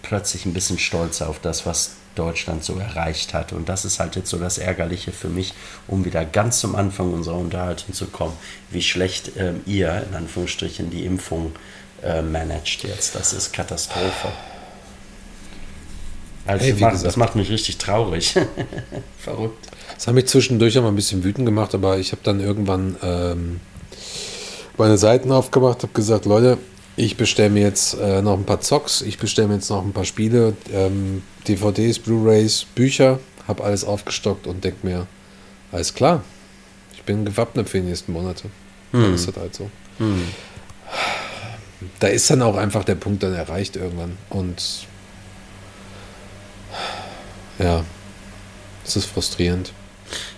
plötzlich ein bisschen stolzer auf das, was Deutschland so erreicht hat. Und das ist halt jetzt so das Ärgerliche für mich, um wieder ganz zum Anfang unserer Unterhaltung zu kommen, wie schlecht ähm, ihr in Anführungsstrichen die Impfung äh, managt jetzt. Das ist Katastrophe. Also hey, das, macht, das macht mich richtig traurig. Verrückt. Das hat mich zwischendurch auch mal ein bisschen wütend gemacht, aber ich habe dann irgendwann, ähm, meine Seiten aufgemacht, habe gesagt, Leute, ich bestelle mir jetzt äh, noch ein paar Zocks, ich bestelle mir jetzt noch ein paar Spiele, ähm, DVDs, Blu-rays, Bücher, habe alles aufgestockt und denke mir, alles klar, ich bin gewappnet für die nächsten Monate. Hm. Dann ist das halt so. Hm. Da ist dann auch einfach der Punkt dann erreicht irgendwann und ja, es ist frustrierend.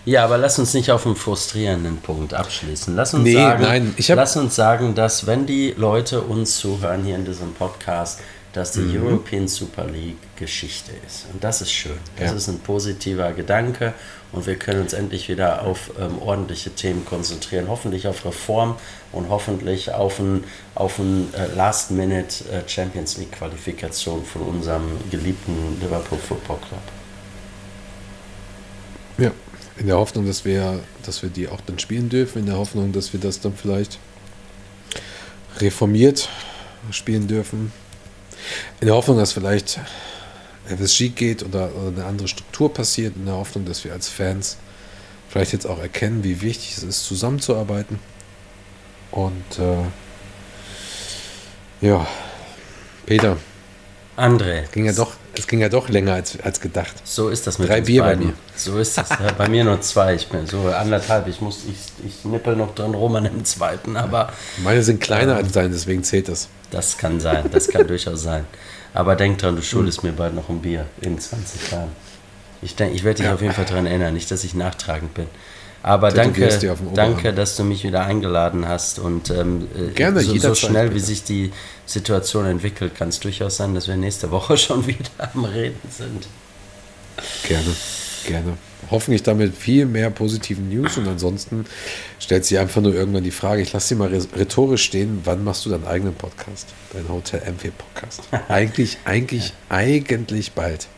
Ja, aber lass uns nicht auf einen frustrierenden Punkt abschließen. Lass uns, nee, sagen, nein, lass uns sagen, dass wenn die Leute uns zuhören hier in diesem Podcast, dass die mhm. European Super League Geschichte ist. Und das ist schön. Das ja. ist ein positiver Gedanke und wir können uns endlich wieder auf ähm, ordentliche Themen konzentrieren. Hoffentlich auf Reform und hoffentlich auf ein, auf ein äh, Last-Minute äh, Champions League Qualifikation von unserem geliebten Liverpool Football Club. Ja, in der Hoffnung, dass wir, dass wir die auch dann spielen dürfen, in der Hoffnung, dass wir das dann vielleicht reformiert spielen dürfen. In der Hoffnung, dass vielleicht etwas schief geht oder, oder eine andere Struktur passiert, in der Hoffnung, dass wir als Fans vielleicht jetzt auch erkennen, wie wichtig es ist, zusammenzuarbeiten. Und äh, ja, Peter. André. Ging ja doch es ging ja doch länger als, als gedacht. So ist das mit Drei Bier beiden. bei mir. So ist das. bei mir nur zwei. Ich bin so anderthalb. Ich muss, ich, ich nippel noch drin rum an dem zweiten, aber. Meine sind kleiner ähm, als deine, deswegen zählt das. Das kann sein, das kann durchaus sein. Aber denk dran, du schuldest hm. mir bald noch ein Bier in 20 Jahren. Ich, denk, ich werde dich auf jeden Fall daran erinnern, nicht, dass ich nachtragend bin. Aber danke, danke, dass du mich wieder eingeladen hast und ähm, äh, Gerne, so, so schnell, bitte. wie sich die Situation entwickelt, kann es durchaus sein, dass wir nächste Woche schon wieder am Reden sind. Gerne, gerne. Hoffentlich damit viel mehr positiven News und ansonsten stellt sich einfach nur irgendwann die Frage, ich lasse sie mal rhetorisch stehen, wann machst du deinen eigenen Podcast, deinen Hotel MW Podcast? eigentlich, eigentlich, eigentlich bald.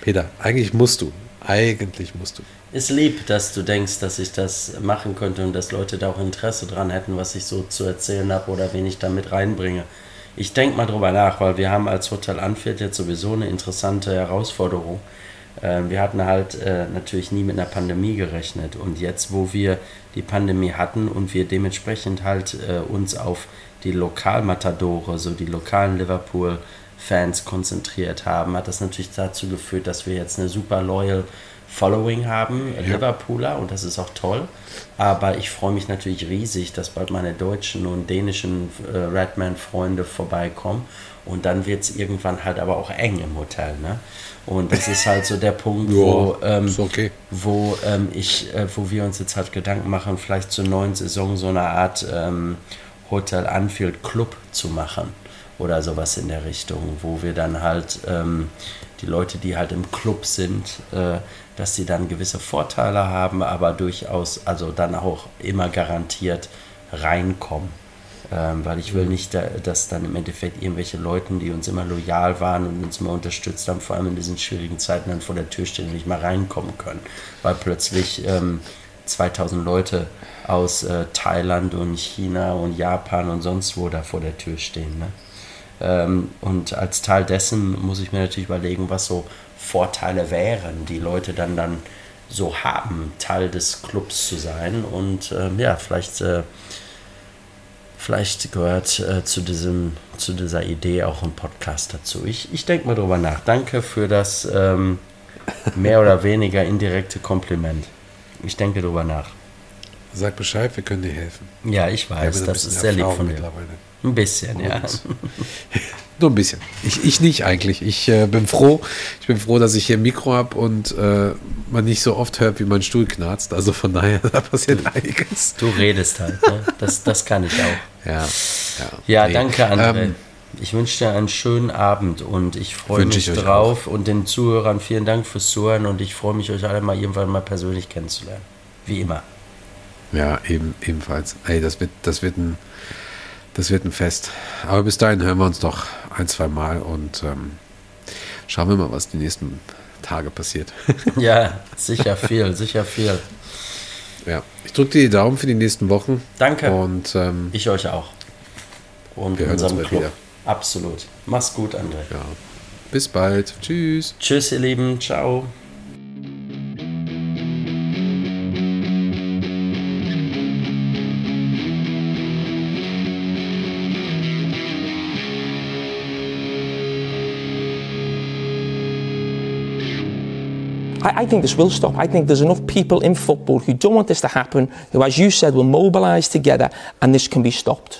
Peter, eigentlich musst du, eigentlich musst du ist lieb, dass du denkst, dass ich das machen könnte und dass Leute da auch Interesse dran hätten, was ich so zu erzählen habe oder wen ich da mit reinbringe. Ich denke mal drüber nach, weil wir haben als Hotel Anfield jetzt sowieso eine interessante Herausforderung. Ähm, wir hatten halt äh, natürlich nie mit einer Pandemie gerechnet und jetzt, wo wir die Pandemie hatten und wir dementsprechend halt äh, uns auf die Lokalmatadore, so die lokalen Liverpool-Fans konzentriert haben, hat das natürlich dazu geführt, dass wir jetzt eine super loyal Following haben, ja. Liverpooler, und das ist auch toll. Aber ich freue mich natürlich riesig, dass bald meine deutschen und dänischen äh, Redman-Freunde vorbeikommen. Und dann wird es irgendwann halt aber auch eng im Hotel. Ne? Und das ist halt so der Punkt, wo, ähm, okay. wo, ähm, ich, äh, wo wir uns jetzt halt Gedanken machen, vielleicht zur neuen Saison so eine Art ähm, Hotel Anfield Club zu machen oder sowas in der Richtung, wo wir dann halt ähm, die Leute, die halt im Club sind, äh, dass sie dann gewisse Vorteile haben, aber durchaus, also dann auch immer garantiert reinkommen. Ähm, weil ich will nicht, dass dann im Endeffekt irgendwelche Leute, die uns immer loyal waren und uns immer unterstützt haben, vor allem in diesen schwierigen Zeiten dann vor der Tür stehen und nicht mal reinkommen können, weil plötzlich ähm, 2000 Leute aus äh, Thailand und China und Japan und sonst wo da vor der Tür stehen. Ne? Ähm, und als Teil dessen muss ich mir natürlich überlegen, was so Vorteile wären, die Leute dann dann so haben, Teil des Clubs zu sein. Und äh, ja, vielleicht, äh, vielleicht gehört äh, zu, diesem, zu dieser Idee auch ein Podcast dazu. Ich, ich denke mal drüber nach. Danke für das ähm, mehr oder weniger indirekte Kompliment. Ich denke drüber nach. Sag Bescheid, wir können dir helfen. Ja, ich weiß, das ist sehr lieb von dir. Ein bisschen, ja. Nur ein bisschen. Ich, ich nicht eigentlich. Ich äh, bin froh. Ich bin froh, dass ich hier ein Mikro habe und äh, man nicht so oft hört, wie mein Stuhl knarzt. Also von daher, da passiert du, einiges. Du redest halt, ne? Das, das kann ich auch. Ja, ja. Ja, nee. danke, André. Ähm, ich wünsche dir einen schönen Abend und ich freue mich ich drauf. Und den Zuhörern vielen Dank fürs Zuhören und ich freue mich, euch alle mal irgendwann mal persönlich kennenzulernen. Wie immer. Ja, eben, ebenfalls. Ey, das wird, das wird ein das wird ein Fest. Aber bis dahin hören wir uns doch ein, zwei Mal und ähm, schauen wir mal, was die nächsten Tage passiert. ja, sicher viel, sicher viel. Ja, ich drücke dir die Daumen für die nächsten Wochen. Danke. Und ähm, ich euch auch. Und wir hören uns bald Club. wieder. Absolut. Mach's gut, André. Ja. Bis bald. Tschüss. Tschüss, ihr Lieben. Ciao. I, I think this will stop. I think there's enough people in football who don't want this to happen, who, as you said, will mobilise together and this can be stopped.